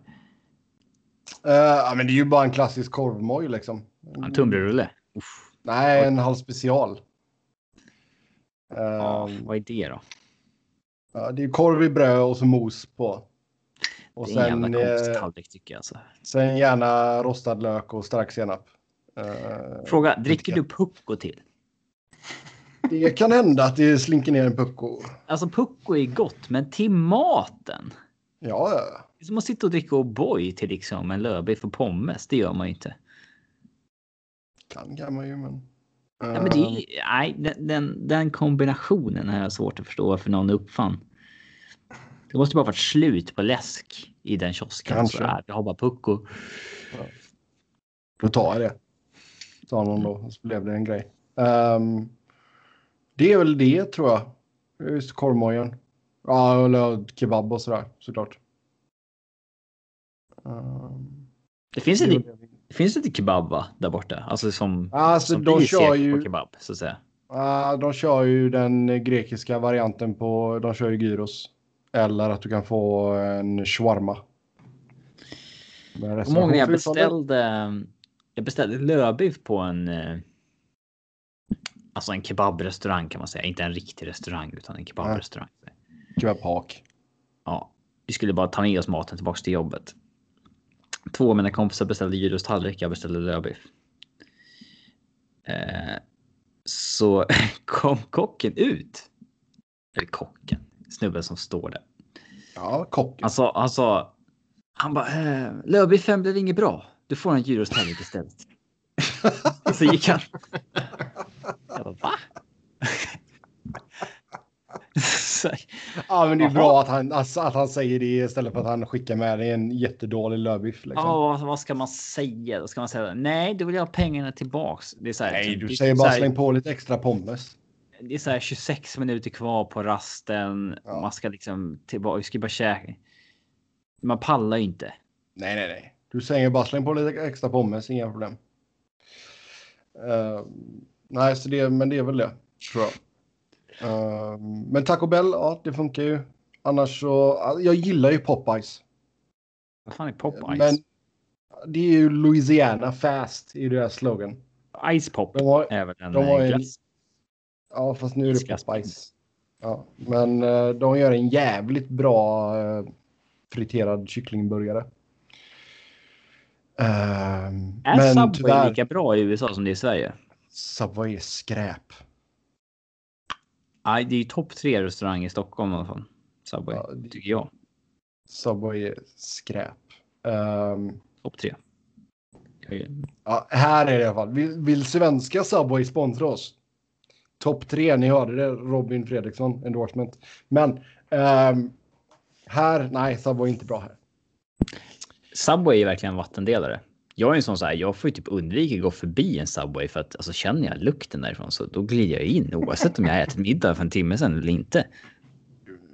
ja, men det är ju bara en klassisk korvmoj liksom. En tunnbrödsrulle? Nej, en halv special. Ja, um, vad är det då? Ja, det är korv i bröd och så mos på. Och det är sen, en jävla konstig tallrik tycker jag. Alltså. Sen gärna rostad lök och stark senap. Uh, Fråga, dricker du pucko till? Det kan hända att det slinker ner en pucko. Alltså pucko är gott, men till maten? Ja, ja. Det är som att sitta och dricka O'boy till liksom en lövbiff och pommes. Det gör man ju inte. Kan kan man ju, men... Ja, men det är, nej, den, den, den kombinationen har jag svårt att förstå varför någon uppfann. Det måste bara varit slut på läsk i den kiosken. Kanske. Så här, jag har bara pucko. Ja. Då tar jag det. Ta någon då, så blev det en grej. Um, det är väl det tror jag. Just korvmojen. Ja, eller kebab och sådär såklart. Um, det finns det, det finns lite kebab va? där borta? Alltså som, alltså, som de kör ju, kebab så att säga. Uh, de kör ju den grekiska varianten på, de kör ju gyros. Eller att du kan få en shawarma. Hur många jag beställde. Jag beställde lövbiff på en. Eh, alltså en kebabrestaurang kan man säga. Inte en riktig restaurang utan en kebabrestaurang. Kebabhak. Ja. Vi skulle bara ta med oss maten tillbaka till jobbet. Två av mina kompisar beställde gyrostallrik, jag beställde lövbiff. Eh, så kom kocken ut. Eller kocken, snubben som står där. Ja, kocken. Han sa, han sa, han bara, eh, lövbiffen blev inget bra. Du får en gyrostallrik istället. så gick han. Jag bara, va? Ja, men det är bra att han, alltså, att han säger det istället för att han skickar med dig en jättedålig lövbiff. Liksom. Ja, vad, vad ska man säga? Då ska man säga nej, då vill jag ha pengarna tillbaks. Det är så här, Nej, det du säger bara här- släng på lite extra pommes. Det är så här 26 minuter kvar på rasten. Ja. Man ska liksom tillbaka. Vi ska bara käka. Man pallar ju inte. Nej, nej, nej. Du säger bara släng på lite extra pommes, inga problem. Uh, nej, så det, men det är väl det, tror jag. Eh, men Taco Bell, ja, det funkar ju. Annars så, jag gillar ju Popeyes. Vad fan är Popeyes? Men det är ju Louisiana Fast i deras slogan. Ice Pop De har, är väl en de har eh, en- glass. ja, fast nu är det Glass. Popeyes. Ja, men eh, de gör en jävligt bra eh, friterad kycklingburgare. Ehm, Är men Subway tyvärr, lika bra i USA som det är i Sverige? Subway är skräp. Nej, det är ju topp tre restaurang i Stockholm i alla fall. Subway, Ja, det- tycker jag. Subway är skräp. Ehm, Topp tre. Ja, här är det i alla fall. Vill, vill svenska Subway sponsra oss? Topp tre, ni hörde det. Robin Fredriksson, endorsement. Men ehm, här, nej, Subway är inte bra här. Subway är verkligen en vattendelare. Jag är en sån så här, jag får ju typ undvika att gå förbi en Subway för att alltså, känner jag lukten därifrån så då glider jag in oavsett om jag ätit middag för en timme sedan eller inte.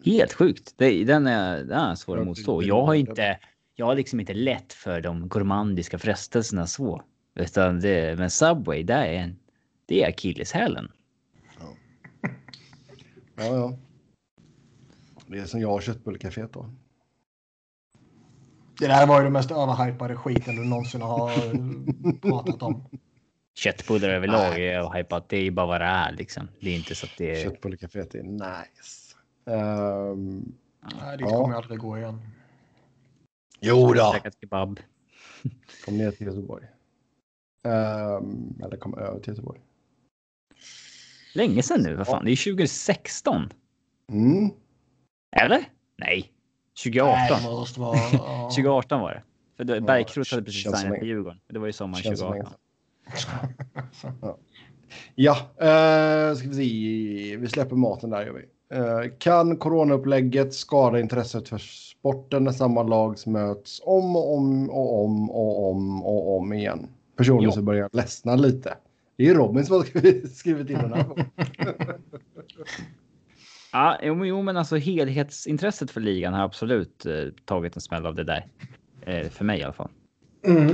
Helt sjukt. Det, den är, den är svår att motstå. Jag har inte, jag har liksom inte lätt för de gourmandiska frestelserna så. Utan det, men Subway, det är en, det är akilleshälen. Ja, ja. Det är som jag och köttbullcaféet då. Det där var ju den mest överhypade skiten du någonsin har pratat om. Köttbullar överlag är jag hypat. Det är ju bara vad det är liksom. Det är inte så att det är... Köttbullcaféet är nice. Ehm, Nej, dit Ja. kommer jag aldrig gå igen. jo då. Käkat kebab. Kom ner till Göteborg. Ehm, eller kom över till Göteborg. Länge sedan nu. Vad fan, det är 2016. Mm. Eller? Nej. 2018. Nej, det måste vara... ja. 2018 var det. För då, Bergkrot hade precis signat på Djurgården. Det var ju sommaren Känns som 2018. Ja, uh, ska vi se. Vi släpper maten där gör vi. Eh, kan coronaupplägget skada intresset för sporten när samma lag möts om och om och om och om och om igen? Personligen så börjar jag ledsna lite. Det är Robin som har skrivit in den här. Ja, jo, men- jo, men alltså helhetsintresset för ligan har absolut eh, tagit en smäll av det där. Eh, för mig i alla fall. Mm.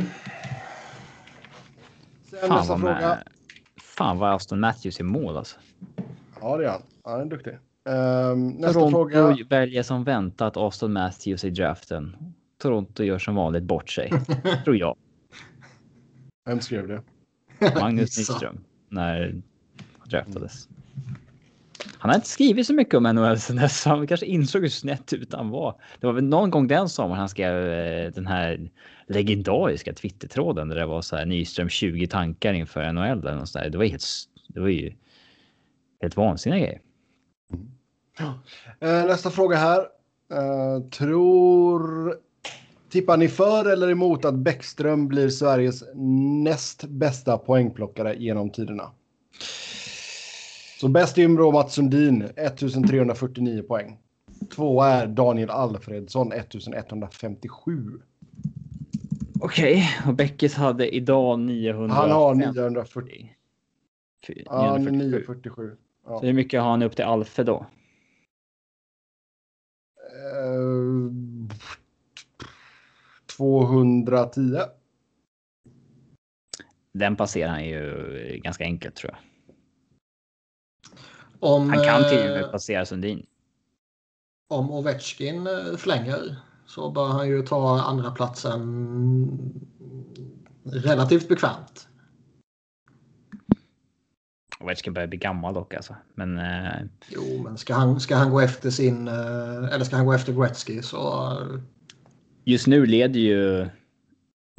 Sen Fan nästa vad, fråga. med, fan vad Aston Matthews i mål alltså. Ja, det är han. Han är duktig. Ehm, nästa Toronto fråga. väljer som väntat Aston Matthews i draften. Toronto gör som vanligt bort sig. tror jag. Vem skrev det? Magnus. Nyström. När draftades. Han har inte skrivit så mycket om NHL sen dess. Han kanske insåg hur snett ut han var. Det var väl någon gång den sommaren han skrev eh, den här legendariska Twitter-tråden där det var så här Nyström 20 tankar inför NHL eller något sånt där. Det var helt, det var ju helt vansinniga grejer. Eh, nästa fråga här. Eh, tror... Tippar ni för eller emot att Bäckström blir Sveriges näst bästa poängplockare genom tiderna? Så bäst är då Mats Sundin, 1349 poäng. Två är Daniel Alfredsson, 1157. Okej, och Bäckis hade idag 900. Han har 940. Ja, 947. 947. Ja. Så hur mycket har han upp till Alfe då? Eh, 210. Den passerar han ju ganska enkelt tror jag. Om, Han kan till och eh, med passera Sundin. om Ovechkin eh, flänger så bör han ju ta andra platsen relativt bekvämt. Ovechkin börjar bli gammal dock alltså. Men... Eh, Jo, men ska han, ska han gå efter sin... eh, Eller ska han gå efter Gretzky så... eh, just nu leder ju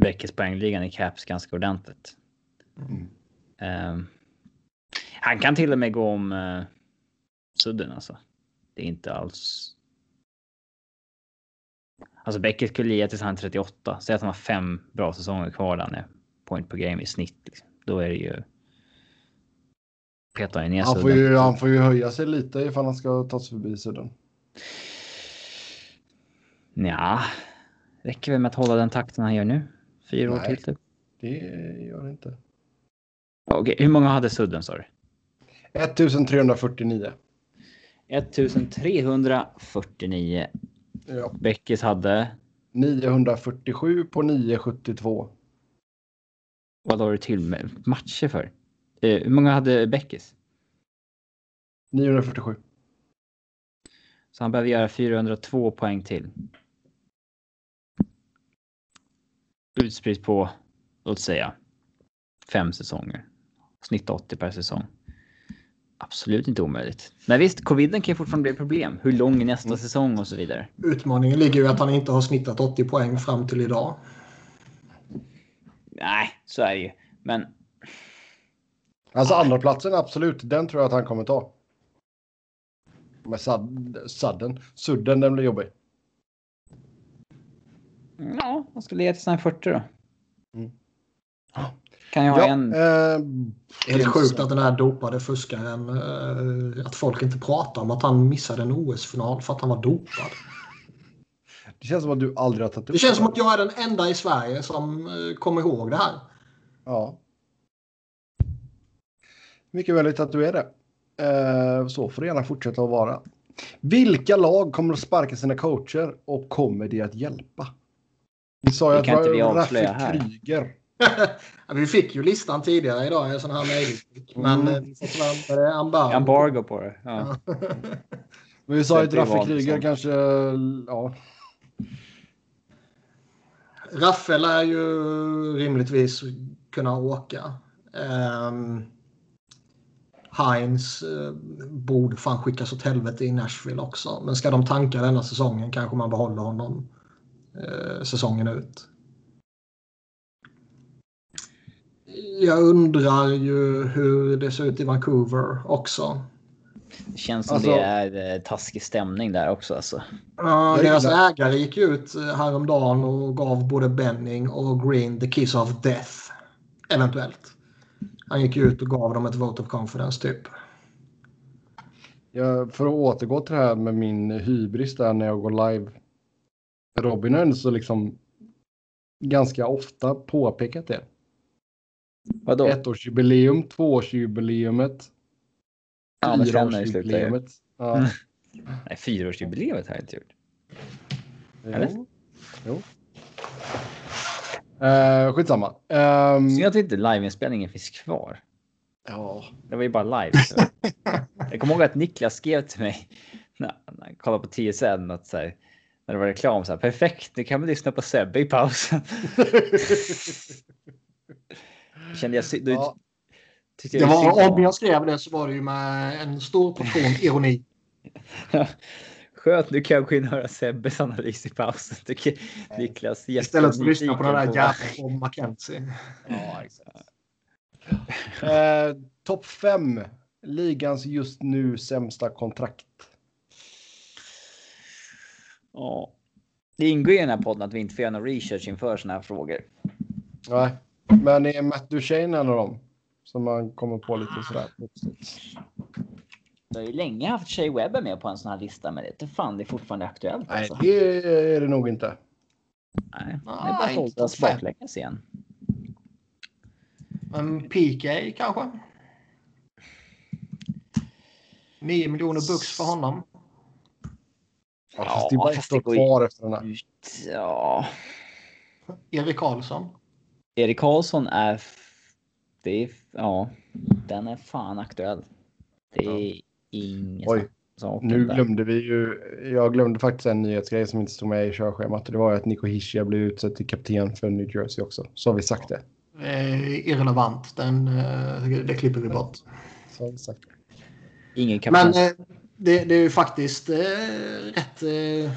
Beckes poängligan i Caps ganska ordentligt. Mm. Eh, han kan till och med gå om eh, Sudden alltså. Det är inte alls. Alltså Beckett skulle ge tills han är 38. Säg att han har fem bra säsonger kvar där han är point per game i snitt. Liksom. Då är det ju. Petar ner Han får Sudden. ju, han får ju höja sig lite ifall han ska ta sig förbi Sudden. Ja, räcker väl med att hålla den takten han gör nu. Fyra år Nej. till typ. Det gör det inte. Okej, hur många hade Sudden sa du? 1349. 1349. Ja. Beckis hade. 947 på 972. Vad har du till med matcher för? Eh, hur många hade Beckis? 947. Så han behöver göra 402 poäng till. Utspritt på, låt säga, fem säsonger. Snitt 80 per säsong. Absolut inte omöjligt. Men visst, coviden kan ju fortfarande bli ett problem. Hur lång är nästa säsong och så vidare. Utmaningen ligger ju att han inte har snittat 80 poäng fram till idag. Nej, så är det ju. Men Alltså andra platsen absolut. Den tror jag att han kommer ta. Med sad, sadden. Sudden, den blir jobbig. ja, vad ska leda till här 40 då? Mm. Kan jag ha en... eh, Helt sjukt att den här dopade fuskaren, eh, att folk inte pratar om att han missade en OS-final för att han var dopad. Det känns som att du aldrig har tagit upp Det känns som att jag är den enda i Sverige som eh, kommer ihåg det här. Ja. Mycket möjligt att du är det. Eh, så får det gärna fortsätta att vara. Vilka lag kommer att sparka sina coacher och kommer det att hjälpa? Vi sa ju att det var Raffi här. Kryger. Vi fick ju listan tidigare idag, en sån här mejlklick. Men Mm. eh, vi får tyvärr det är embargo. Embargo på det. Ja. Men vi sa ju att privat Kryger kanske... Ja. Raffel är ju rimligtvis kunna åka. Um, Heinz eh, borde fan skickas åt helvete i Nashville också. Men ska de tanka denna säsongen kanske man behåller honom eh, säsongen ut. Jag undrar ju hur det ser ut i Vancouver också. Det känns som Alltså- det är eh, taskig stämning där också alltså. Ja, deras ägare gick ut eh, häromdagen och gav både Benning och Green the kiss of death. Eventuellt. Han gick ut och gav dem ett vote of confidence typ. Jag, för att återgå till det här med min hybris där när jag går live. Robin har ändå så liksom ganska ofta påpekat det. Vadå? Ettårsjubileum, tvåårsjubileumet, Ja, men sen det. Ja. Mm. Nej, fyraårsjubileet har jag inte gjort. Eller? Jo. Uh, skitsamma. Um, Synd att inte liveinspelningen finns kvar. ja. Det var ju bara live. Så. jag kommer ihåg att Niklas skrev till mig när jag kollade på TSN att så här, när det var reklam så här perfekt. Nu kan vi lyssna på Sebbe i pausen. Kände jag då Ja. Det jag synd var, om om jag skrev det så var det ju med en stor portion ironi. Skönt, nu kan jag gå in och höra Sebbes analys i pausen. Tycker Niklas Istället för att lyssna på den där jävla. Ja, exakt. Eh, Topp fem. Ligans just nu sämsta kontrakt. Ja. Det ingår i den här podden att vi inte får göra någon research inför såna här frågor. Nej, men är Matt Duchene en av dem? Som man kommer på lite sådär. Jag har ju länge haft Shea Webber med på en sån här lista, men det är fan det är fortfarande aktuellt. Nej, Alltså. det är det nog inte. Nej, det är bara fem. baklänges igen. En PK kanske? 9 miljoner bucks för honom. Ja, fast det är bara ett år kvar efter den här. Ja, Erik Karlsson. Erik Karlsson är... Det är... Ja, den är fan aktuell. Det är inget Oj, Nu där. glömde vi ju. Jag glömde faktiskt en nyhetsgrej som inte stod med i körschemat. Det var ju att Nico Hischier blev utsedd till kapten för New Jersey också. Så har vi sagt det. Eh, irrelevant. Den, eh, det klipper vi bort. Så har vi sagt. Ingen kapten. Men eh, det, det är ju faktiskt eh, rätt eh,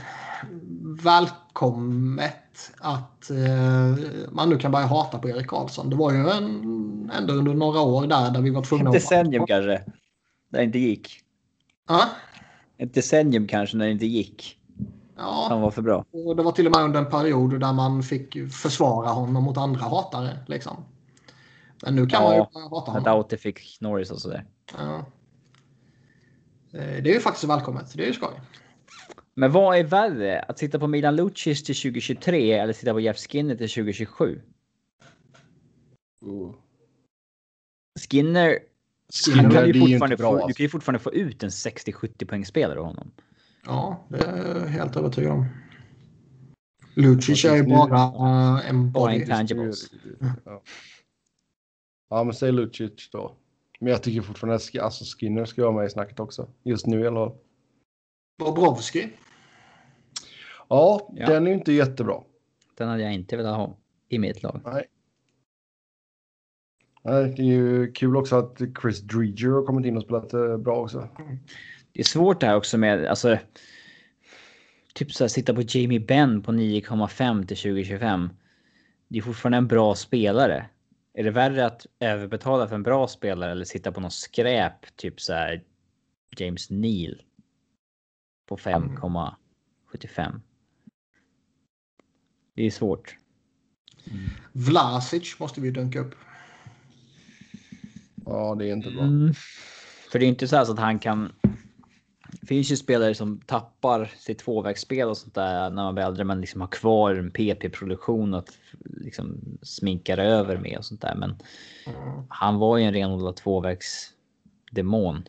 att eh, man nu kan börja hata på Erik Karlsson. Det var ju en, ändå under några år där, där vi var tvungna Ett decennium kanske. Där det inte gick. Ja, Ett decennium kanske när det inte gick. Han ja. var för bra. Och det var till och med under en period där man fick försvara honom mot andra hatare. Liksom. Men nu kan man ju Ja, börja hata honom. Doughty fick Norris och sådär. Ja. Eh, Det är ju faktiskt välkommet. Det är ju skoj. Men vad är värre? Att sitta på Milan Lucic till 2023 eller sitta på Jeff Skinner till 2027? Uh. Skinner, Skinner, han kan ju fortfarande bra, få, alltså. du kan ju fortfarande få ut en 60-70 poängspelare av honom. Ja, det är jag helt övertygad om. Lucic är ju bara eh, en body. intangibles. Ja. ja, men säg Lucic då. Men jag tycker fortfarande att alltså Skinner ska vara med i snacket också. Just nu i alla fall. Bobrovski. Ja, Ja. den är ju inte jättebra. Den hade jag inte velat ha i mitt lag. Nej. Nej, det är ju kul också att Chris Dreger har kommit in och spelat eh, bra också. Det är svårt det här också med alltså. Typ så här sitta på Jamie Benn på 9,5 till 2025. Det är fortfarande en bra spelare. Är det värre att överbetala för en bra spelare eller sitta på någon skräp? Typ så här James Neal. På 5,75. Det är svårt. Vlasic måste vi dunka upp. Ja, det är inte bra. Mm. För det är inte så, här så att han kan. Det finns ju spelare som tappar sitt tvåvägsspel och sånt där när man blir äldre, men liksom har kvar en PP-produktion att liksom sminkar över med och sånt där. Men han var ju en renodlad tvåvägsdemon.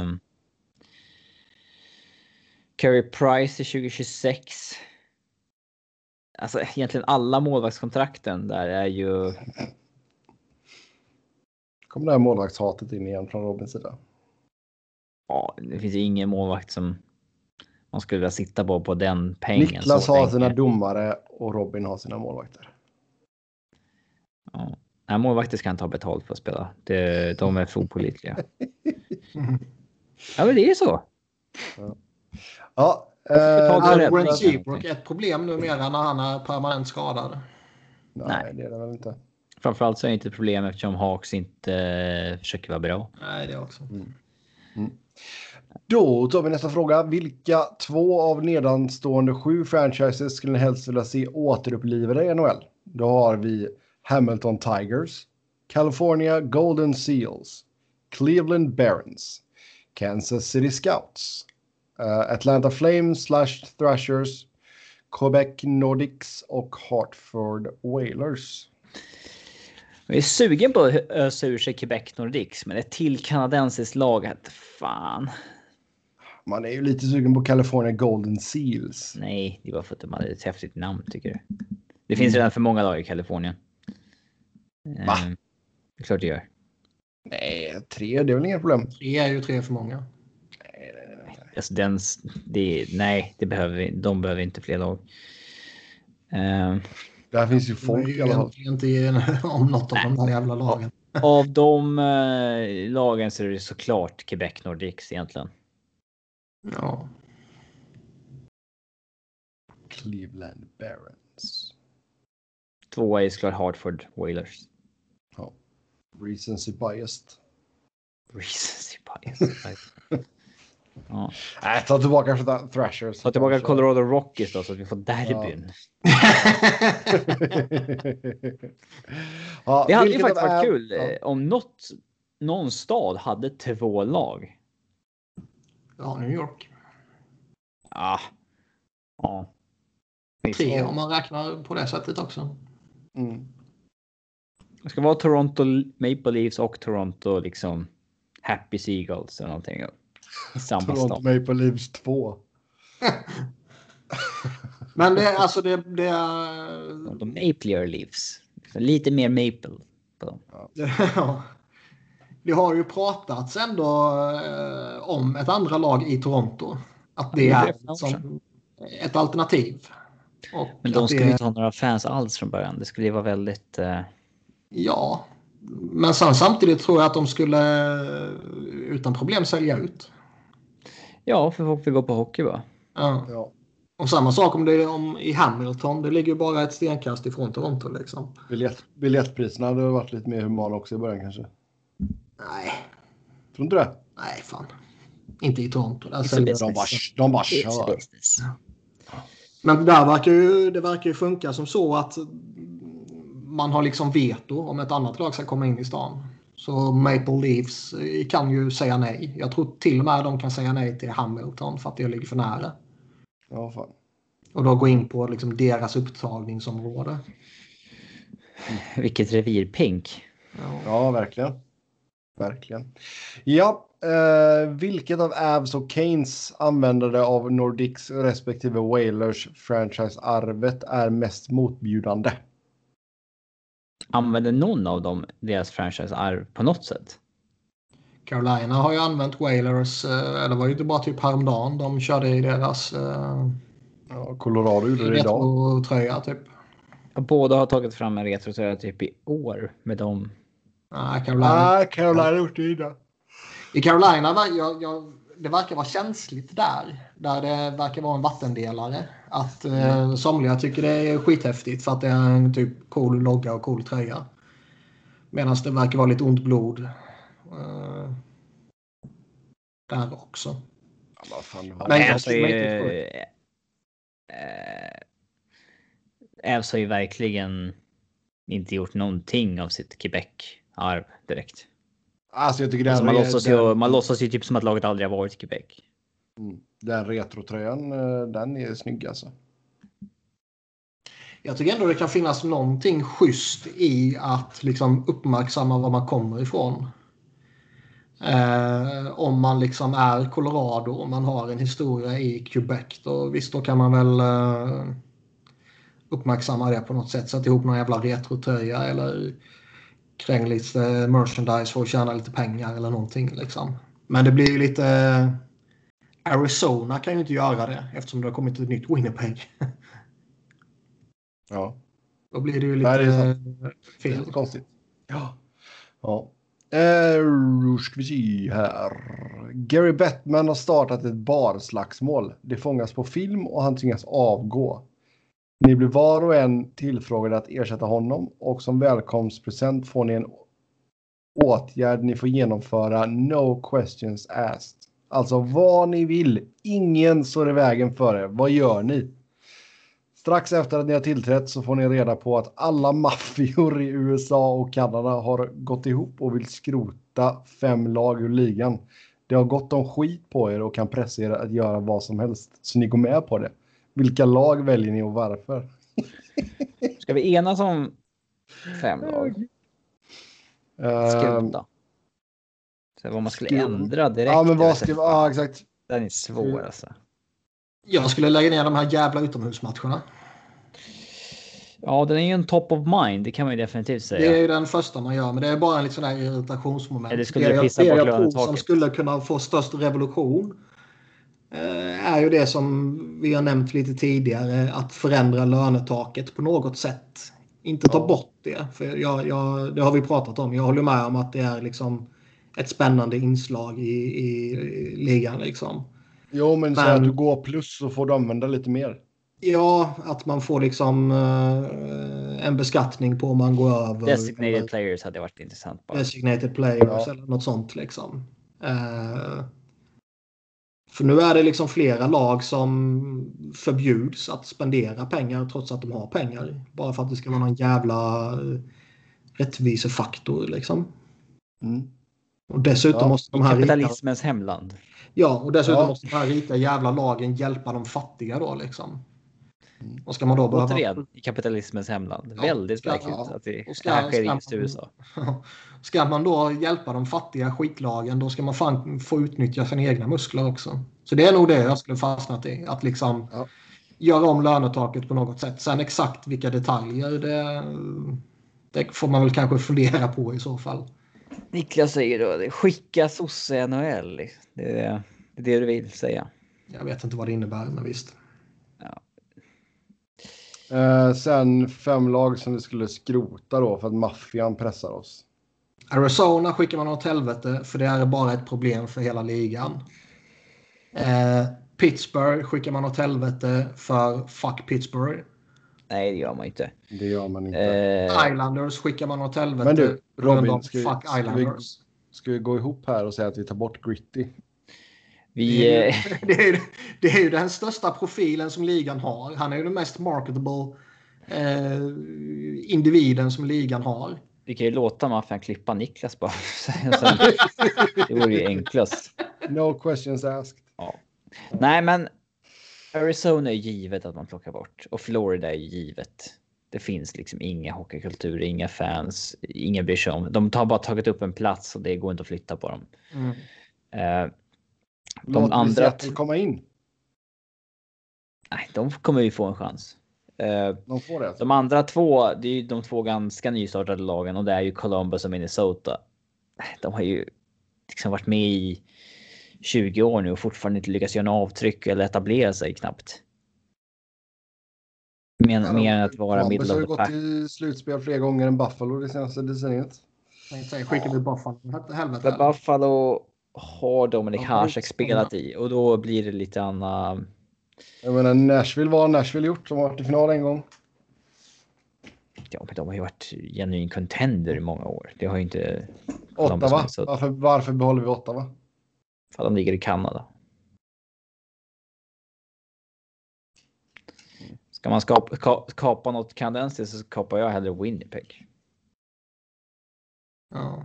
Um, Carey Price i 2026. Alltså egentligen alla målvaktskontrakten där är ju Kommer det här målvaktshatet in igen från Robins sida? Ja, det finns ju ingen målvakt som man skulle vilja sitta på på den pengen. Niklas har sina domare och Robin har sina målvakter. Ja. Nej, målvakter ska inte ha betalt för att spela. Det, de är för opålitliga. Ja, men det är så. Ja, Betalt eh, rätt. Seabrook är ett problem numera när han är permanent skadad. nej, Nej. det är det väl inte. Framförallt så är det inte ett problem eftersom Hawks inte eh, försöker vara bra. Nej, det också. Då tar vi nästa fråga. Vilka två av nedanstående sju franchises skulle ni helst vilja se återupplivade i NHL? Då har vi Hamilton Tigers, California Golden Seals, Cleveland Barons, Kansas City Scouts, Atlanta Flames slash Thrashers, Quebec Nordics och Hartford Whalers. Jag är sugen på att ösa ur sig Quebec Nordics, men ett till kanadensiskt lag. Fan. Man är ju lite sugen på California Golden Seals. Nej, det var för att de hade ett häftigt namn tycker du. Det finns redan för många lag i Kalifornien. Va? Eh, Det är klart det gör. Nej, tre, det är väl inga problem. Tre är ju tre för många. Alltså den, det, nej, det behöver vi, de behöver inte fler lag. Eh, Där finns ju folk i alla fall. inte om något av de där jävla lagen. av de eh, lagen så är det såklart Quebec Nordics egentligen. Ja. Cleveland Barons. Tvåa är såklart Hartford Whalers. Ja. Recency biased. Recency bias. Ja. Nej, ta tillbaka Th- Thrashers. Ta tillbaka Colorado Rockies då så att vi får derbyn. ja, Det hade ju faktiskt varit är- kul eh, om något, någon stad hade två lag. ja, New York. Ah. Ja. Tre om man räknar på det sättet också. Ja. Mm. Det ska vara Toronto Maple Leafs och Toronto liksom Happy Seagulls eller någonting. Samma Toronto stad. Maple Leafs 2. Men det, alltså det, det är... Toronto Maple Leafs. Lite mer Maple. På dem. Ja. Det har ju pratats ändå eh, om ett andra lag i Toronto. Att det Ja, det är är som ett alternativ. Och Men de skulle det, inte ha några fans alls från början. Det skulle ju vara väldigt... Eh, Ja, Men sen samtidigt tror jag att de skulle eh, utan problem sälja ut. Ja, för folk vill gå på hockey va? Ja. Ja. Och samma sak om det är om, i Hamilton. Det ligger ju bara ett stenkast ifrån Toronto liksom. Biljett, biljettpriserna hade varit lite mer humana också i början kanske. Nej, Tror inte det? nej fan. Inte i Toronto. Där Inte säljer så de. Bara, de bara kör. Men där verkar ju, det verkar ju funka som så att man har liksom veto om ett annat lag ska komma in i stan. Så Maple Leafs eh, kan ju säga nej. Jag tror till och med de kan säga nej till Hamilton för att det ligger för nära. Ja, fan. Och då gå in på liksom deras upptagningsområde. Vilket revirpink. Ja. Ja, verkligen. Verkligen. Ja, eh, vilket av Avs och Keynes användare av Nordics respektive Whalers franchise-arvet är mest motbjudande? Använder någon av dem deras franchise-arv på något sätt? Carolina har ju använt Whalers, eh, eller var ju inte bara typ häromdagen de körde i deras eh, Ja, Colorado gjorde det idag. retro-tröja typ. Båda har tagit fram en retrotröja typ i år med dem. Nej, Carolina. Nej, Carolina har gjort det innan. I Carolina, jag, jag, det verkar vara känsligt där. Där det verkar vara en vattendelare. Att eh, somliga tycker det är skithäftigt för att det är en typ cool logga och cool tröja. Medan det verkar vara lite ont blod. Eh, där också. Ja, vad fan, det Men var... jag inte Eh, Avs har ju verkligen inte gjort någonting av sitt Quebec-arv direkt. Alltså jag tycker den, Alltså man, låtsas ju, man låtsas ju typ som att laget aldrig har varit i Quebec. Mm den retrotröjan, eh, den är snygg alltså. Jag tycker ändå det kan finnas någonting schysst i att liksom uppmärksamma var man kommer ifrån. Eh, om man liksom är Colorado och man har en historia i Quebec då visst då kan man väl eh, uppmärksamma det på något sätt. Sätta ihop någon jävla retrotröja eller kräng lite merchandise för att tjäna lite pengar eller någonting liksom. Men det blir ju lite Arizona kan ju inte göra det eftersom det har kommit ett nytt Winnipeg. Ja, Då blir det ju Nej, lite det är eh, det är fel. lite konstigt. Ja. ja. Eh, ska vi se här. Gary Bettman har startat ett barslagsmål. Det fångas på film och han tvingas avgå. Ni blir var och en tillfrågade att ersätta honom och som välkomstpresent får ni en åtgärd ni får genomföra no questions asked. Alltså vad ni vill. Ingen står i vägen för er. Vad gör ni? Strax efter att ni har tillträtt så får ni reda på att alla maffior i USA och Kanada har gått ihop och vill skrota fem lag ur ligan. Det har gått om skit på er och kan pressa er att göra vad som helst. Så ni går med på det. Vilka lag väljer ni och varför? Ska vi enas om fem lag? Ehm, Skrota. Så vad man skulle ändra direkt. ja, men vad ska. Ja, exakt. Den är svår alltså. Jag skulle lägga ner de här jävla utomhusmatcherna. Ja, den är ju en top of mind. Det kan man ju definitivt Det är säga. ju den första man gör, men det är bara en liten sån irritationsmoment. Det skulle jag, pissa det jag tror som skulle kunna få störst revolution eh, är ju det som vi har nämnt lite tidigare, att förändra lönetaket på något sätt. Inte ta bort det, för jag, jag, det har vi pratat om. Jag håller med om att det är liksom ett spännande inslag i, i, i ligan. Liksom. Jo, men så Men- att du går plus så får du använda lite mer. Ja, att man får liksom eh, en beskattning på om man går över. Designated players hade varit intressant. Bara. designated players Ja. eller något sånt liksom. Eh, för nu är det liksom flera lag som förbjuds att spendera pengar trots att de har pengar. Bara för att det ska vara någon jävla eh, rättvisefaktor liksom. Mm. Och dessutom Ja, måste de här rika, Kapitalismens hemland. ja, och dessutom Ja. måste de här rika jävla lagen hjälpa de fattiga då liksom. Mm. Och ska man då behöva... Återigen, i kapitalismens hemland. Ja, Väldigt ska- märkligt ja. att det ska- här sker ska just i USA. Ska man då hjälpa de fattiga skitlagen då ska man fan få utnyttja sina egna muskler också. Så det är nog det jag skulle fastnat i. Att liksom Ja. göra om lönetaket på något sätt. Sen exakt vilka detaljer det, det får man väl kanske fundera på i så fall. Niklas säger då skicka sosse NHL. Det är det, är det du vill säga. Jag vet inte vad det innebär men visst. Eh, sen fem lag som vi skulle skrota då för att maffian pressar oss. Arizona skickar man åt helvete för det är bara ett problem för hela ligan. Eh, Pittsburgh skickar man åt helvete för fuck Pittsburgh. Nej, det gör man inte. Det gör man inte. Eh, Islanders skickar man åt helvete. Men du, Robin, ska vi- fuck ska vi- Islanders. Ska vi gå ihop här och säga att vi tar bort Gritty? vi, Det är, eh, ju, det, är, ju- det är ju den största profilen som ligan har. Han är ju den mest marketable eh, individen som ligan har. vi kan ju låta maffian klippa Niklas bara. Sen, det vore ju enklast. No questions asked. Nej, men Arizona är givet att man plockar bort och Florida är givet. Det finns liksom inga hockeykulturer, inga fans, ingen bryr sig om. De har bara tagit upp en plats och det går inte att flytta på dem. Mm. Eh, de Låt andra, Seattle komma in. nej, de kommer ju få en chans. Eh, De får det. de andra två, det är ju de två ganska nystartade lagen och det är ju Columbus och Minnesota. De har ju liksom varit med i 20 år nu och fortfarande inte lyckats göra något avtryck eller etablera sig knappt. Men, Ja, mer än att vara middle har of the gått pack. till slutspel fler gånger än Buffalo det senaste decenniet. Skickar vi Buffalo helvete. Buffalo har Dominic De har Hasek spelat i och då blir det lite annan. Jag menar Nashville var Nashville gjort som har varit i final en gång. Ja, men de har ju varit genuin contender i många år. Det har ju inte. Ottawa. Minnesota. Varför, varför behåller vi Ottawa? För de ligger i Kanada. Ska man skapa, ka, kapa något kanadensiskt så kapar jag hellre Winnipeg. Ja.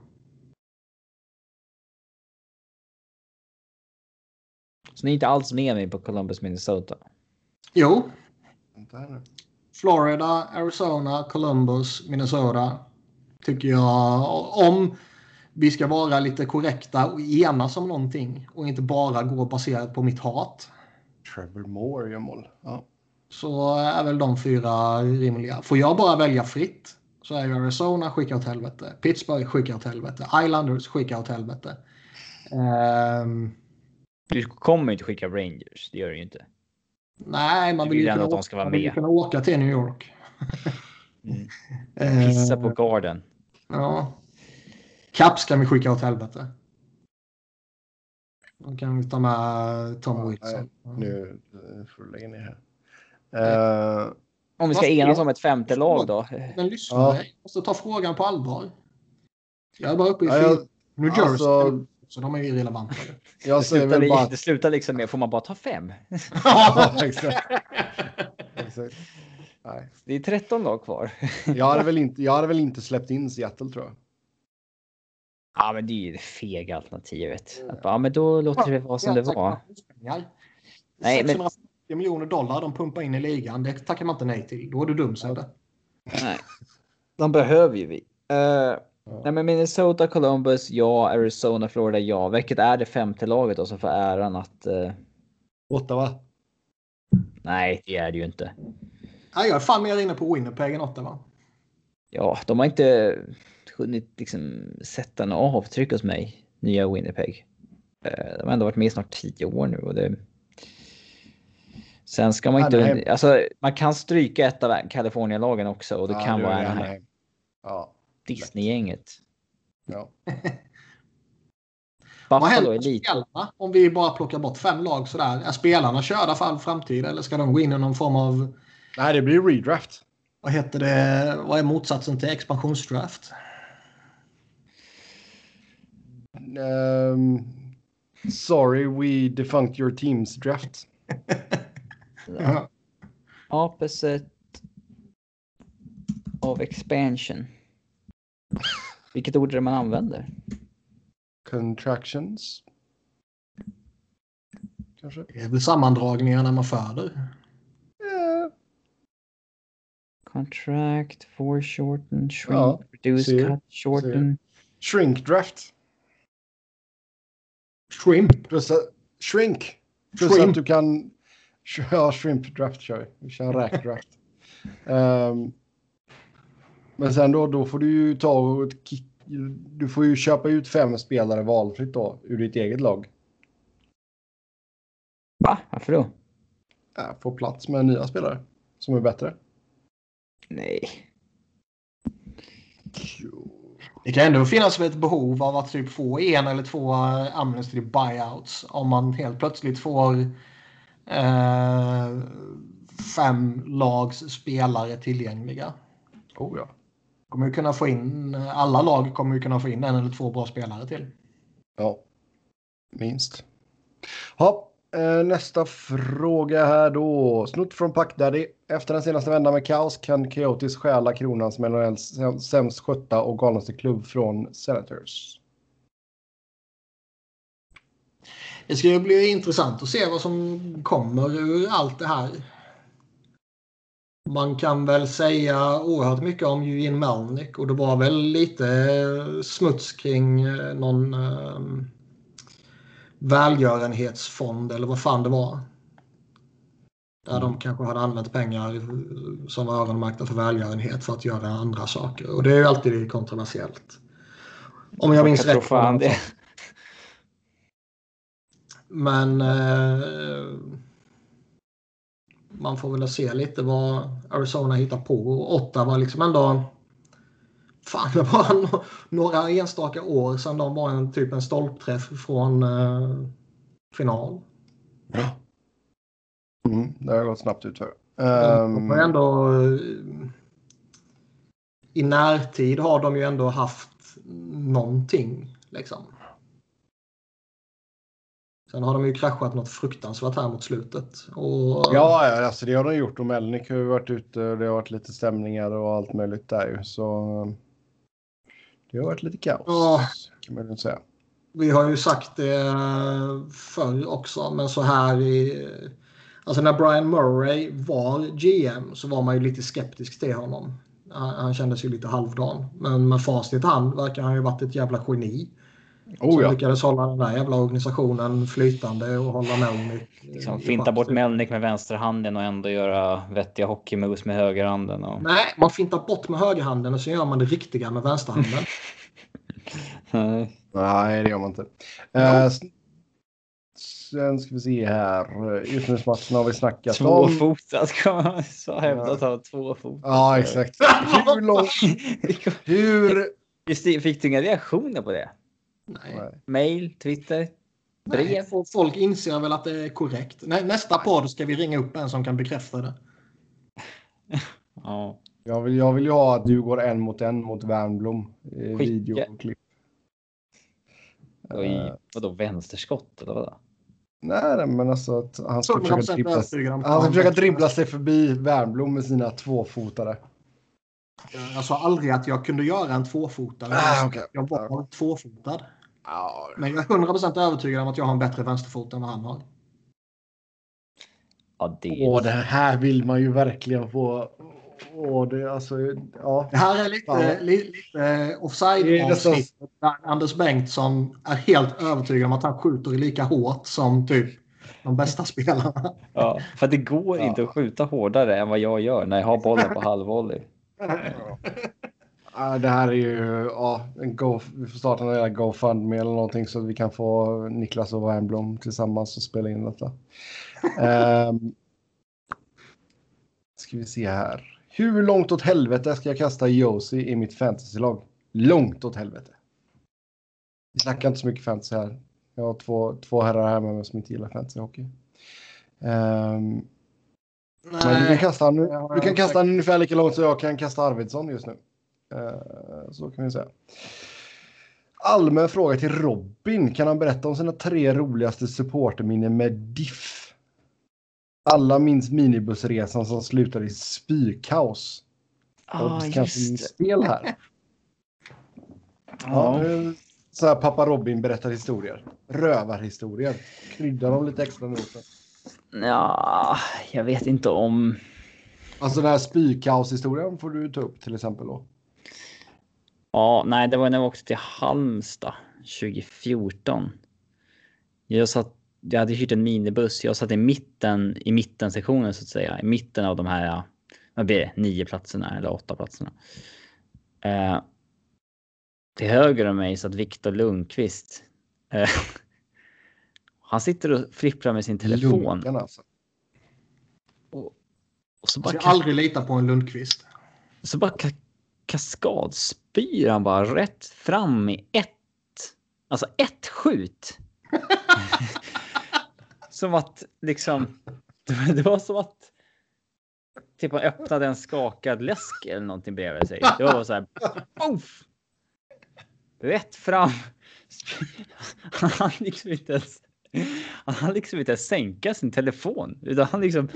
Så ni är inte alls med mig på Columbus, Minnesota. Jo. Florida, Arizona, Columbus, Minnesota. Tycker jag. Om vi ska vara lite korrekta och enas om någonting och inte bara gå baserat på mitt hat. Trevor Moore gör mål. Ja. Så är väl de fyra rimliga. Får jag bara välja fritt så är Arizona skicka åt helvete. Pittsburgh skicka åt helvete. Islanders skicka åt helvete. Ehm, Du kommer inte skicka Rangers, det gör du ju inte. nej, man vill vill ju ändå kunna, att de ska vara med. kunna åka till New York. Mm. Ehm, Pissa på garden. Ja. Caps kan vi skicka åt helvete. Då kan vi ta med Tom Ja, Wilson. Nu eh, får du lägga ner här. Eh, Om vi ska enas om ett femte lag då. Men lyssna, Ja. jag måste ta frågan på allvar. Jag är bara uppe i Ja, jag-. New Jersey, alltså- så de är ju irrelevanta. jag Det säger slutar, väl bara... det slutar liksom med, får man bara ta fem? Ja, exakt. exakt. Nej. Det är 13 lag kvar. Jag, hade väl inte, jag hade väl inte släppt in Seattle tror jag. Ja, men det är ju det fega alternativet. Att bara, ja, men då låter det vara som det var. Nej, men- 650 miljoner dollar de pumpar in i ligan. Det tackar man inte nej till. Då är du dum, så det. Nej. De behöver ju vi. Uh, nej, men Minnesota, Columbus, ja. Arizona, Florida, ja. Vilket är det femte laget då som får äran att... eh, Ottawa. nej, det är det ju inte. Nej, jag är fan mer inne på Winnipeg än Ottawa. Ja, de har inte hunnit liksom sätta något avtryck hos mig, nya Winnipeg. Eh, de har ändå varit med i snart tio år nu och det... Sen ska man inte... Anaheim. Alltså, man kan stryka ett av California-lagen också och det Ja, kan vara Anaheim. Anaheim. Ja. Disney-gänget. ja. Vad händer med spelarna om vi bara plockar bort fem lag sådär? Är spelarna körda för all framtid eller ska de gå in i någon form av, Nej, det blir redraft. vad heter det, vad är motsatsen till expansionsdraft? Um, sorry, we defunct your teams draft. Ja. Opposite of expansion. Vilket ord är det man använder? Contractions. Kanske. Det är väl sammandragningar när man föder. Eh, Contract, foreshorten, shrink, Ja, reduce, cut, shorten. shrink draft. Shrimp. Plus shrink. Plus Shrimp. att du kan... Ja, shrimp draft kör vi. Vi kör räk draft. Ehm, men sen då, då får du ju ta och kick, Du får ju köpa ut fem spelare valfritt då ur ditt eget lag. Va? Varför då? Äh, få plats med nya spelare som är bättre. Nej. Det kan ändå finnas ett behov av att typ få en eller två Amnesty buyouts om man helt plötsligt får eh, fem lags spelare tillgängliga. Oh ja. Kommer ju kunna få in, alla lag kommer ju kunna få in en eller två bra spelare till. Ja, minst. Ja, Eh, nästa fråga här då. Snutt från Packdaddy. Efter den senaste vändan med kaos kan Coyotes stjäla kronan som NHLs sämst skötta och galnaste klubb från Senators. Det ska ju bli intressant att se vad som kommer ur allt det här. Man kan väl säga oerhört mycket om Eugene Melnick och det var väl lite smuts kring eh, någon eh, välgörenhetsfond eller vad fan det var. Där de kanske hade använt pengar som var öronmärkta för välgörenhet för att göra andra saker. Och det är ju alltid kontroversiellt. Om jag minns jag rätt. Fan det. Men eh, man får väl se lite vad Arizona hittar på. Och Ottawa liksom ändå... Fan, det var några enstaka år sedan de var en typ en stolpträff från eh, final. Ja. Mm, det har gått snabbt ut för. De har ändå... I närtid har de ju ändå haft någonting. Liksom. Sen har de ju kraschat något fruktansvärt här mot slutet. Och... Ja, ja alltså det har de gjort och Melnick har ju varit ute och det har varit lite stämningar och allt möjligt där ju. Så det har varit lite kaos Ja. kan man säga. Vi har ju sagt det förr också, men så här i... Alltså när Brian Murray var GM så var man ju lite skeptisk till honom. Han, han kändes ju lite halvdan. Men med facit i hand verkar han ju varit ett jävla geni. Oh som ja. lyckades hålla den där jävla organisationen flytande och hålla Melnick. Liksom, i finta bort schack. Melnick med vänsterhanden och ändå göra vettiga hockeymoves med högerhanden. Och... Nej, man fintar bort med högerhanden och så gör man det riktiga med vänsterhanden. Nej. Nej, det gör man inte. Eh, s- sen ska vi se här. Utnyttjningsmatchen har vi snackat om. Tvåfotad kan man så hävda att han tvåfotad. Ja, exakt. Hur långt? Hur? Just Fick du inga reaktioner på det? Nej. Nej. Mail, Twitter, brev? Nej, folk- inser väl att det är korrekt. Nä, nästa podd ska vi ringa upp en som kan bekräfta det. Ja. Jag vill, jag vill ju ha att du går en mot en mot Wernbloom i Skicka. videoklipp. Eh, vadå vänsterskott eller vadå? nej, nej, men alltså att han ska 100% försöka dribbla, han ska försöka dribbla sig förbi Wernbloom med sina tvåfotare. Jag sa aldrig att jag kunde göra en tvåfotare. Ah, okej. Jag var tvåfotad. Ja, Men jag är 100% övertygad om att jag har en bättre vänsterfot än vad han har. Ja, det Åh, det här vill man ju verkligen få. Åh, det, alltså, ja. Det här är lite, Ja. li, lite är offside-avsnitt Anders Bengtsson är helt övertygad om att han skjuter lika hårt som typ de bästa spelarna. Ja, för det går inte att skjuta hårdare än vad jag gör när jag har bollen på halvvolley. Ja, det här är ju, ja, go, vi får starta en GoFundMe eller någonting så att vi kan få Niklas och Wernbloom tillsammans och spela in detta. um, ska vi se här. Hur långt åt helvete ska jag kasta Josie i mitt fantasylag? Långt åt helvete. Vi snackar inte så mycket fantasy här. Jag har två, två herrar här med mig som inte gillar fantasyhockey. Um, men du kan kasta, du kan kasta ungefär lika långt som jag kan kasta Arvidsson just nu. Eh, Så kan vi säga. Allmän fråga till Robin. Kan han berätta om sina tre roligaste supporterminnen med Diff? Alla minns minibussresan som slutade i spykaos. Ja, Och kanske just i det. spel här. Ja, så här, pappa Robin berättar historier. Rövarhistorier. Krydda dem lite extra nu också. ja, jag vet inte om... Alltså den här spykaos-historien får du ta upp till exempel då. Ja, nej, det var när jag åkte till Halmstad 2014. Jag, satt, jag hade hyrt en minibuss. Jag satt i mitten, i mittensektionen så att säga. I mitten av de här, vad blir det, nio platserna eller åtta platserna. Eh, till höger om mig satt Viktor Lundqvist. Eh, han sitter och flipprar med sin telefon. Lunken alltså. Och, och så Jag bara, ska aldrig lita på en Lundqvist. så bara kaskadspyr han bara rätt fram i ett. Alltså ett skjut. som att liksom. Det var som att. Typ han öppnade en skakad läsk eller någonting bredvid sig. Det var så här. Uff! Rätt fram. Han liksom inte ens. Han hann liksom inte sänka sin telefon utan han liksom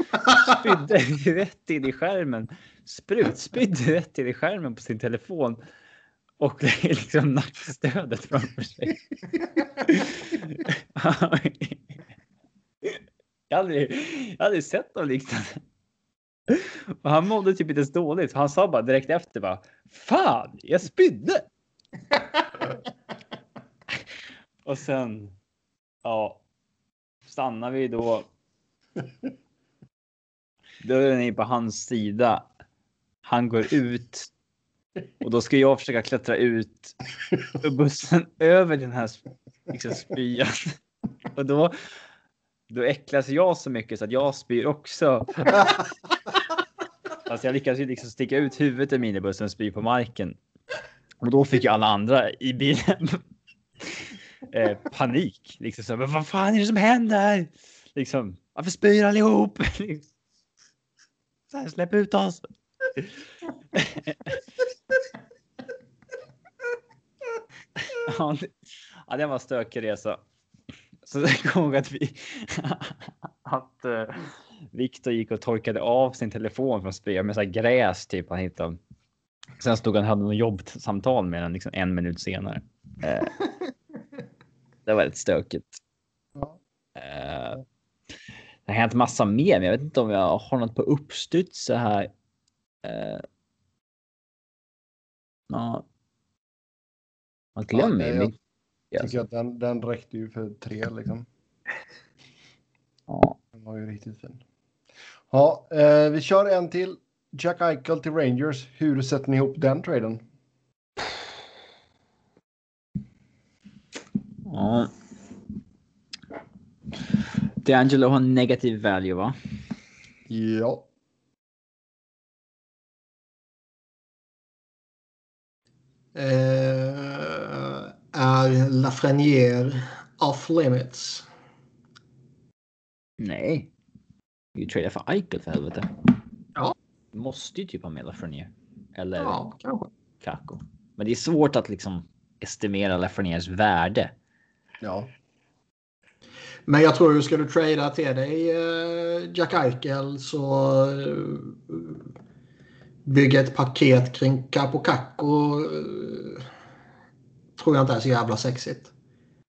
spydde rätt in i skärmen. Sprutspydde rätt in i skärmen på sin telefon. Och liksom nackstödet framför sig. jag, hade, jag hade aldrig sett något liknande. Och han mådde typ inte ens dåligt. Han sa bara direkt efter bara. Fan, jag spydde. Och sen. Ja. Stannar vi då. Dörren är på hans sida. Han går ut. Och då ska jag försöka klättra ut ur bussen över den här liksom, spyan. Och då, då äcklas jag så mycket så att jag spyr också. Alltså jag lyckas ju liksom sticka ut huvudet i minibussen och spy på marken. Och då fick ju alla andra i bilen eh, panik. Liksom så, men vad fan är det som händer? Liksom, varför spyr allihop? så här, släpp ut oss. ja, det, ja, det var en stökig resa. Så jag kommer ihåg att vi att eh, uh, Viktor gick och torkade av sin telefon från spya med så här gräs typ han hittade. Sen stod han och hade något jobbsamtal med den liksom en minut senare. Uh, det var rätt stökigt. Ja. Uh, det har hänt massa mer, men jag vet inte om jag har något på uppstuds så här. Uh, ja. Man glömmer ju Ja, mycket. Jag tycker att den, den räckte ju för tre liksom. Ja. Den var ju riktigt fin. Ja, eh, vi kör en till. Jack Eichel till Rangers. Hur sätter ni ihop den traden? Ja. D'Angelo har negativ value va? Ja. Eh, är Lafreniere off limits? Nej. Vi tradar för Eichel för helvete. Ja. Måste ju typ ha med Lafreniere. Eller Ja, kanske. Kako. Men det är svårt att liksom estimera Lafrenières värde. Ja. Men jag tror, ska du trada till dig eh, Jack Eichel så eh, bygga ett paket kring Capo Caco eh, tror jag inte är så jävla sexigt.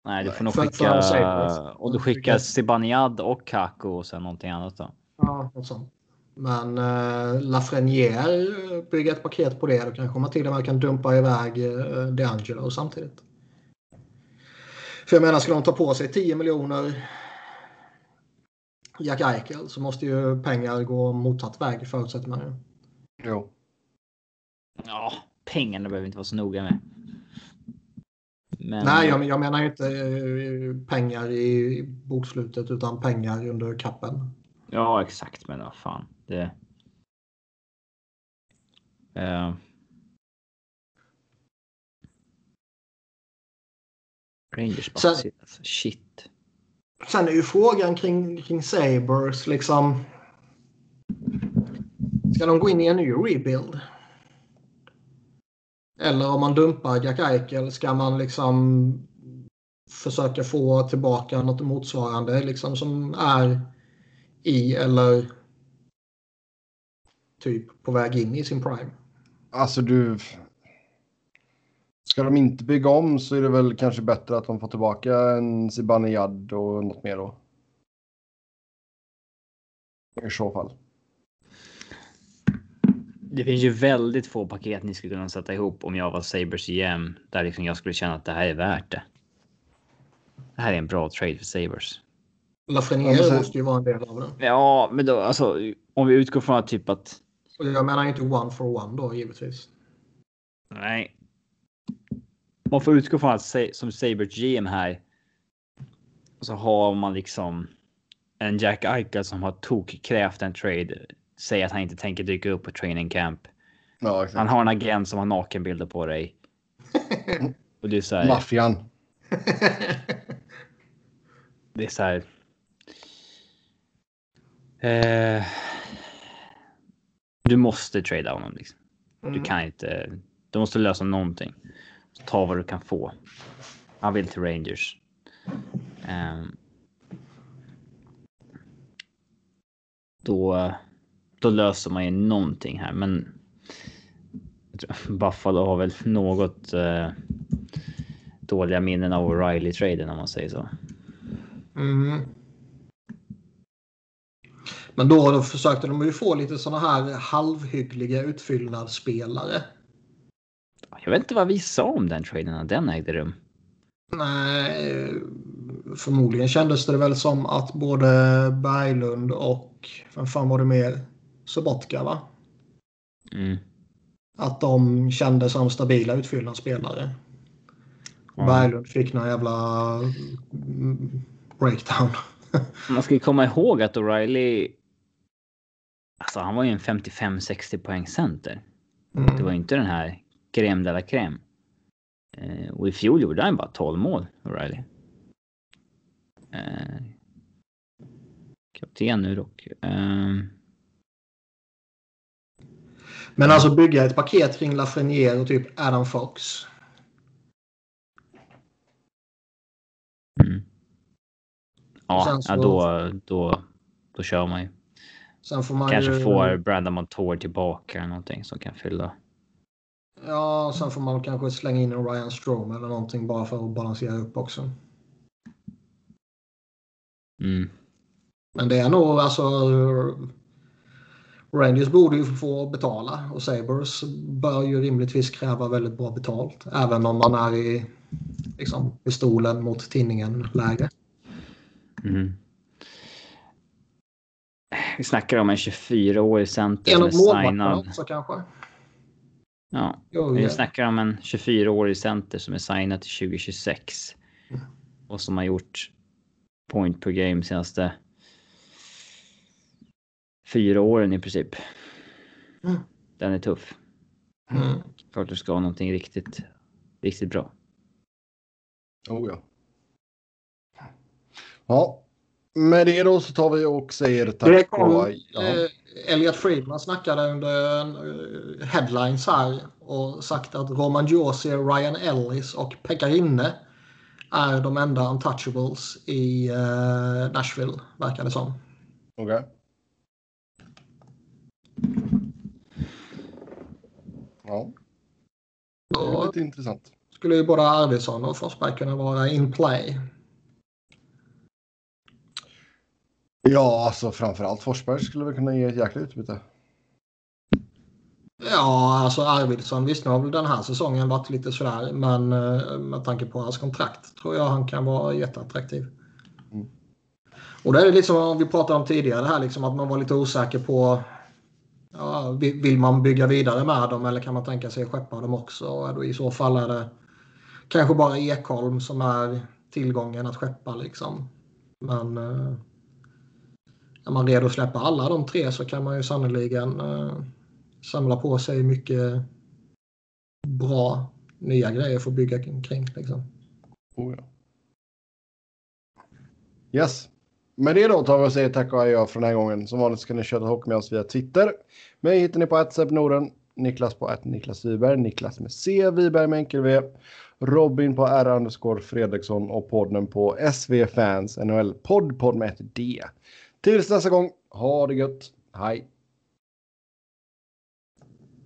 Nej, du får nog skicka... Och du skickar Zibanejad och Kako och sen någonting annat då. Ja, något sånt. Men eh, Lafreniere, bygga ett paket på det. Då kanske man till och med kan dumpa iväg eh, DeAngelo samtidigt. För jag menar, ska de ta på sig 10 miljoner Jack Eichel så måste ju pengar gå motsatt väg förutsätter man ju. Jo. Ja, pengarna behöver inte vara så noga med. Men... Nej, jag, jag menar ju inte eh, pengar i bokslutet utan pengar under kappen. Ja, exakt. Men vad fan. Det... Eh. Rangers Sen- alltså. Shit. Sen är ju frågan kring, kring Sabres liksom. Ska de gå in i en ny rebuild? Eller om man dumpar Jack Eichel ska man liksom försöka få tillbaka något motsvarande liksom som är i eller typ på väg in i sin prime. Alltså du. Ska de inte bygga om så är det väl kanske bättre att de får tillbaka en Zibanejad och något mer då. I så fall. Det finns ju väldigt få paket ni skulle kunna sätta ihop om jag var Sabres GM där liksom jag skulle känna att det här är värt det. Det här är en bra trade för Sabres. Lafreniere Ja, men sen- måste ju vara en del av den. Ja, men då alltså om vi utgår från att typ att Och jag menar inte one for one då givetvis. Nej. Man får utgå från att som Sabres GM här. Så har man liksom en Jack Eichel som har tokkrävt en trade. Säger att han inte tänker dyka upp på training camp. Ja, exakt. Han har en agent som har nakenbilder på dig. Och det är så här. Maffian. Det är så här. Eh, du måste trada honom liksom. Du Mm. kan inte. Du måste lösa någonting. Ta vad du kan få. Han vill till Rangers. Um, då, då löser man ju någonting här, men Buffalo har väl något eh, dåliga minnen av O'Reilly-traden om man säger så. Mm. Men då, då försökte de ju få lite sådana här halvhyggliga utfyllnadsspelare. Jag vet inte vad vi sa om den traden när den ägde rum. Nej, förmodligen kändes det väl som att både Berglund och, vem fan var det mer? Sobotka va? Mm. Att de kändes som stabila utfyllnadsspelare. Ja. Berglund fick någon jävla mm, breakdown. Man ska ju komma ihåg att O'Reilly. Alltså, han var ju en 55-60 poäng center. Mm. Det var ju inte den här crème de la crème. Eh, och i fjol gjorde han bara 12 mål, O'Reilly. Eh, kapten nu dock. Eh, Men alltså bygga ett paket kring Lafreniere och typ Adam Fox. mm. Ja, så- ja då, då, då kör man ju. Sen får man Kanske ju, får Brandon Montour tillbaka eller någonting som kan fylla. Ja, sen får man kanske slänga in en Ryan Strom eller någonting bara för att balansera upp också. Mm. Men det är nog alltså... Rangers borde ju få betala och Sabres bör ju rimligtvis kräva väldigt bra betalt. Även om man är i liksom, pistolen mot tinningen läge. Mm. Vi snackar om en 24-årig center En av målvakterna också kanske. Ja, vi snackar om en 24-årig center som är signad till 2026. Mm. Och som har gjort point per game senaste fyra åren i princip. Mm. Den är tuff. Mm. Klart du ska ha någonting riktigt, riktigt bra. Oh ja. Ja. Med det då så tar vi och säger Det tack kom, och ja. Elliot Friedman snackade under eh, headlines här och sagt att Roman Josi, Ryan Ellis och Pekka Rinne är de enda untouchables i eh, Nashville, verkar det som. Okej. Ja, det är lite intressant. skulle ju både Arvidsson och Forsberg kunna vara in play. Ja, alltså framförallt Forsberg skulle väl kunna ge ett jäkla utbyte. Ja, alltså Arvidsson, visst nu har väl den här säsongen varit lite sådär, men eh, med tanke på hans kontrakt tror jag han kan vara jätteattraktiv. Mm. Och det är liksom vad vi pratade om tidigare här, liksom att man var lite osäker på ja, vi- vill man bygga vidare med dem eller kan man tänka sig skeppa dem också? Och I så fall är det kanske bara Ekholm som är tillgången att skeppa liksom. Men eh, är man redo att släppa alla de tre så kan man ju sannoliken eh, samla på sig mycket bra nya grejer för att bygga kring. Liksom. Oh, ja. Yes. Med det då tar vi och säger tack och adjö för den här gången. Som vanligt ska ni köra hockey med oss via Twitter. Mig hittar ni på att Norden, Niklas på att Niklas Wiberg, Niklas med C, Wiberg med enkel V, Robin på R underscore Fredriksson och podden på SV Fans NHL podd, podd med ett D. Tills nästa gång, ha det gött. Hej!